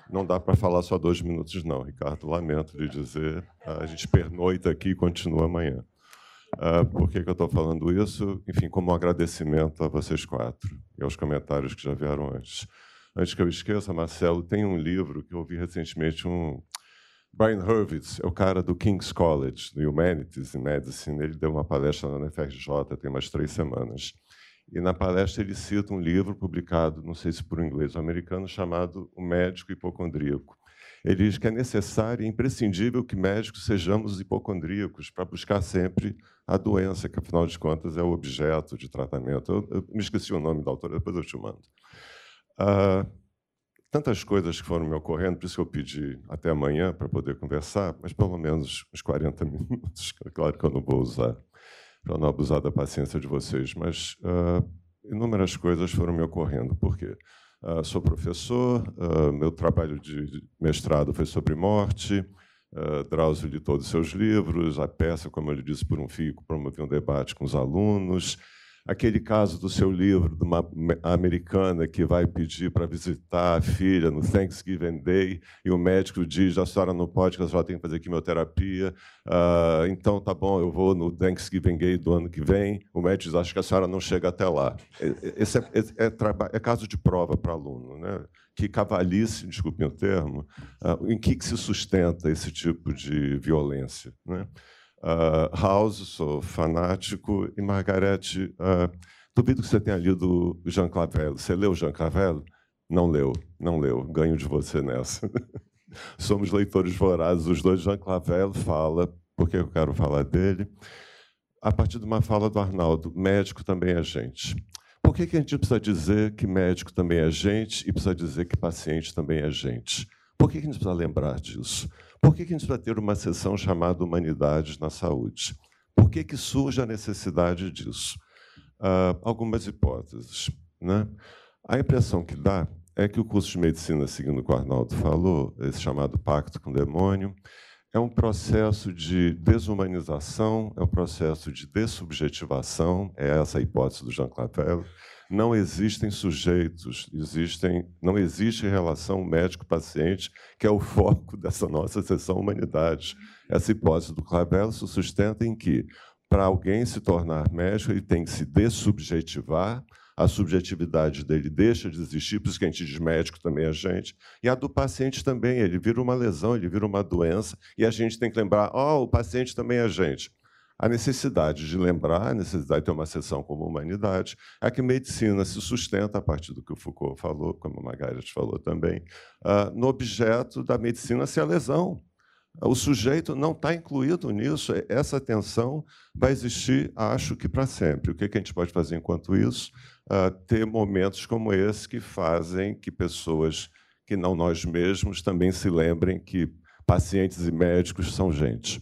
Speaker 14: Não dá para falar só dois minutos, não, Ricardo. Lamento de dizer. A gente pernoita aqui e continua amanhã. Uh, por que, que eu estou falando isso? Enfim, como um agradecimento a vocês quatro e aos comentários que já vieram antes. Antes que eu esqueça, Marcelo, tem um livro que eu ouvi recentemente, um Brian Hurwitz, é o cara do King's College, do Humanities in Medicine. Ele deu uma palestra na UFRJ tem umas três semanas. E na palestra ele cita um livro publicado, não sei se por inglês ou americano, chamado O Médico Hipocondríaco. Ele diz que é necessário e imprescindível que médicos sejamos hipocondríacos para buscar sempre a doença, que afinal de contas é o objeto de tratamento. Eu, eu me esqueci o nome da autora, depois eu te mando. Ah, tantas coisas que foram me ocorrendo, por isso que eu pedi até amanhã para poder conversar, mas pelo menos uns 40 [laughs] minutos. Claro que eu não vou usar, para não abusar da paciência de vocês, mas uh, inúmeras coisas foram me ocorrendo. Por quê? Uh, sou professor, uh, meu trabalho de mestrado foi sobre morte, uh, Drauzio li todos os seus livros, a peça, como eu lhe disse, por um fio, promoveu um debate com os alunos, aquele caso do seu livro, de uma americana que vai pedir para visitar a filha no Thanksgiving Day e o médico diz: a senhora não pode, que a senhora tem que fazer quimioterapia. Uh, então, tá bom, eu vou no Thanksgiving Day do ano que vem. O médico diz: acho que a senhora não chega até lá. Esse é, é, é, é caso de prova para aluno, né? Que cavalice, desculpe o termo, uh, em que, que se sustenta esse tipo de violência, né? Uh, House, sou fanático, e Margarete, uh, duvido que você tenha lido Jean Clavel. Você leu Jean Clavel? Não leu, não leu. Ganho de você nessa. [laughs] Somos leitores vorazes, os dois. Jean Clavel fala, por que eu quero falar dele? A partir de uma fala do Arnaldo, médico também é gente. Por que, que a gente precisa dizer que médico também é gente e precisa dizer que paciente também é gente? Por que, que a gente precisa lembrar disso? Por que, que a gente vai ter uma sessão chamada Humanidades na Saúde? Por que, que surge a necessidade disso? Uh, algumas hipóteses. Né? A impressão que dá é que o curso de medicina, seguindo o que o Arnaldo falou, esse chamado pacto com o demônio, é um processo de desumanização, é um processo de dessubjetivação, é essa a hipótese do Jean Clavel, não existem sujeitos, existem, não existe relação médico-paciente, que é o foco [laughs] dessa nossa sessão Humanidades. Essa hipótese do Clavel se sustenta em que, para alguém se tornar médico, ele tem que se dessubjetivar, a subjetividade dele deixa de existir, por isso que a gente diz médico também é gente, e a do paciente também, ele vira uma lesão, ele vira uma doença, e a gente tem que lembrar, ó, oh, o paciente também é gente a necessidade de lembrar, a necessidade de ter uma sessão como humanidade, é que medicina se sustenta a partir do que o Foucault falou, como a Margaret falou também, uh, no objeto da medicina ser a lesão. O sujeito não está incluído nisso. Essa tensão vai existir, acho que para sempre. O que a gente pode fazer enquanto isso? Uh, ter momentos como esse que fazem que pessoas que não nós mesmos também se lembrem que pacientes e médicos são gente.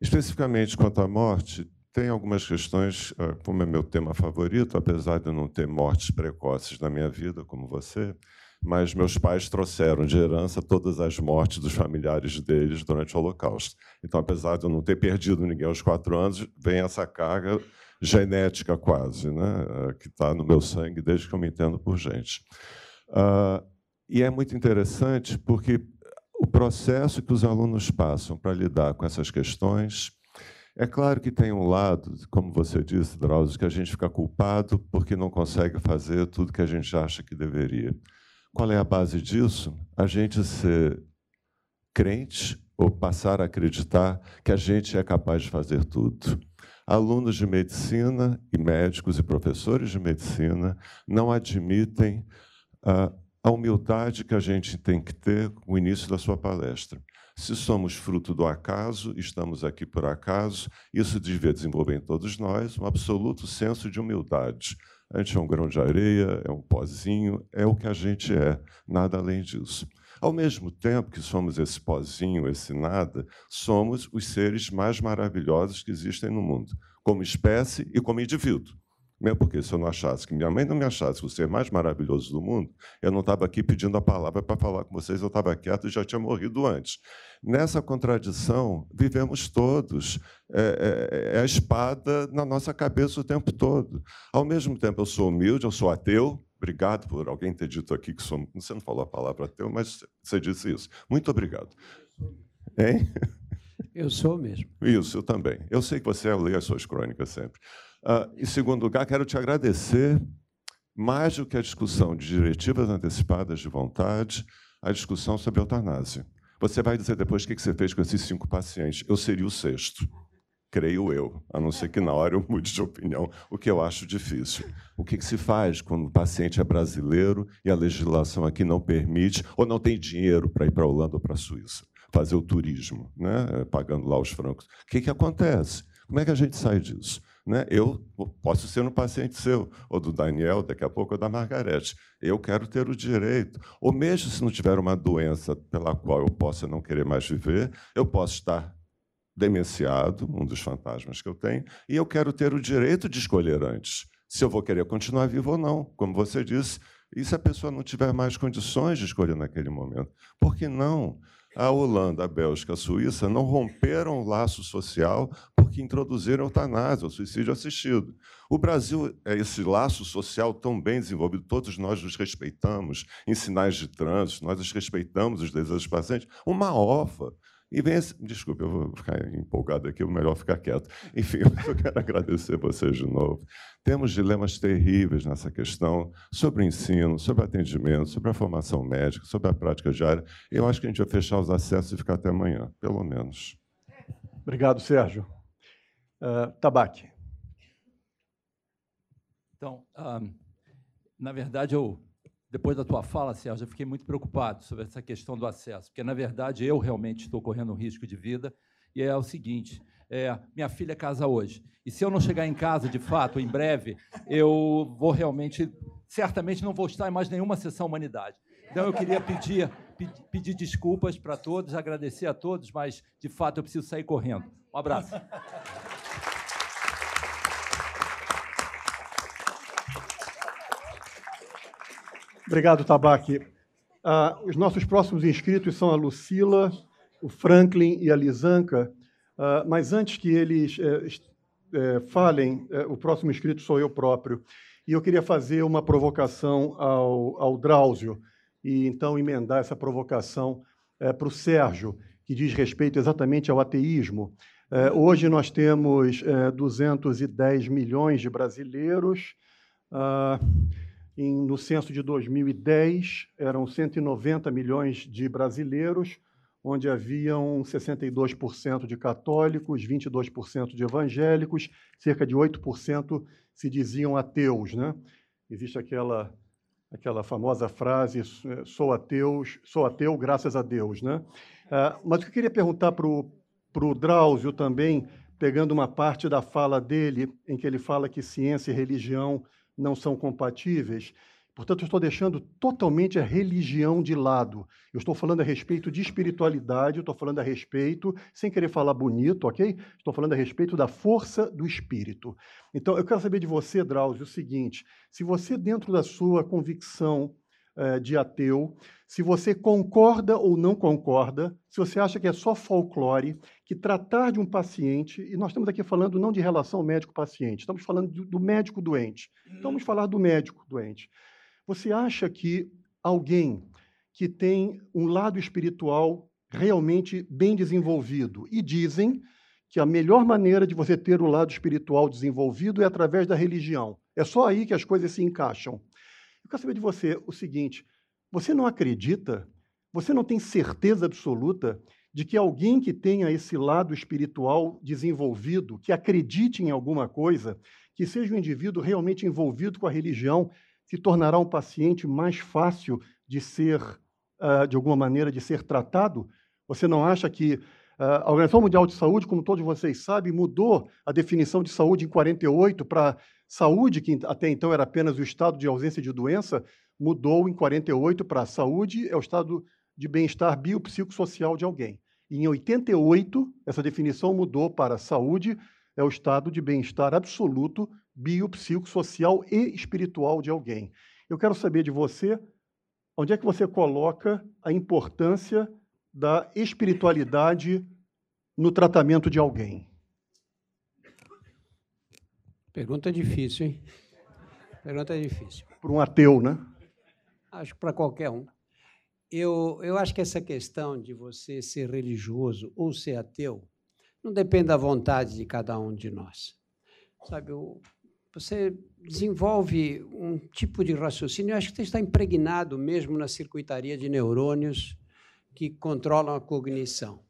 Speaker 14: Especificamente quanto à morte, tem algumas questões, ah, como é meu tema favorito, apesar de não ter mortes precoces na minha vida, como você, mas meus pais trouxeram de herança todas as mortes dos familiares deles durante o Holocausto. Então, apesar de eu não ter perdido ninguém aos quatro anos, vem essa carga genética quase, né, ah, que está no meu sangue desde que eu me entendo por gente. Uh, e é muito interessante porque o processo que os alunos passam para lidar com essas questões. É claro que tem um lado, como você disse, Drauzio, que a gente fica culpado porque não consegue fazer tudo que a gente acha que deveria. Qual é a base disso? A gente ser crente ou passar a acreditar que a gente é capaz de fazer tudo. Alunos de medicina e médicos e professores de medicina não admitem uh, a humildade que a gente tem que ter no início da sua palestra. Se somos fruto do acaso, estamos aqui por acaso, isso devia desenvolver em todos nós um absoluto senso de humildade. A gente é um grão de areia, é um pozinho, é o que a gente é, nada além disso. Ao mesmo tempo que somos esse pozinho, esse nada, somos os seres mais maravilhosos que existem no mundo, como espécie e como indivíduo. Mesmo porque se eu não achasse que minha mãe não me achasse o ser mais maravilhoso do mundo, eu não estava aqui pedindo a palavra para falar com vocês, eu estava quieto e já tinha morrido antes. Nessa contradição, vivemos todos. É, é, é, a espada na nossa cabeça o tempo todo. Ao mesmo tempo, eu sou humilde, eu sou ateu. Obrigado por alguém ter dito aqui que sou. Você não falou a palavra ateu, mas você disse isso. Muito obrigado. Hein?
Speaker 2: Eu sou mesmo.
Speaker 14: Isso, eu também. Eu sei que você lê as suas crônicas sempre. Uh, em segundo lugar, quero te agradecer mais do que a discussão de diretivas antecipadas de vontade, a discussão sobre eutanásia. Você vai dizer depois o que você fez com esses cinco pacientes. Eu seria o sexto, creio eu, a não ser que na hora eu mude de opinião, o que eu acho difícil. O que se faz quando o paciente é brasileiro e a legislação aqui não permite, ou não tem dinheiro para ir para a Holanda ou para a Suíça, fazer o turismo, né? pagando lá os francos? O que, que acontece? Como é que a gente sai disso? Né? Eu posso ser um paciente seu, ou do Daniel, daqui a pouco, ou da Margarete. Eu quero ter o direito. Ou mesmo se não tiver uma doença pela qual eu possa não querer mais viver, eu posso estar demenciado, um dos fantasmas que eu tenho, e eu quero ter o direito de escolher antes se eu vou querer continuar vivo ou não. Como você disse, e se a pessoa não tiver mais condições de escolher naquele momento? Por que não? A Holanda, a Bélgica, a Suíça não romperam o laço social porque introduziram a eutanásia, o suicídio assistido. O Brasil é esse laço social tão bem desenvolvido, todos nós nos respeitamos em sinais de trânsito, nós respeitamos os desejos dos pacientes. Uma OFA e vem esse... Desculpe, eu vou ficar empolgado aqui, é melhor ficar quieto. Enfim, [laughs] eu quero agradecer vocês de novo. Temos dilemas terríveis nessa questão sobre o ensino, sobre o atendimento, sobre a formação médica, sobre a prática diária. Eu acho que a gente vai fechar os acessos e ficar até amanhã, pelo menos.
Speaker 1: Obrigado, Sérgio. Uh, Tabaque.
Speaker 4: Então, um, na verdade, eu depois da tua fala, Sérgio, eu fiquei muito preocupado sobre essa questão do acesso, porque, na verdade, eu realmente estou correndo um risco de vida, e é o seguinte, é, minha filha casa hoje, e se eu não chegar em casa, de fato, em breve, eu vou realmente, certamente não vou estar em mais nenhuma sessão humanidade. Então, eu queria pedir, pedir desculpas para todos, agradecer a todos, mas, de fato, eu preciso sair correndo. Um abraço.
Speaker 1: Obrigado, Tabaque. Ah, os nossos próximos inscritos são a Lucila, o Franklin e a Lisanca. Ah, mas antes que eles eh, eh, falem, eh, o próximo inscrito sou eu próprio. E eu queria fazer uma provocação ao, ao Drauzio, e então emendar essa provocação para o Sérgio, que diz respeito exatamente ao ateísmo. hoje nós temos 210 milhões de brasileiros. Ah, em, no censo de 2010, eram 190 milhões de brasileiros, onde haviam 62% de católicos, 22% de evangélicos, cerca de 8% se diziam ateus. Né? Existe aquela, aquela famosa frase, sou ateu, sou ateu graças a Deus. Né? Ah, mas o que eu queria perguntar para o Drauzio também, pegando uma parte da fala dele, em que ele fala que ciência e religião não são compatíveis. Portanto, eu estou deixando totalmente a religião de lado. Eu estou falando a respeito de espiritualidade, eu estou falando a respeito, sem querer falar bonito, ok? Estou falando a respeito da força do espírito. Então, eu quero saber de você, Drauzio, o seguinte: se você, dentro da sua convicção de ateu, se você concorda ou não concorda, se você acha que é só folclore, que tratar de um paciente, e nós estamos aqui falando não de relação médico-paciente, estamos falando do médico doente. Então, vamos falar do médico doente. Você acha que alguém que tem um lado espiritual realmente bem desenvolvido, e dizem que a melhor maneira de você ter o lado espiritual desenvolvido é através da religião. É só aí que as coisas se encaixam. Eu quero saber de você o seguinte: você não acredita, você não tem certeza absoluta de que alguém que tenha esse lado espiritual desenvolvido, que acredite em alguma coisa, que seja um indivíduo realmente envolvido com a religião, se tornará um paciente mais fácil de ser, uh, de alguma maneira, de ser tratado? Você não acha que uh, a Organização Mundial de Saúde, como todos vocês sabem, mudou a definição de saúde em 48 para saúde, que até então era apenas o estado de ausência de doença, mudou em 48 para saúde é o estado de bem-estar biopsicossocial de alguém. E em 88, essa definição mudou para saúde é o estado de bem-estar absoluto, biopsicossocial e espiritual de alguém. Eu quero saber de você, onde é que você coloca a importância da espiritualidade no tratamento de alguém?
Speaker 2: Pergunta difícil, hein? Pergunta difícil.
Speaker 1: Para um ateu, né?
Speaker 2: Acho que para qualquer um. Eu, eu acho que essa questão de você ser religioso ou ser ateu não depende da vontade de cada um de nós. Sabe, você desenvolve um tipo de raciocínio, eu acho que você está impregnado mesmo na circuitaria de neurônios que controlam a cognição.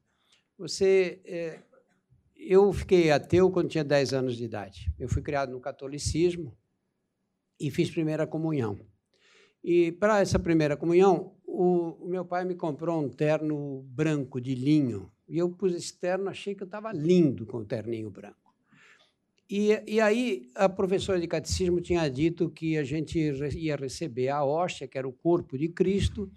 Speaker 2: Você, é, eu fiquei ateu quando tinha 10 anos de idade. Eu fui criado no catolicismo e fiz primeira comunhão. E para essa primeira comunhão, o, o, meu pai me comprou um terno branco de linho. E eu pus esse terno, achei que eu estava lindo com o terninho branco. E, e aí a professora de catecismo tinha dito que a gente ia receber a hóstia, que era o corpo de Cristo,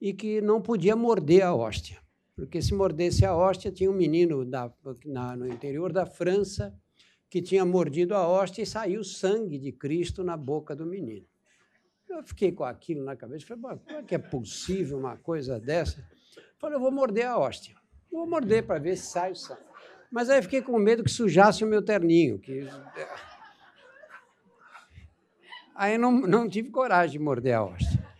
Speaker 2: e que não podia morder a hóstia, porque se mordesse a hóstia, tinha um menino da, na, no interior da França que tinha mordido a hóstia e saiu sangue de Cristo na boca do menino. Eu fiquei com aquilo na cabeça, falei, como é que é possível uma coisa dessa? Falei, eu vou morder a hóstia. Vou morder para ver se sai o sangue. Mas aí fiquei com medo que sujasse o meu terninho. Que... [laughs] Aí não, não tive coragem de morder a hóstia.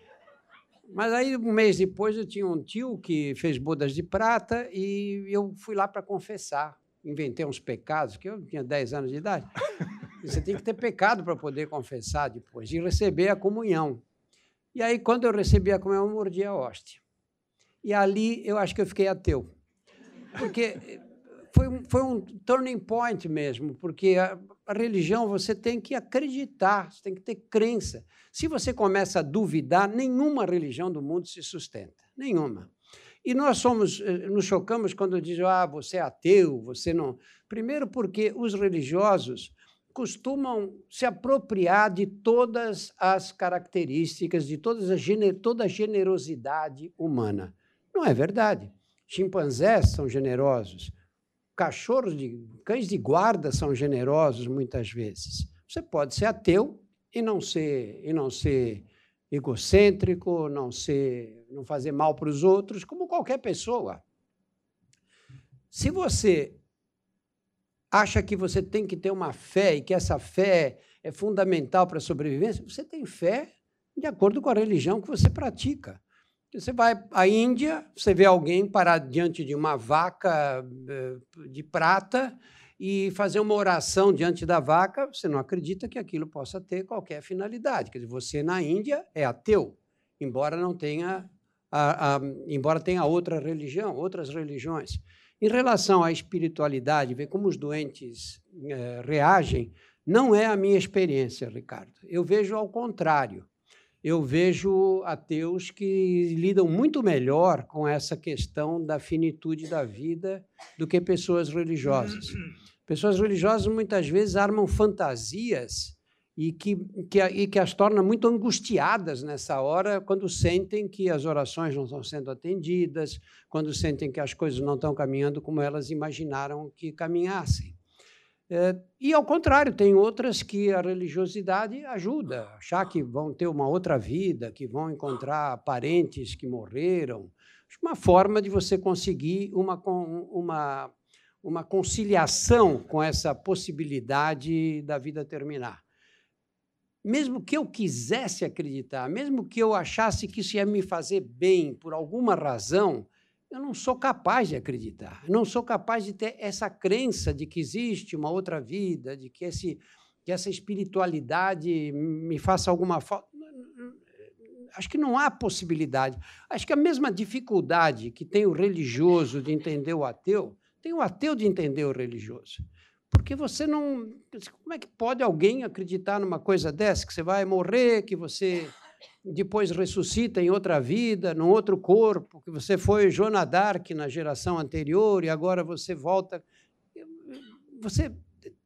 Speaker 2: Mas aí, um mês depois, eu tinha um tio que fez bodas de prata e eu fui lá para confessar. Inventei uns pecados, que eu tinha 10 anos de idade. [laughs] Você tem que ter pecado para poder confessar depois e receber a comunhão. E aí, quando eu recebi a comunhão, eu mordi a hóstia. E ali eu acho que eu fiquei ateu. Porque foi foi um turning point mesmo, porque a, a religião você tem que acreditar, você tem que ter crença. Se você começa a duvidar, nenhuma religião do mundo se sustenta. Nenhuma. E nós somos, eh, nos chocamos quando dizem, ah, você é ateu, você não. Primeiro, porque os religiosos costumam se apropriar de todas as características, de todas a toda a generosidade humana. Não é verdade. Chimpanzés são generosos, cachorros de cães de guarda são generosos muitas vezes. Você pode ser ateu e não ser e não ser egocêntrico, não ser não fazer mal para os outros, como qualquer pessoa. Se você acha que você tem que ter uma fé e que essa fé é fundamental para a sobrevivência, você tem fé de acordo com a religião que você pratica. Você vai à Índia, você vê alguém parar diante de uma vaca eh, de prata e fazer uma oração diante da vaca, você não acredita que aquilo possa ter qualquer finalidade. Quer dizer, você na Índia é ateu, embora não tenha, a, a, embora tenha outra religião, outras religiões. Em relação à espiritualidade, ver como os doentes é, reagem, não é a minha experiência, Ricardo. Eu vejo ao contrário. Eu vejo ateus que lidam muito melhor com essa questão da finitude da vida do que pessoas religiosas. Pessoas religiosas muitas vezes armam fantasias e que, que, e que as torna muito angustiadas nessa hora, quando sentem que as orações não estão sendo atendidas, quando sentem que as coisas não estão caminhando como elas imaginaram que caminhassem. É, e, ao contrário, tem outras que a religiosidade ajuda, achar que vão ter uma outra vida, que vão encontrar parentes que morreram. Uma forma de você conseguir uma, uma, uma conciliação com essa possibilidade da vida terminar mesmo que eu quisesse acreditar, mesmo que eu achasse que isso ia me fazer bem por alguma razão, eu não sou capaz de acreditar. Não sou capaz de ter essa crença de que existe uma outra vida, de que, esse, que essa espiritualidade me faça alguma falta. Acho que não há possibilidade. Acho que a mesma dificuldade que tem o religioso de entender o ateu, tem o ateu de entender o religioso. Porque você não. Como é que pode alguém acreditar numa coisa dessa? Que você vai morrer, que você depois ressuscita em outra vida, num outro corpo, que você foi Joana d'Arc na geração anterior e agora você volta. Você,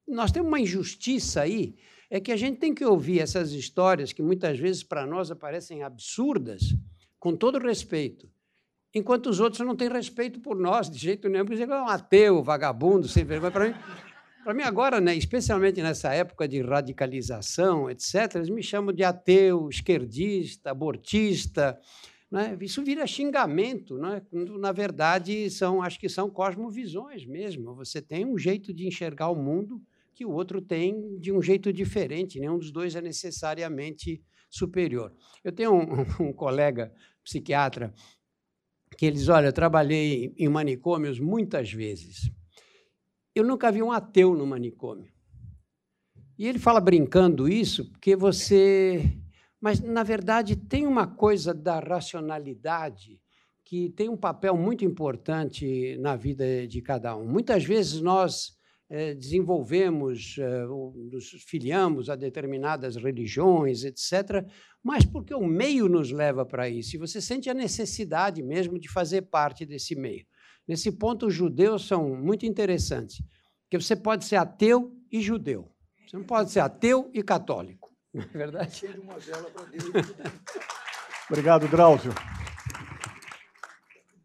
Speaker 2: nós temos uma injustiça aí, é que a gente tem que ouvir essas histórias que muitas vezes para nós aparecem absurdas, com todo respeito, enquanto os outros não têm respeito por nós de jeito nenhum, porque é um ateu, vagabundo, sem vergonha. Para mim, para mim, agora, né, especialmente nessa época de radicalização, etc., eles me chamam de ateu, esquerdista, abortista. Né? Isso vira xingamento, né? na verdade, são, acho que são cosmovisões mesmo. Você tem um jeito de enxergar o mundo que o outro tem de um jeito diferente, nenhum dos dois é necessariamente superior. Eu tenho um, [laughs] um colega psiquiatra que ele diz: Olha, eu trabalhei em manicômios muitas vezes. Eu nunca vi um ateu no manicômio. E ele fala brincando isso porque você. Mas, na verdade, tem uma coisa da racionalidade que tem um papel muito importante na vida de cada um. Muitas vezes nós é, desenvolvemos, é, nos filiamos a determinadas religiões, etc., mas porque o meio nos leva para isso, e você sente a necessidade mesmo de fazer parte desse meio. Nesse ponto, os judeus são muito interessantes, porque você pode ser ateu e judeu. Você não pode ser ateu e católico, [laughs] não é verdade?
Speaker 1: Obrigado, Drauzio.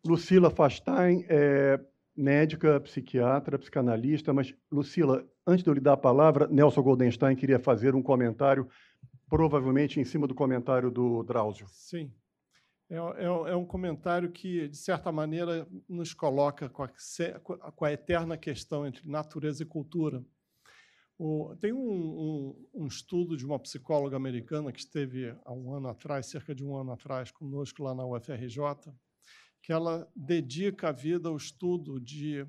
Speaker 1: Lucila Fastain é médica, psiquiatra, psicanalista, mas, Lucila, antes de eu lhe dar a palavra, Nelson Goldenstein queria fazer um comentário, provavelmente em cima do comentário do Drauzio.
Speaker 12: Sim. É, é, é um comentário que, de certa maneira, nos coloca com a, com a eterna questão entre natureza e cultura. O, tem um, um, um, estudo de uma psicóloga americana que esteve há um ano atrás, cerca de um ano atrás, conosco lá na UFRJ, que ela dedica a vida ao estudo de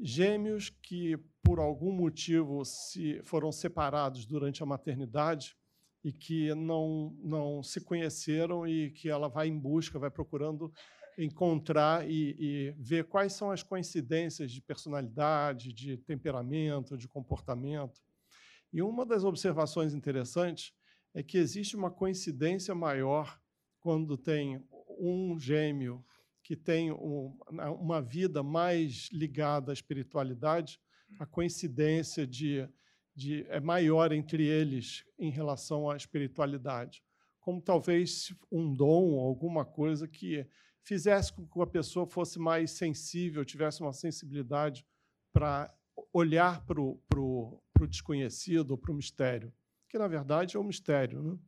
Speaker 12: gêmeos que, por algum motivo, se foram separados durante a maternidade e que não, não se conheceram e que ela vai em busca, vai procurando encontrar e, e ver quais são as coincidências de personalidade, de temperamento, de comportamento. E uma das observações interessantes é que existe uma coincidência maior quando tem um gêmeo que tem uma vida mais ligada à espiritualidade, a coincidência de, de é maior entre eles em relação à espiritualidade, como talvez um dom, alguma coisa que fizesse com que a pessoa fosse mais sensível, tivesse uma sensibilidade para olhar para o desconhecido, para o mistério, que na verdade é um mistério. Né?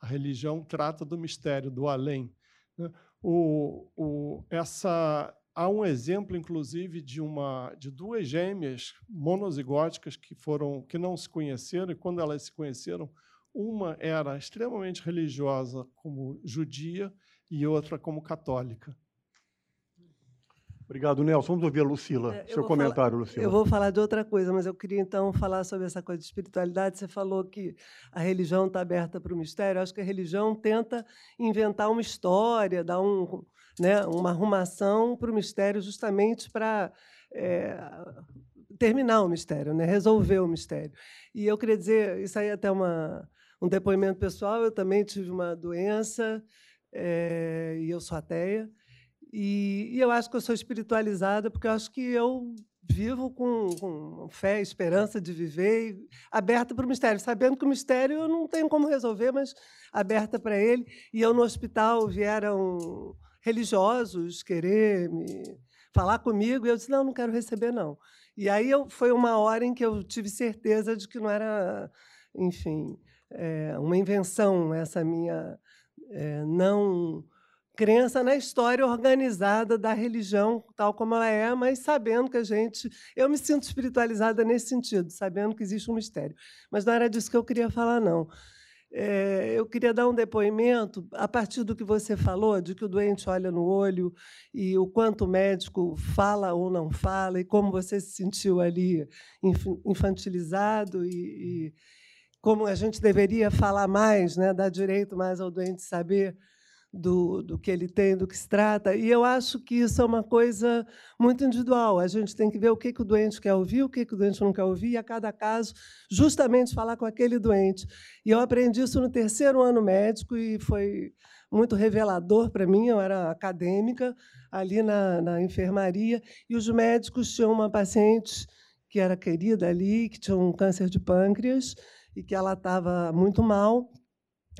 Speaker 12: A religião trata do mistério, do além. Né? O, o, essa, há um exemplo, inclusive, de, uma, de duas gêmeas monozigóticas que, foram, que não se conheceram, e quando elas se conheceram, uma era extremamente religiosa como judia e outra como católica.
Speaker 1: Obrigado, Nelson. Vamos ouvir a Lucila. É, Seu comentário,
Speaker 15: falar,
Speaker 1: Lucila.
Speaker 15: Eu vou falar de outra coisa, mas eu queria então falar sobre essa coisa de espiritualidade. Você falou que a religião está aberta para o mistério. Eu acho que a religião tenta inventar uma história, dar um, né, uma arrumação para o mistério, justamente para é, terminar o mistério, né, resolver o mistério. E eu queria dizer, isso aí é até uma, um depoimento pessoal. Eu também tive uma doença é, e eu sou ateia. E, e, eu acho que eu sou espiritualizada porque eu acho que eu vivo com, com fé, esperança de viver, aberta para o mistério, sabendo que o mistério eu não tenho como resolver, mas aberta para ele. E eu no hospital vieram religiosos querer me falar comigo e eu disse não, não quero receber não. E aí eu, foi uma hora em que eu tive certeza de que não era, enfim, é, uma invenção essa minha é, não crença na história organizada da religião, tal como ela é, mas sabendo que a gente. Eu me sinto espiritualizada nesse sentido, sabendo que existe um mistério. Mas não era disso que eu queria falar, não. É, eu queria dar um depoimento a partir do que você falou, de que o doente olha no olho e o quanto o médico fala ou não fala, e como você se sentiu ali infantilizado e, e como a gente deveria falar mais, né, dar direito mais ao doente saber do, do que ele tem, do que se trata. E eu acho que isso é uma coisa muito individual. A gente tem que ver o que, que o doente quer ouvir, o que, que o doente não quer ouvir, e a cada caso, justamente falar com aquele doente. E eu aprendi isso no terceiro ano médico e foi muito revelador para mim. Eu era acadêmica ali na, na enfermaria e os médicos tinham uma paciente que era querida ali, que tinha um câncer de pâncreas e que ela estava muito mal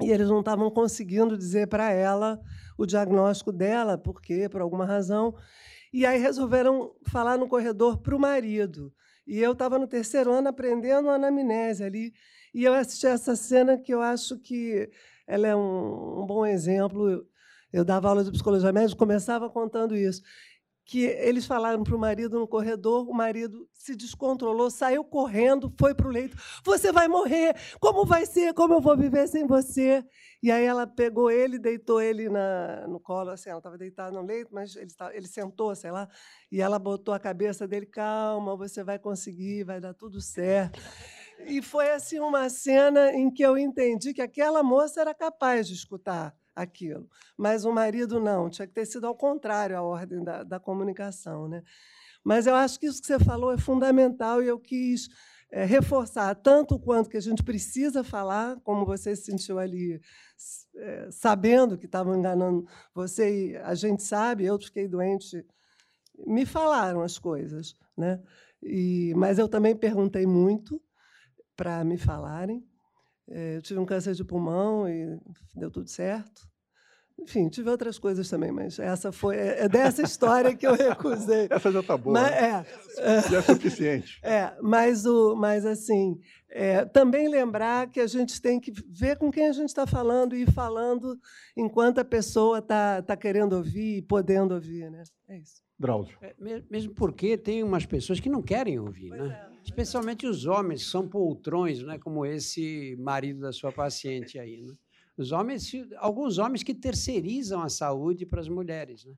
Speaker 15: e eles não estavam conseguindo dizer para ela o diagnóstico dela, porque por alguma razão. E aí resolveram falar no corredor para o marido. E eu estava no terceiro ano aprendendo anamnese ali. E eu assisti essa cena que eu acho que ela é um, um bom exemplo. Eu, eu dava aula de psicologia médica, começava contando isso que eles falaram para o marido no corredor, o marido se descontrolou, saiu correndo, foi para o leito. Você vai morrer! Como vai ser? Como eu vou viver sem você? E aí ela pegou ele, deitou ele na, no colo, assim, ela estava deitada no leito, mas ele, ele sentou, sei lá, e ela botou a cabeça dele, calma, você vai conseguir, vai dar tudo certo. E foi assim uma cena em que eu entendi que aquela moça era capaz de escutar aquilo. Mas o marido não, tinha que ter sido ao contrário a ordem da, da comunicação. Né? Mas eu acho que isso que você falou é fundamental e eu quis é, reforçar tanto quanto que a gente precisa falar, como você se sentiu ali, é, sabendo que estavam enganando você, e a gente sabe, eu fiquei doente, me falaram as coisas. Né? E, mas eu também perguntei muito para me falarem. É, eu tive um câncer de pulmão e deu tudo certo. Enfim, tive outras coisas também, mas essa foi é, é dessa história que eu recusei. [laughs]
Speaker 1: Essa já está boa. Mas,
Speaker 15: né?
Speaker 1: é, já é suficiente. [laughs]
Speaker 15: É, mas, o, mas assim, é, também lembrar que a gente tem que ver com quem a gente está falando e ir falando enquanto a pessoa está tá querendo ouvir e podendo ouvir. Né? É isso.
Speaker 1: Drauzio.
Speaker 2: É, mesmo porque tem umas pessoas que não querem ouvir, pois né? É, Especialmente os homens, são poltrões, né? como esse marido da sua paciente aí. Né? Os homens, alguns homens que terceirizam a saúde para as mulheres. Né?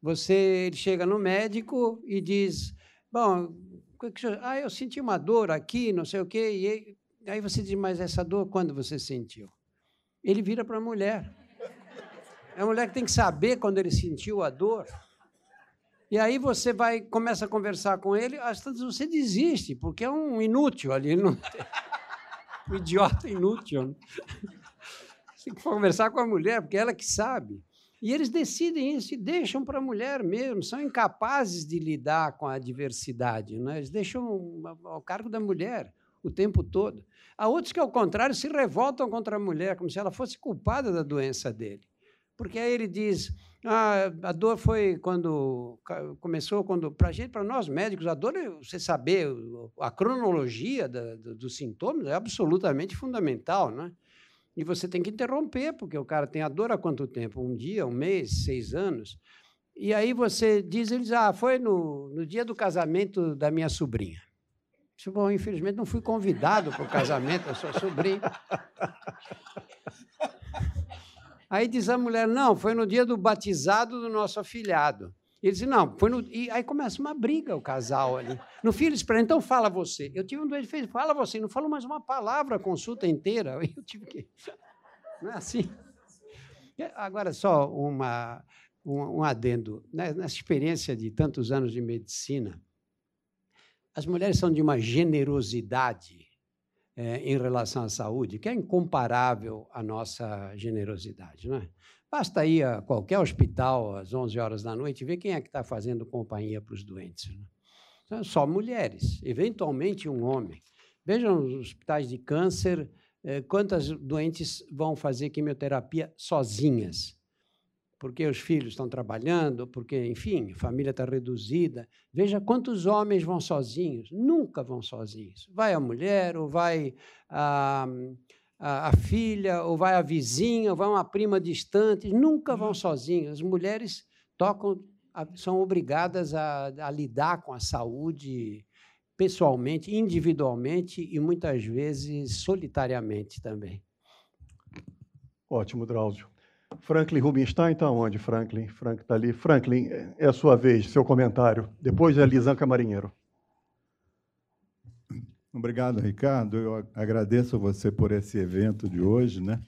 Speaker 2: Você chega no médico e diz: Bom, ah, eu senti uma dor aqui, não sei o quê. E aí você diz: Mas essa dor, quando você sentiu? Ele vira para a mulher. É a mulher que tem que saber quando ele sentiu a dor. E aí você vai, começa a conversar com ele, às tantas você desiste, porque é um inútil ali. Não [laughs] um idiota inútil. Né? Você [laughs] tem que conversar com a mulher, porque é ela que sabe. E eles decidem isso e deixam para a mulher mesmo, são incapazes de lidar com a diversidade. Né? Eles deixam ao cargo da mulher o tempo todo. Há outros que, ao contrário, se revoltam contra a mulher, como se ela fosse culpada da doença dele. Porque aí ele diz: ah, a dor foi quando começou, quando para gente, para nós médicos, a dor, é você saber a cronologia da, dos sintomas é absolutamente fundamental, né? E você tem que interromper, porque o cara tem a dor há quanto tempo? Um dia, um mês, seis anos? E aí você diz, eles, ah, foi no, no dia do casamento da minha sobrinha. Bom, infelizmente não fui convidado para o casamento da sua sobrinha. [laughs] Aí diz a mulher: não, foi no dia do batizado do nosso afilhado. Ele diz: não, foi no. E aí começa uma briga o casal ali. No fim, eles para então fala você. Eu tive um doente fez, fala você, não falou mais uma palavra a consulta inteira. [laughs] Eu tive que. Não é assim? Agora, só uma, um, um adendo. Né, nessa experiência de tantos anos de medicina, as mulheres são de uma generosidade é, em relação à saúde, que é incomparável à nossa generosidade. Não é? Basta ir a qualquer hospital às 11 horas da noite e ver quem é que está fazendo companhia para os doentes. Né? Só mulheres, eventualmente um homem. Vejam os hospitais de câncer, é, quantas doentes vão fazer quimioterapia sozinhas porque os filhos estão trabalhando, porque, enfim, a família está reduzida. Veja quantos homens vão sozinhos. Nunca vão sozinhos. Vai a mulher, ou vai a, a, a filha, ou vai a vizinha, ou vai uma prima distante. Nunca vão sozinhos. As mulheres tocam, são obrigadas a, a lidar com a saúde pessoalmente, individualmente e muitas vezes solitariamente também.
Speaker 1: Ótimo, Drauzio. Franklin Rubinstein está onde, Franklin? Frank está ali. Franklin, é a sua vez, seu comentário. Depois é Lisanca Marinheiro.
Speaker 16: Obrigado, Ricardo. Eu agradeço você por esse evento de hoje, né?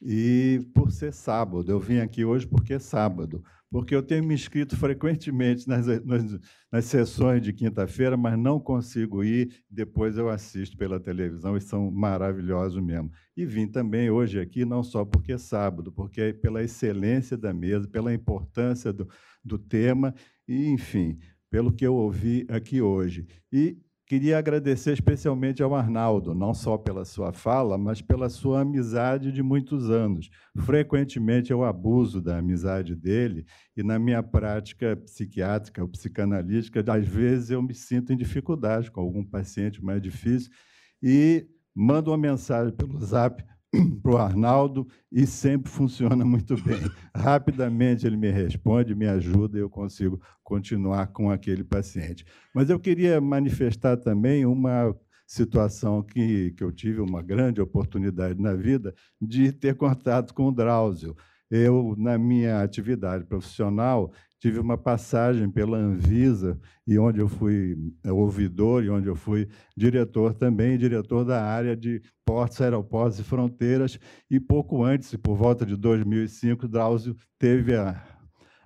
Speaker 16: E por ser sábado. Eu vim aqui hoje porque é sábado porque eu tenho me inscrito frequentemente nas, nas, nas sessões de quinta-feira, mas não consigo ir, depois eu assisto pela televisão e são maravilhosos mesmo. E vim também hoje aqui, não só porque é sábado, porque é pela excelência da mesa, pela importância do, do tema, e, enfim, pelo que eu ouvi aqui hoje. E Queria agradecer especialmente ao Arnaldo, não só pela sua fala, mas pela sua amizade de muitos anos. Frequentemente eu abuso da amizade dele e na minha prática psiquiátrica ou psicanalítica, às vezes eu me sinto em dificuldade com algum paciente mais difícil e mando uma mensagem pelo Zap [clears throat] para o Arnaldo e sempre funciona [laughs] muito bem. Rapidamente ele me responde, me ajuda e eu consigo continuar com aquele paciente. Mas eu queria manifestar também uma situação que, que eu tive uma grande oportunidade na vida de ter contato com o Drauzio. Eu, na minha atividade profissional, tive uma passagem pela Anvisa, e onde eu fui é, ouvidor, e onde eu fui diretor também, diretor da área de portos, aeroportos e fronteiras, e pouco antes, por volta de 2005, Drauzio teve a,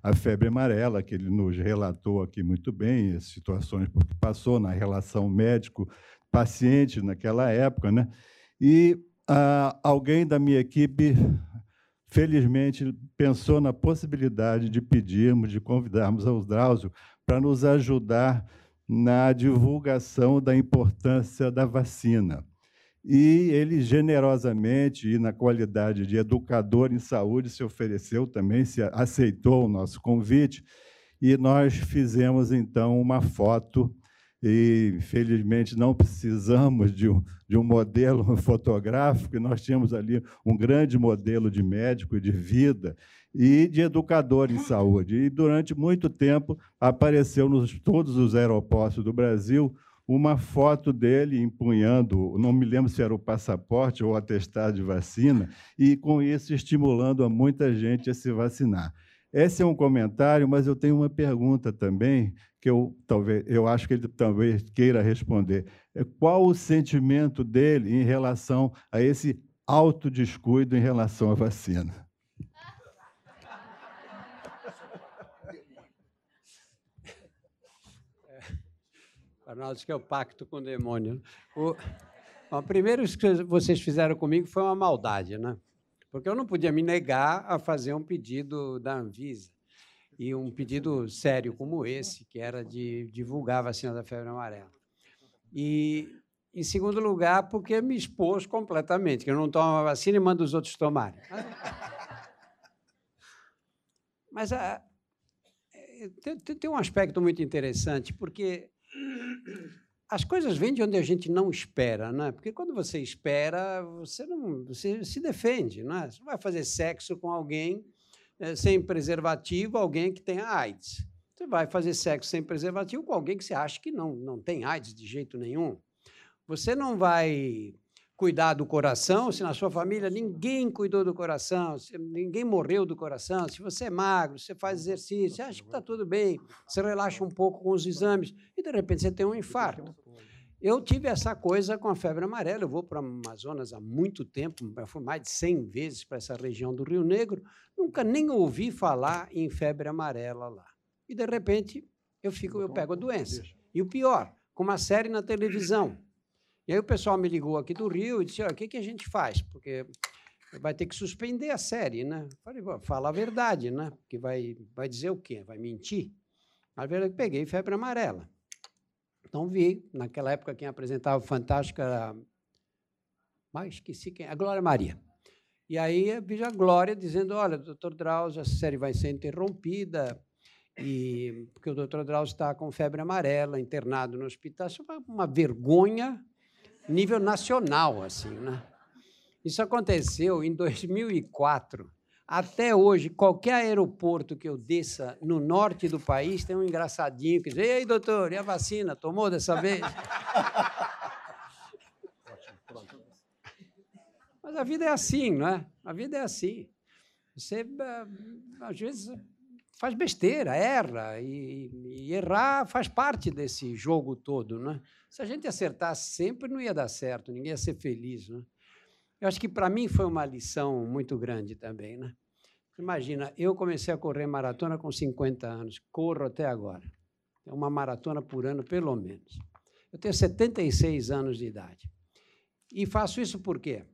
Speaker 16: a febre amarela, que ele nos relatou aqui muito bem, as situações porque passou na relação médico-paciente naquela época, né? e ah, alguém da minha equipe felizmente, pensou na possibilidade de pedirmos, de convidarmos ao Drauzio para nos ajudar na divulgação da importância da vacina. E ele generosamente e na qualidade de educador em saúde se ofereceu também, se aceitou o nosso convite, e nós fizemos então uma foto e felizmente não precisamos de um, de um modelo [laughs] fotográfico, nós tínhamos ali um grande modelo de médico de vida e de educador em saúde. E durante muito tempo apareceu nos todos os aeroportos do Brasil uma foto dele empunhando, não me lembro se era o passaporte ou o atestado de vacina, e com isso estimulando a muita gente a se vacinar. Esse é um comentário, mas eu tenho uma pergunta também que eu talvez eu acho que ele talvez queira responder. É qual o sentimento dele em relação a esse autodescuido em relação à vacina? [laughs]
Speaker 2: Arnaldo, que é o pacto com o demônio. O, bom, primeiro, isso que vocês fizeram comigo foi uma maldade, né? Porque eu não podia me negar a fazer um pedido da Anvisa e um pedido sério como esse, que era de divulgar a vacina da febre amarela. E, em segundo lugar, porque me expôs completamente, que eu não tomo a vacina e mando os outros tomarem. [laughs] Mas a, ah, é, tem, tem um aspecto muito interessante, porque as coisas vêm de onde a gente não espera, né? Porque quando você espera, você não você se defende, né? Você não vai fazer sexo com alguém é, sem preservativo alguém que tenha AIDS. Você vai fazer sexo sem preservativo com alguém que você acha que não, não tem AIDS de jeito nenhum. Você não vai cuidar do coração se na sua família ninguém cuidou do coração, ninguém morreu do coração. Se você é magro, você faz exercício, você acha que está tudo bem, você relaxa um pouco com os exames e de repente você tem um infarto. Eu tive essa coisa com a febre amarela. Eu vou para o Amazonas há muito tempo, eu fui mais de 100 vezes para essa região do Rio Negro, nunca nem ouvi falar em febre amarela lá. E de repente eu fico, eu pego a doença. E o pior, com uma série na televisão. E aí o pessoal me ligou aqui do Rio e disse: o que, que a gente faz? Porque vai ter que suspender a série, né? Falei, fala a verdade, né? Porque vai, vai dizer o quê? Vai mentir? A verdade que peguei febre amarela. Então vi, naquela época quem apresentava o Fantástico era. Mas esqueci quem. A Glória Maria. E aí vi a Glória dizendo: olha, doutor Drauzio, essa série vai ser interrompida, e porque o doutor Drauzio está com febre amarela, internado no hospital. Isso foi uma vergonha nível nacional, assim, né? Isso aconteceu em 2004. Até hoje, qualquer aeroporto que eu desça no norte do país tem um engraçadinho que diz: Ei, doutor, e a vacina? Tomou dessa vez? [laughs] Mas a vida é assim, não é? A vida é assim. Você, eh, às vezes, faz besteira, erra, e, e errar faz parte desse jogo todo. Né? Se a gente acertasse sempre, não ia dar certo, ninguém ia ser feliz. Né? Eu acho que para mim foi uma lição muito grande também. Né? Imagina, eu comecei a correr maratona com 50 anos, corro até agora. É uma maratona por ano, pelo menos. Eu tenho 76 anos de idade. E faço isso por quê?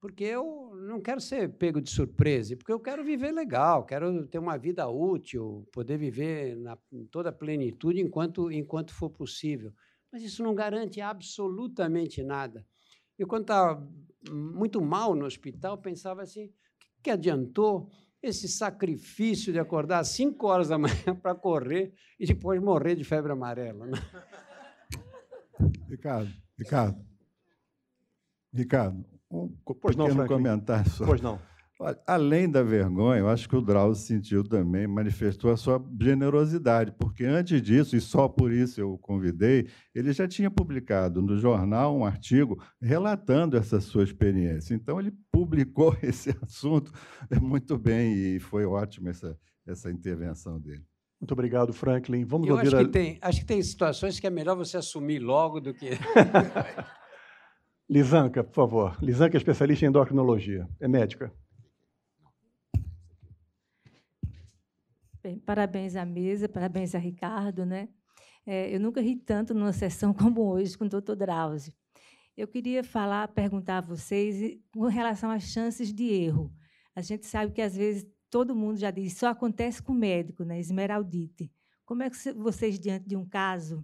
Speaker 2: Porque eu não quero ser pego de surpresa, porque eu quero viver legal, quero ter uma vida útil, poder viver na, em toda a plenitude enquanto, enquanto for possível. Mas isso não garante absolutamente nada. Eu, quando estava muito mal no hospital, pensava assim: o que, que adiantou esse sacrifício de acordar às 5 horas da manhã [laughs] para correr e depois morrer de febre amarela. Né? [laughs]
Speaker 16: Ricardo, Ricardo, Ricardo, Um
Speaker 1: Pois não,
Speaker 16: pequeno
Speaker 1: Franklin.
Speaker 16: comentário só.
Speaker 1: Pois não.
Speaker 16: Olha, além da vergonha, eu acho que o Drauzio sentiu também, manifestou a sua generosidade, porque antes disso, e só por isso eu o convidei, ele já tinha publicado no jornal um artigo relatando essa sua experiência. Então, ele publicou [laughs] esse assunto muito bem e foi ótima essa, essa intervenção dele.
Speaker 1: Muito obrigado, Franklin. Vamos
Speaker 2: Eu
Speaker 1: ouvir
Speaker 2: acho
Speaker 1: a...
Speaker 2: que, tem, acho que tem situações que é melhor você assumir logo do que. [laughs]
Speaker 1: Lisanca, por favor. Lisanca é especialista em endocrinologia, é médica.
Speaker 17: Bem, parabéns à mesa, parabéns a Ricardo. Né? É, eu nunca ri tanto numa sessão [laughs] como hoje com o doutor Drauzio. Eu queria falar, perguntar a vocês com relação às chances de erro. A gente sabe que, às vezes, todo mundo já diz, só acontece com o médico, né? esmeraldite. Como é que vocês, diante de um caso,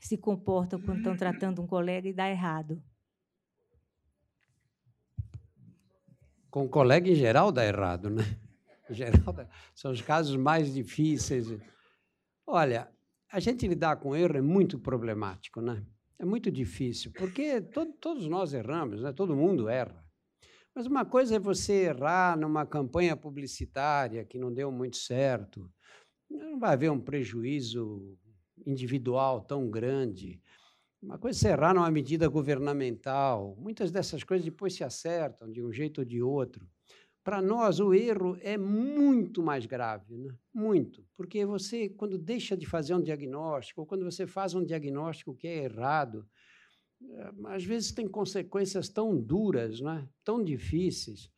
Speaker 17: se comportam quando estão tratando um colega e dá errado?
Speaker 2: Com o colega em geral dá errado, né? Em [laughs] geral, dá- são os casos mais difíceis. Olha, a gente lidar com erro é muito problemático, né? É muito difícil, porque to- todos nós erramos, né? Todo mundo erra. Mas uma coisa é você errar numa campanha publicitária que não deu muito certo. Não vai haver um prejuízo individual tão grande. Uma coisa é você errar numa medida governamental. Muitas dessas coisas depois se acertam de um jeito ou de outro. Para nós, o erro é muito mais grave, né? muito. Porque você, quando deixa de fazer um diagnóstico, ou quando você faz um diagnóstico que é errado, eh, às vezes tem consequências tão duras, né? tão difíceis.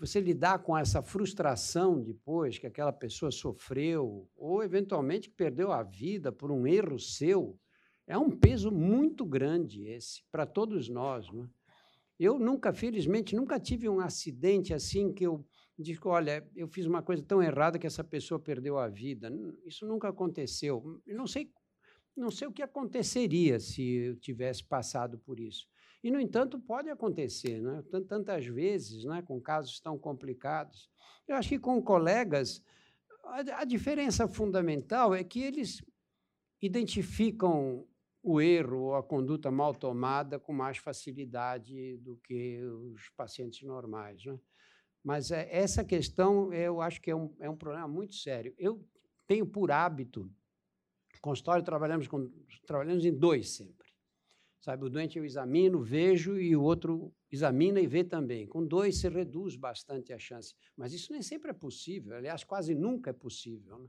Speaker 2: Você lidar com essa frustração depois que aquela pessoa sofreu, ou eventualmente que perdeu a vida por um erro seu, é um peso muito grande esse para todos nós. Né? Eu nunca, felizmente, nunca tive um acidente assim que eu digo, olha, eu fiz uma coisa tão errada que essa pessoa perdeu a vida. Isso nunca aconteceu. Eu não sei, não sei o que aconteceria se eu tivesse passado por isso. E, no entanto, pode acontecer, né? Tan- tantas vezes, né? com casos tão complicados. Eu acho que com colegas, a diferença fundamental é que eles identificam o erro ou a conduta mal tomada com mais facilidade do que os pacientes normais. Né? Mas é, essa questão eu acho que é um, é um problema muito sério. Eu tenho por hábito, consultório trabalhamos, com, trabalhamos em dois sempre. Sabe, o doente eu examino, vejo e o outro examina e vê também. Com dois se reduz bastante a chance, mas isso nem sempre é possível. Aliás, quase nunca é possível. Né?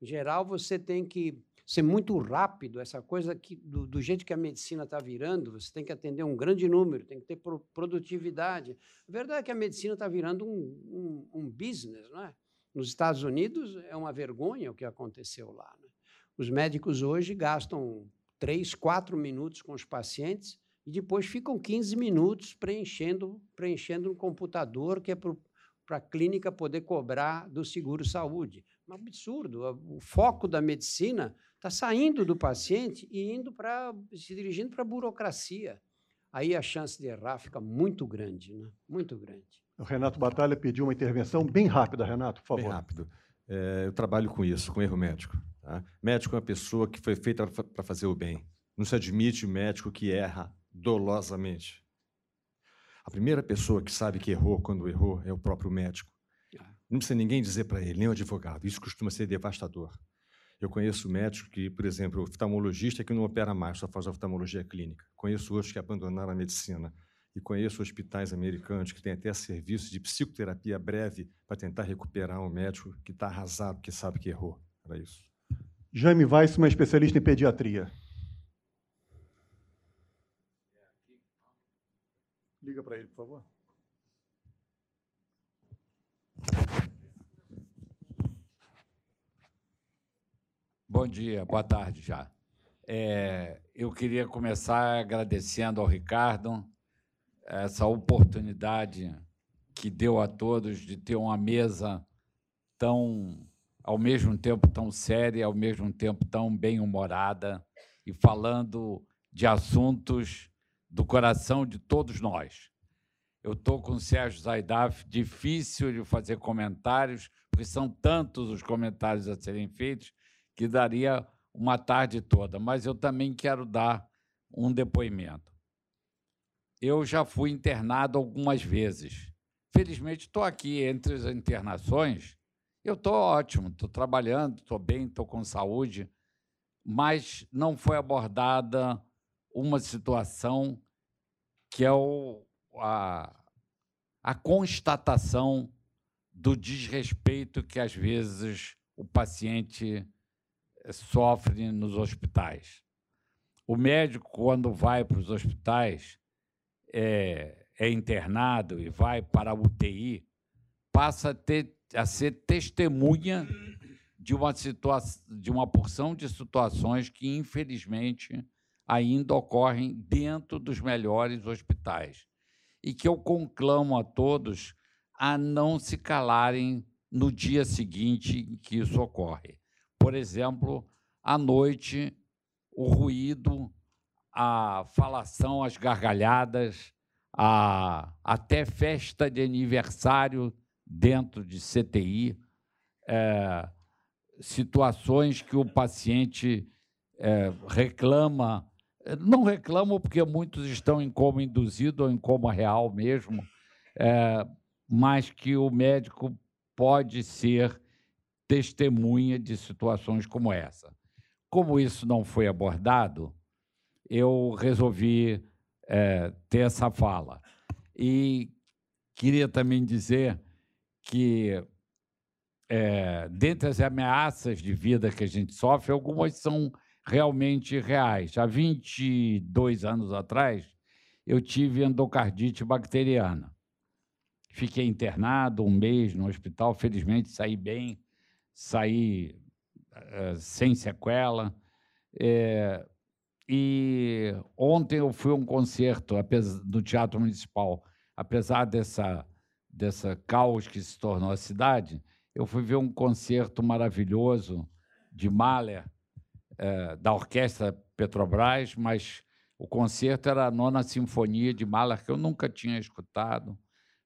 Speaker 2: Em geral, você tem que ser muito rápido, essa coisa que, do, do jeito que a medicina está virando, você tem que atender um grande número, tem que ter pro, produtividade. A verdade é que a medicina está virando um, um, um business, não é? Nos Estados Unidos é uma vergonha o que aconteceu lá. Né? Os médicos hoje gastam três, quatro minutos com os pacientes e depois ficam 15 minutos preenchendo, preenchendo um computador que é para a clínica poder cobrar do seguro-saúde. Um absurdo. O foco da medicina está saindo do paciente e indo para se dirigindo para a burocracia. Aí a chance de errar fica muito grande, né? Muito grande.
Speaker 1: O Renato Batalha pediu uma intervenção bem rápida, Renato, por favor.
Speaker 13: Bem rápido. É, eu trabalho com isso, com erro médico. Tá? Médico é uma pessoa que foi feita para fazer o bem. Não se admite o médico que erra dolosamente. A primeira pessoa que sabe que errou quando errou é o próprio médico. Não precisa ninguém dizer para ele, nem o advogado. Isso costuma ser devastador. Eu conheço médicos que, por exemplo, oftalmologista que não opera mais, só faz oftalmologia clínica. Conheço outros que abandonaram a medicina. E conheço hospitais americanos que têm até serviço de psicoterapia breve para tentar recuperar um médico que está arrasado, que sabe que errou. Era isso.
Speaker 1: Jaime Weissman, especialista em pediatria. Liga para ele, por favor.
Speaker 18: Bom dia, boa tarde já. É, eu queria começar agradecendo ao Ricardo essa oportunidade que deu a todos de ter uma mesa tão, ao mesmo tempo, tão séria, ao mesmo tempo tão bem-humorada e falando de assuntos do coração de todos nós. Eu estou com o Sérgio Zaidaf, difícil de fazer comentários, porque são tantos os comentários a serem feitos que daria uma tarde toda, mas eu também quero dar um depoimento. eu já fui internado algumas vezes. Felizmente, estou aqui entre as internações. Eu estou ótimo, estou trabalhando, estou bem, estou com saúde, mas não foi abordada uma situação que é o, a, a constatação do desrespeito que, às vezes, o paciente eh, sofre nos hospitais. O médico, quando vai para os hospitais, é, é internado e vai para a UTI, passa a, ter, a ser testemunha de uma, situação, de uma porção de situações que, infelizmente, ainda ocorrem dentro dos melhores hospitais. E que eu conclamo a todos a não se calarem no dia seguinte em que isso ocorre. Por exemplo, à noite, o ruído, a falação, as gargalhadas, a, até festa de aniversário dentro de CTI, é, situações que o paciente é, reclama, não reclama porque muitos estão em coma induzido ou em coma real mesmo, é, mas que o médico pode ser testemunha de situações como essa. Como isso não foi abordado, eu resolvi é, ter essa fala. E queria também dizer que, é, dentre as ameaças de vida que a gente sofre, algumas são realmente reais. Há 22 anos atrás, eu tive endocardite bacteriana. Fiquei internado um mês no hospital, felizmente saí bem, saí uh, sem sequela. É, e ontem eu fui a um concerto do Teatro Municipal. Apesar dessa, dessa caos que se tornou a cidade, eu fui ver um concerto maravilhoso de Mahler, é, da Orquestra Petrobras, mas o concerto era a nona sinfonia de Mahler, que eu nunca tinha escutado.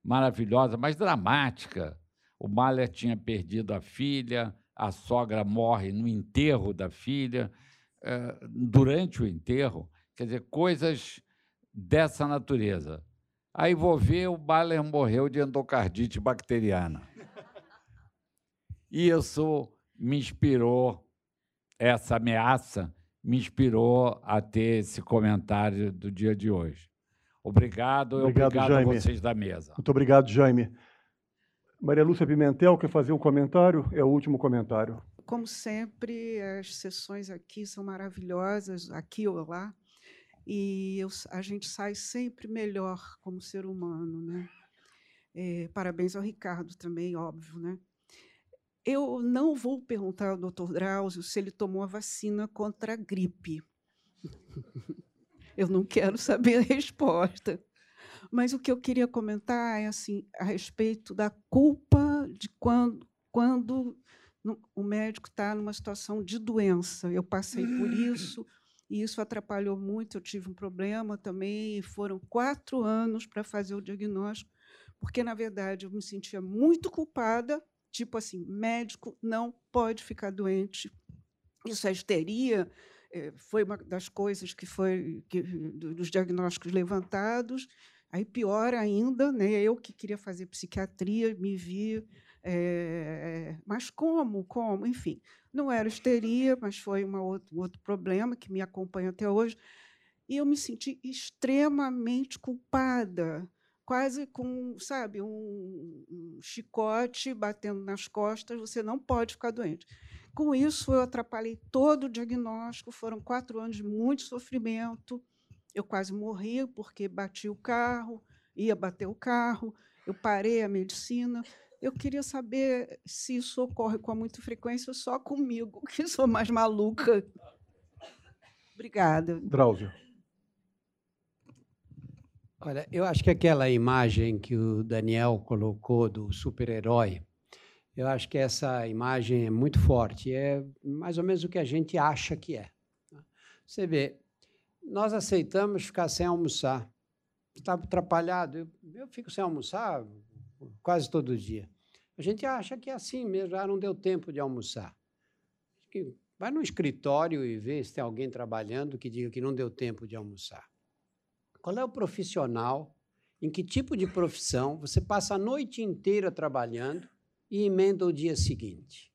Speaker 18: Maravilhosa, mas dramática. O Mahler tinha perdido a filha, a sogra morre no enterro da filha, eh, durante o enterro, quer dizer, coisas dessa natureza. Aí vou ver, o Mahler morreu de endocardite bacteriana. E isso me inspirou, essa ameaça me inspirou a ter esse comentário do dia de hoje. Obrigado, obrigado, obrigado a vocês da mesa.
Speaker 1: Muito obrigado, Jaime. Maria Lúcia Pimentel quer fazer um comentário? É o último comentário.
Speaker 19: Como sempre, as sessões aqui são maravilhosas, aqui ou lá, e eu, a gente sai sempre melhor como ser humano. Né? É, parabéns ao Ricardo também, óbvio. Né? Eu não vou perguntar ao doutor Drauzio se ele tomou a vacina contra a gripe. [laughs] Eu não quero saber a resposta. Mas o que eu queria comentar é assim a respeito da culpa de quando, quando o médico está numa situação de doença. Eu passei por isso e isso atrapalhou muito. Eu tive um problema também e foram quatro anos para fazer o diagnóstico, porque na verdade eu me sentia muito culpada. Tipo assim, médico não pode ficar doente. Isso é histeria. Eh, foi uma das coisas que foi que, dos diagnósticos levantados Aí pior ainda, né? Eu que queria fazer psiquiatria, me vi. É, mas como? Como? Enfim, não era histeria, mas foi uma outro, um outro problema que me acompanha até hoje. E eu me senti extremamente culpada, quase com, sabe, um, um chicote batendo nas costas. Você não pode ficar doente. Com isso, eu atrapalhei todo o diagnóstico. Foram quatro anos de muito sofrimento. Eu quase morri porque bati o carro, ia bater o carro, eu parei a medicina. Eu queria saber se isso ocorre com muita frequência só comigo, [laughs] que sou mais maluca. Obrigada.
Speaker 1: Drauzio.
Speaker 2: Olha, eu acho que aquela imagem que o Daniel colocou do super-herói, eu acho que essa imagem é muito forte. É mais ou menos o que a gente acha que é. Você vê, nós aceitamos ficar sem almoçar. Estava atrapalhado. Eu, eu fico sem almoçar quase todo dia. A gente acha que é assim mesmo, ah, não deu tempo de almoçar. Vai no escritório e vê se tem alguém trabalhando que diga que não deu tempo de almoçar. Qual é o profissional? Em que tipo de profissão você passa a noite inteira trabalhando e emenda o dia seguinte?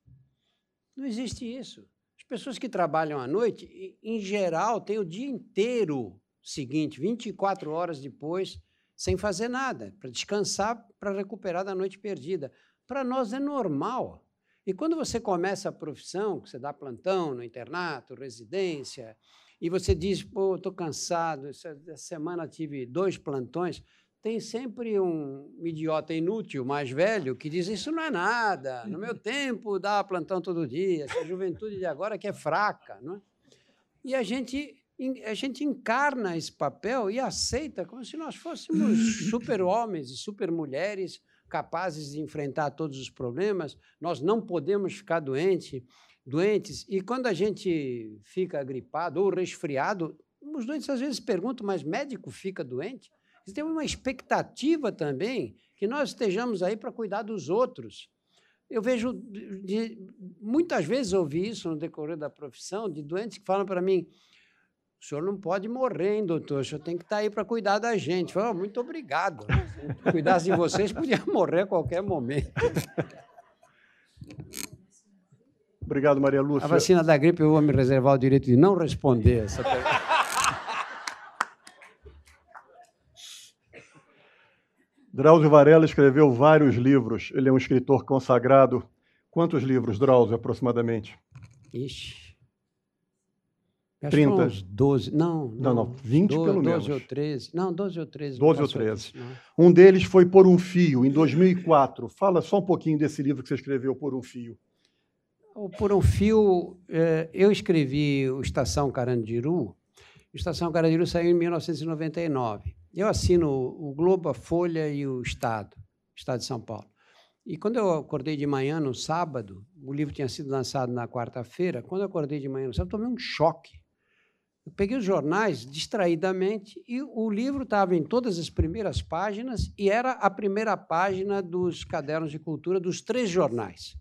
Speaker 2: Não existe isso. As pessoas que trabalham à noite, em geral, têm o dia inteiro seguinte, 24 horas depois, sem fazer nada, para descansar, para recuperar da noite perdida. Para nós é normal. E quando você começa a profissão, que você dá plantão no internato, residência, e você diz, pô, estou cansado, essa semana tive dois plantões, tem sempre um idiota inútil, mais velho, que diz, isso não é nada, no meu tempo dá plantão todo dia, essa juventude de agora que é fraca. Não é? E a gente, a gente encarna esse papel e aceita como se nós fôssemos [laughs] super-homens e super-mulheres, capazes de enfrentar todos os problemas, nós não podemos ficar doente, doentes. E quando a gente fica gripado ou resfriado, os doentes às vezes perguntam, mas médico fica doente? Tem uma expectativa também que nós estejamos aí para cuidar dos outros. Eu vejo, de, muitas vezes ouvi isso no decorrer da profissão, de doentes que falam para mim, o senhor não pode morrer, hein, doutor? O senhor tem que estar tá aí para cuidar da gente. Eu falo, oh, muito obrigado. Se cuidasse de vocês, podia [laughs] morrer a qualquer momento.
Speaker 1: Obrigado, Maria Lúcia.
Speaker 2: A vacina da gripe, eu vou me reservar o direito de não responder essa pergunta.
Speaker 1: Drauzio Varela escreveu vários livros. Ele é um escritor consagrado. Quantos livros, Drauzio, aproximadamente?
Speaker 2: Ixi.
Speaker 1: Acho 30.
Speaker 2: Uns 12. Não,
Speaker 1: não, não, 20
Speaker 2: 12,
Speaker 1: pelo
Speaker 2: 12
Speaker 1: menos.
Speaker 2: 12 ou 13. Não, 12 ou 13.
Speaker 1: 12 ou 13. Um deles foi Por um Fio, em 2004. Fala só um pouquinho desse livro que você escreveu, Por um Fio.
Speaker 2: O Por um Fio, é, eu escrevi o Estação Carandiru. O Estação Carandiru saiu em 1999. Eu assino o Globo, a Folha e o Estado, Estado de São Paulo. E quando eu acordei de manhã no sábado, o livro tinha sido lançado na quarta-feira, quando eu acordei de manhã no sábado, tomei um choque eu peguei os jornais distraidamente e o livro estava em todas as primeiras páginas e era a primeira página dos cadernos de cultura dos três jornais.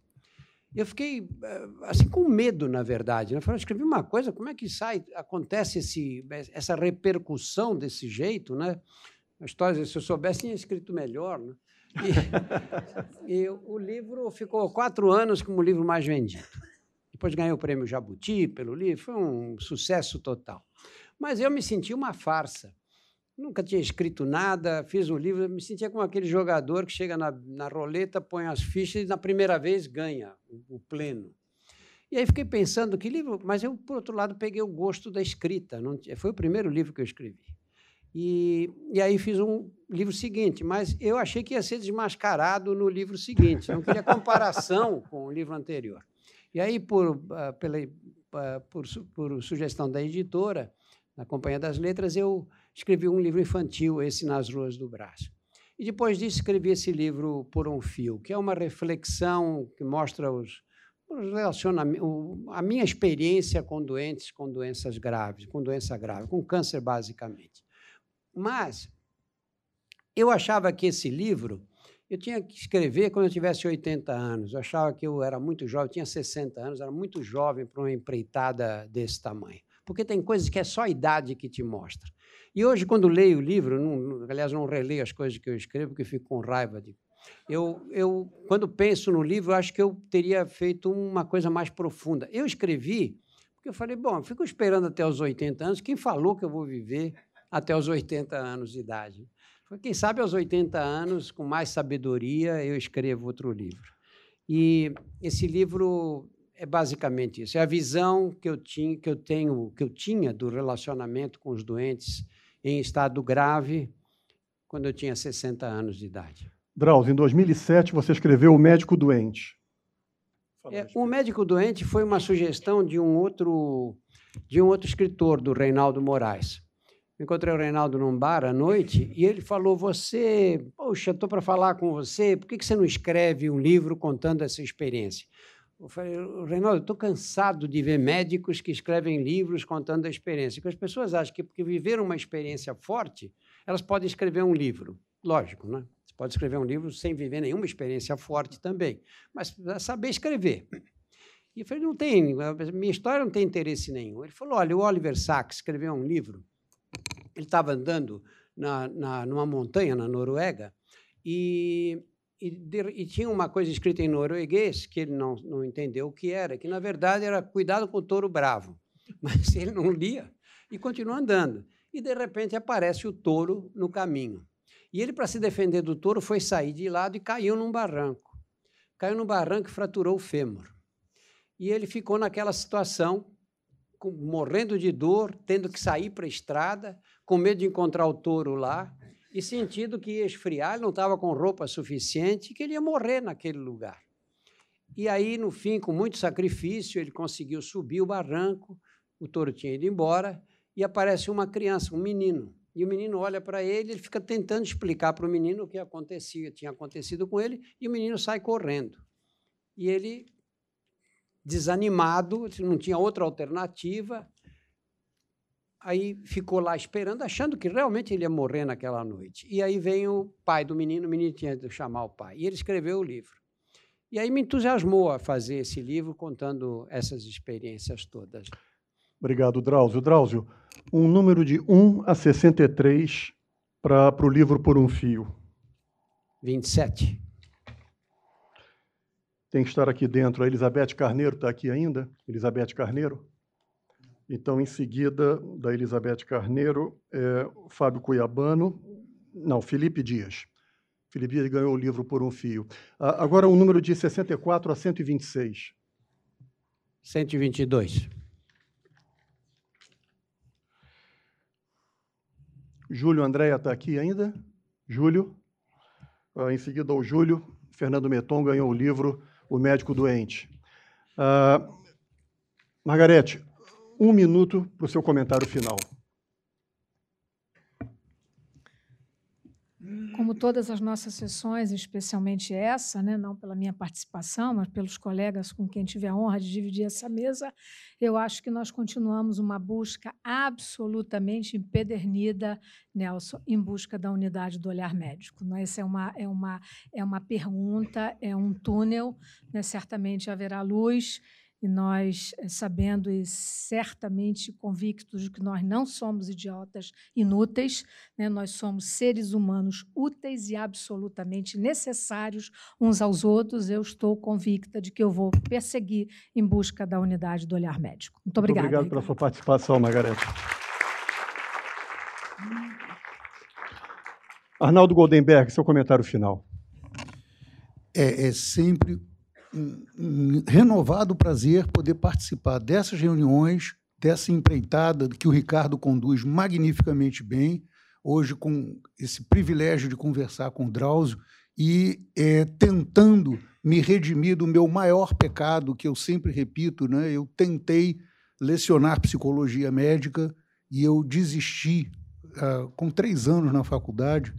Speaker 2: Eu fiquei eh, assim com medo, na verdade. Né? Eu falei, escrevi uma coisa, como é que sai, acontece esse, essa repercussão desse jeito, né? A história, se eu soubesse, tinha escrito melhor, né? E, [laughs] e o livro ficou quatro anos como o livro mais vendido. Depois ganhei o prêmio Jabuti pelo livro, foi um sucesso total. Mas eu me senti uma farsa. Nunca tinha escrito nada, fiz um livro, me sentia como aquele jogador que chega na, na roleta, põe as fichas e na primeira vez ganha o, o pleno. E aí fiquei pensando que livro, mas eu, por outro lado, peguei o gosto da escrita. Não, foi o primeiro livro que eu escrevi. E, e aí fiz um livro seguinte, mas eu achei que ia ser desmascarado no livro seguinte. Não queria comparação [laughs] com o livro anterior. E aí, por, uh, pela, uh, por, por sugestão da editora, na Companhia das Letras, eu escrevi um livro infantil, esse Nas Ruas do Brás. E depois disso escrevi esse livro Por um Fio, que é uma reflexão que mostra os, os relacionamentos, a minha experiência com doentes com doenças graves, com doença grave, com câncer basicamente. Mas eu achava que esse livro eu tinha que escrever quando eu tivesse 80 anos. Eu achava que eu era muito jovem, tinha 60 anos, era muito jovem para uma empreitada desse tamanho. Porque tem coisas que é só a idade que te mostra. E hoje, quando leio o livro, não, aliás, não releio as coisas que eu escrevo, porque fico com raiva de. Eu, eu, quando penso no livro, acho que eu teria feito uma coisa mais profunda. Eu escrevi porque eu falei, bom, eu fico esperando até os 80 anos. Quem falou que eu vou viver até os 80 anos de idade? Quem sabe aos 80 anos, com mais sabedoria, eu escrevo outro livro. E esse livro é basicamente isso, é a visão que eu tinha, que eu tenho, que eu tinha do relacionamento com os doentes em estado grave quando eu tinha 60 anos de idade.
Speaker 1: Drauzio, em 2007 você escreveu O Médico Doente.
Speaker 2: É, o Médico Doente foi uma sugestão de um outro de um outro escritor, do Reinaldo Moraes encontrei o Reinaldo num bar à noite e ele falou: Você, poxa, estou para falar com você, por que, que você não escreve um livro contando essa experiência? Eu falei: Reinaldo, estou cansado de ver médicos que escrevem livros contando a experiência. Porque as pessoas acham que porque viveram uma experiência forte, elas podem escrever um livro. Lógico, né? Você pode escrever um livro sem viver nenhuma experiência forte também, mas saber escrever. E eu falei: Não tem, minha história não tem interesse nenhum. Ele falou: Olha, o Oliver Sacks escreveu um livro ele estava andando na, na, numa montanha na Noruega e, e, de, e, tinha uma coisa escrita em norueguês que ele não, não entendeu o que era, que na verdade era cuidado com o touro bravo. [laughs] Mas ele não lia e continuou andando. E de repente aparece o touro no caminho. E ele, para se defender do touro, foi sair de lado e caiu num barranco. Caiu num barranco e fraturou o fêmur. E ele ficou naquela situação, com, morrendo de dor, tendo que sair para a estrada, com medo de encontrar o touro lá, e sentindo que ia esfriar, ele não estava com roupa suficiente, que ele ia morrer naquele lugar. E aí, no fim, com muito sacrifício, ele conseguiu subir o barranco, o touro tinha ido embora, e aparece uma criança, um menino, e o menino olha para ele, ele fica tentando explicar para o menino o que acontecia, tinha acontecido com ele, e o menino sai correndo. E ele, desanimado, não tinha outra alternativa, aí ficou lá esperando, achando que realmente ele ia morrer naquela noite. E aí vem o pai do menino, o menino tinha de chamar o pai, e ele escreveu o livro. E aí me entusiasmou a fazer esse livro, contando essas experiências todas.
Speaker 1: Obrigado, Drauzio. Drauzio, um número de 1 a 63 para o livro Por um Fio.
Speaker 2: 27.
Speaker 1: Tem que estar aqui dentro. A Elizabeth Carneiro está aqui ainda? Elizabeth Carneiro? Então, em seguida, da Elizabeth Carneiro, é, Fábio Cuiabano. Não, Felipe Dias. Felipe Dias ganhou o livro Por um Fio. Agora, o número de 64 a 126.
Speaker 2: 122.
Speaker 1: Júlio Andréia está aqui ainda? Júlio. Uh, em seguida, o Júlio. Fernando Meton ganhou o livro O Médico Doente. Uh, Margarete, um minuto para o seu comentário final.
Speaker 7: Como todas as nossas sessões, especialmente essa, né, não pela minha participação, mas pelos colegas com quem tive a honra de dividir essa mesa, eu acho que nós continuamos uma busca absolutamente empedernida, Nelson, em busca da unidade do olhar médico. Né? Essa é uma, é, uma, é uma pergunta, é um túnel, né? certamente haverá luz e nós, eh, sabendo e certamente convictos de que nós não somos idiotas inúteis, né? nós somos seres humanos úteis e absolutamente necessários uns aos outros, eu estou convicta de que eu vou perseguir em busca da unidade do olhar médico. Muito obrigada.
Speaker 1: Muito obrigado pela sua participação, Margarete. Arnaldo Goldenberg, seu comentário final.
Speaker 3: É, é sempre renovado prazer poder participar dessas reuniões, dessa empreitada que o Ricardo conduz magnificamente bem, hoje com esse privilégio de conversar com o Drauzio e é, tentando me redimir do meu maior pecado, que eu sempre repito, né? eu tentei lecionar psicologia médica e eu desisti uh, com três anos na faculdade,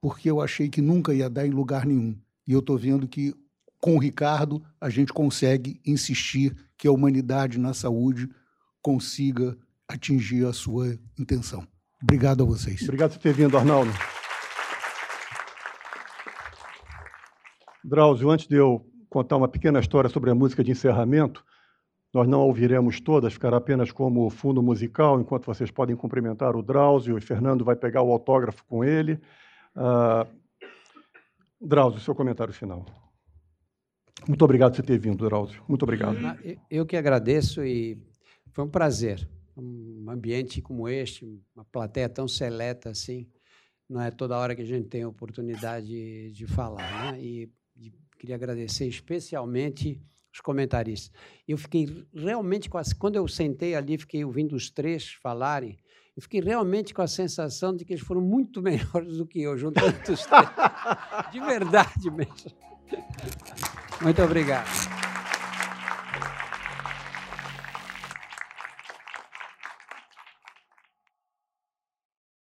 Speaker 3: porque eu achei que nunca ia dar em lugar nenhum. E eu estou vendo que com o Ricardo, a gente consegue insistir que a humanidade na saúde consiga atingir a sua intenção. Obrigado a vocês.
Speaker 1: Obrigado por ter vindo, Arnaldo. Drauzio, antes de eu contar uma pequena história sobre a música de encerramento, nós não a ouviremos todas, ficará apenas como fundo musical, enquanto vocês podem cumprimentar o Drauzio e Fernando vai pegar o autógrafo com ele. Uh, Drauzio, seu comentário final. Muito obrigado por você ter vindo, Drauzio. Muito obrigado.
Speaker 2: Eu que agradeço e foi um prazer. Um ambiente como este, uma plateia tão seleta assim, não é toda hora que a gente tem a oportunidade de falar. Né? E queria agradecer especialmente os comentaristas. Eu fiquei realmente com a, quando eu sentei ali, fiquei ouvindo os três falarem, eu fiquei realmente com a sensação de que eles foram muito [laughs] melhores do que eu, juntando os três. De verdade mesmo. Muito obrigado.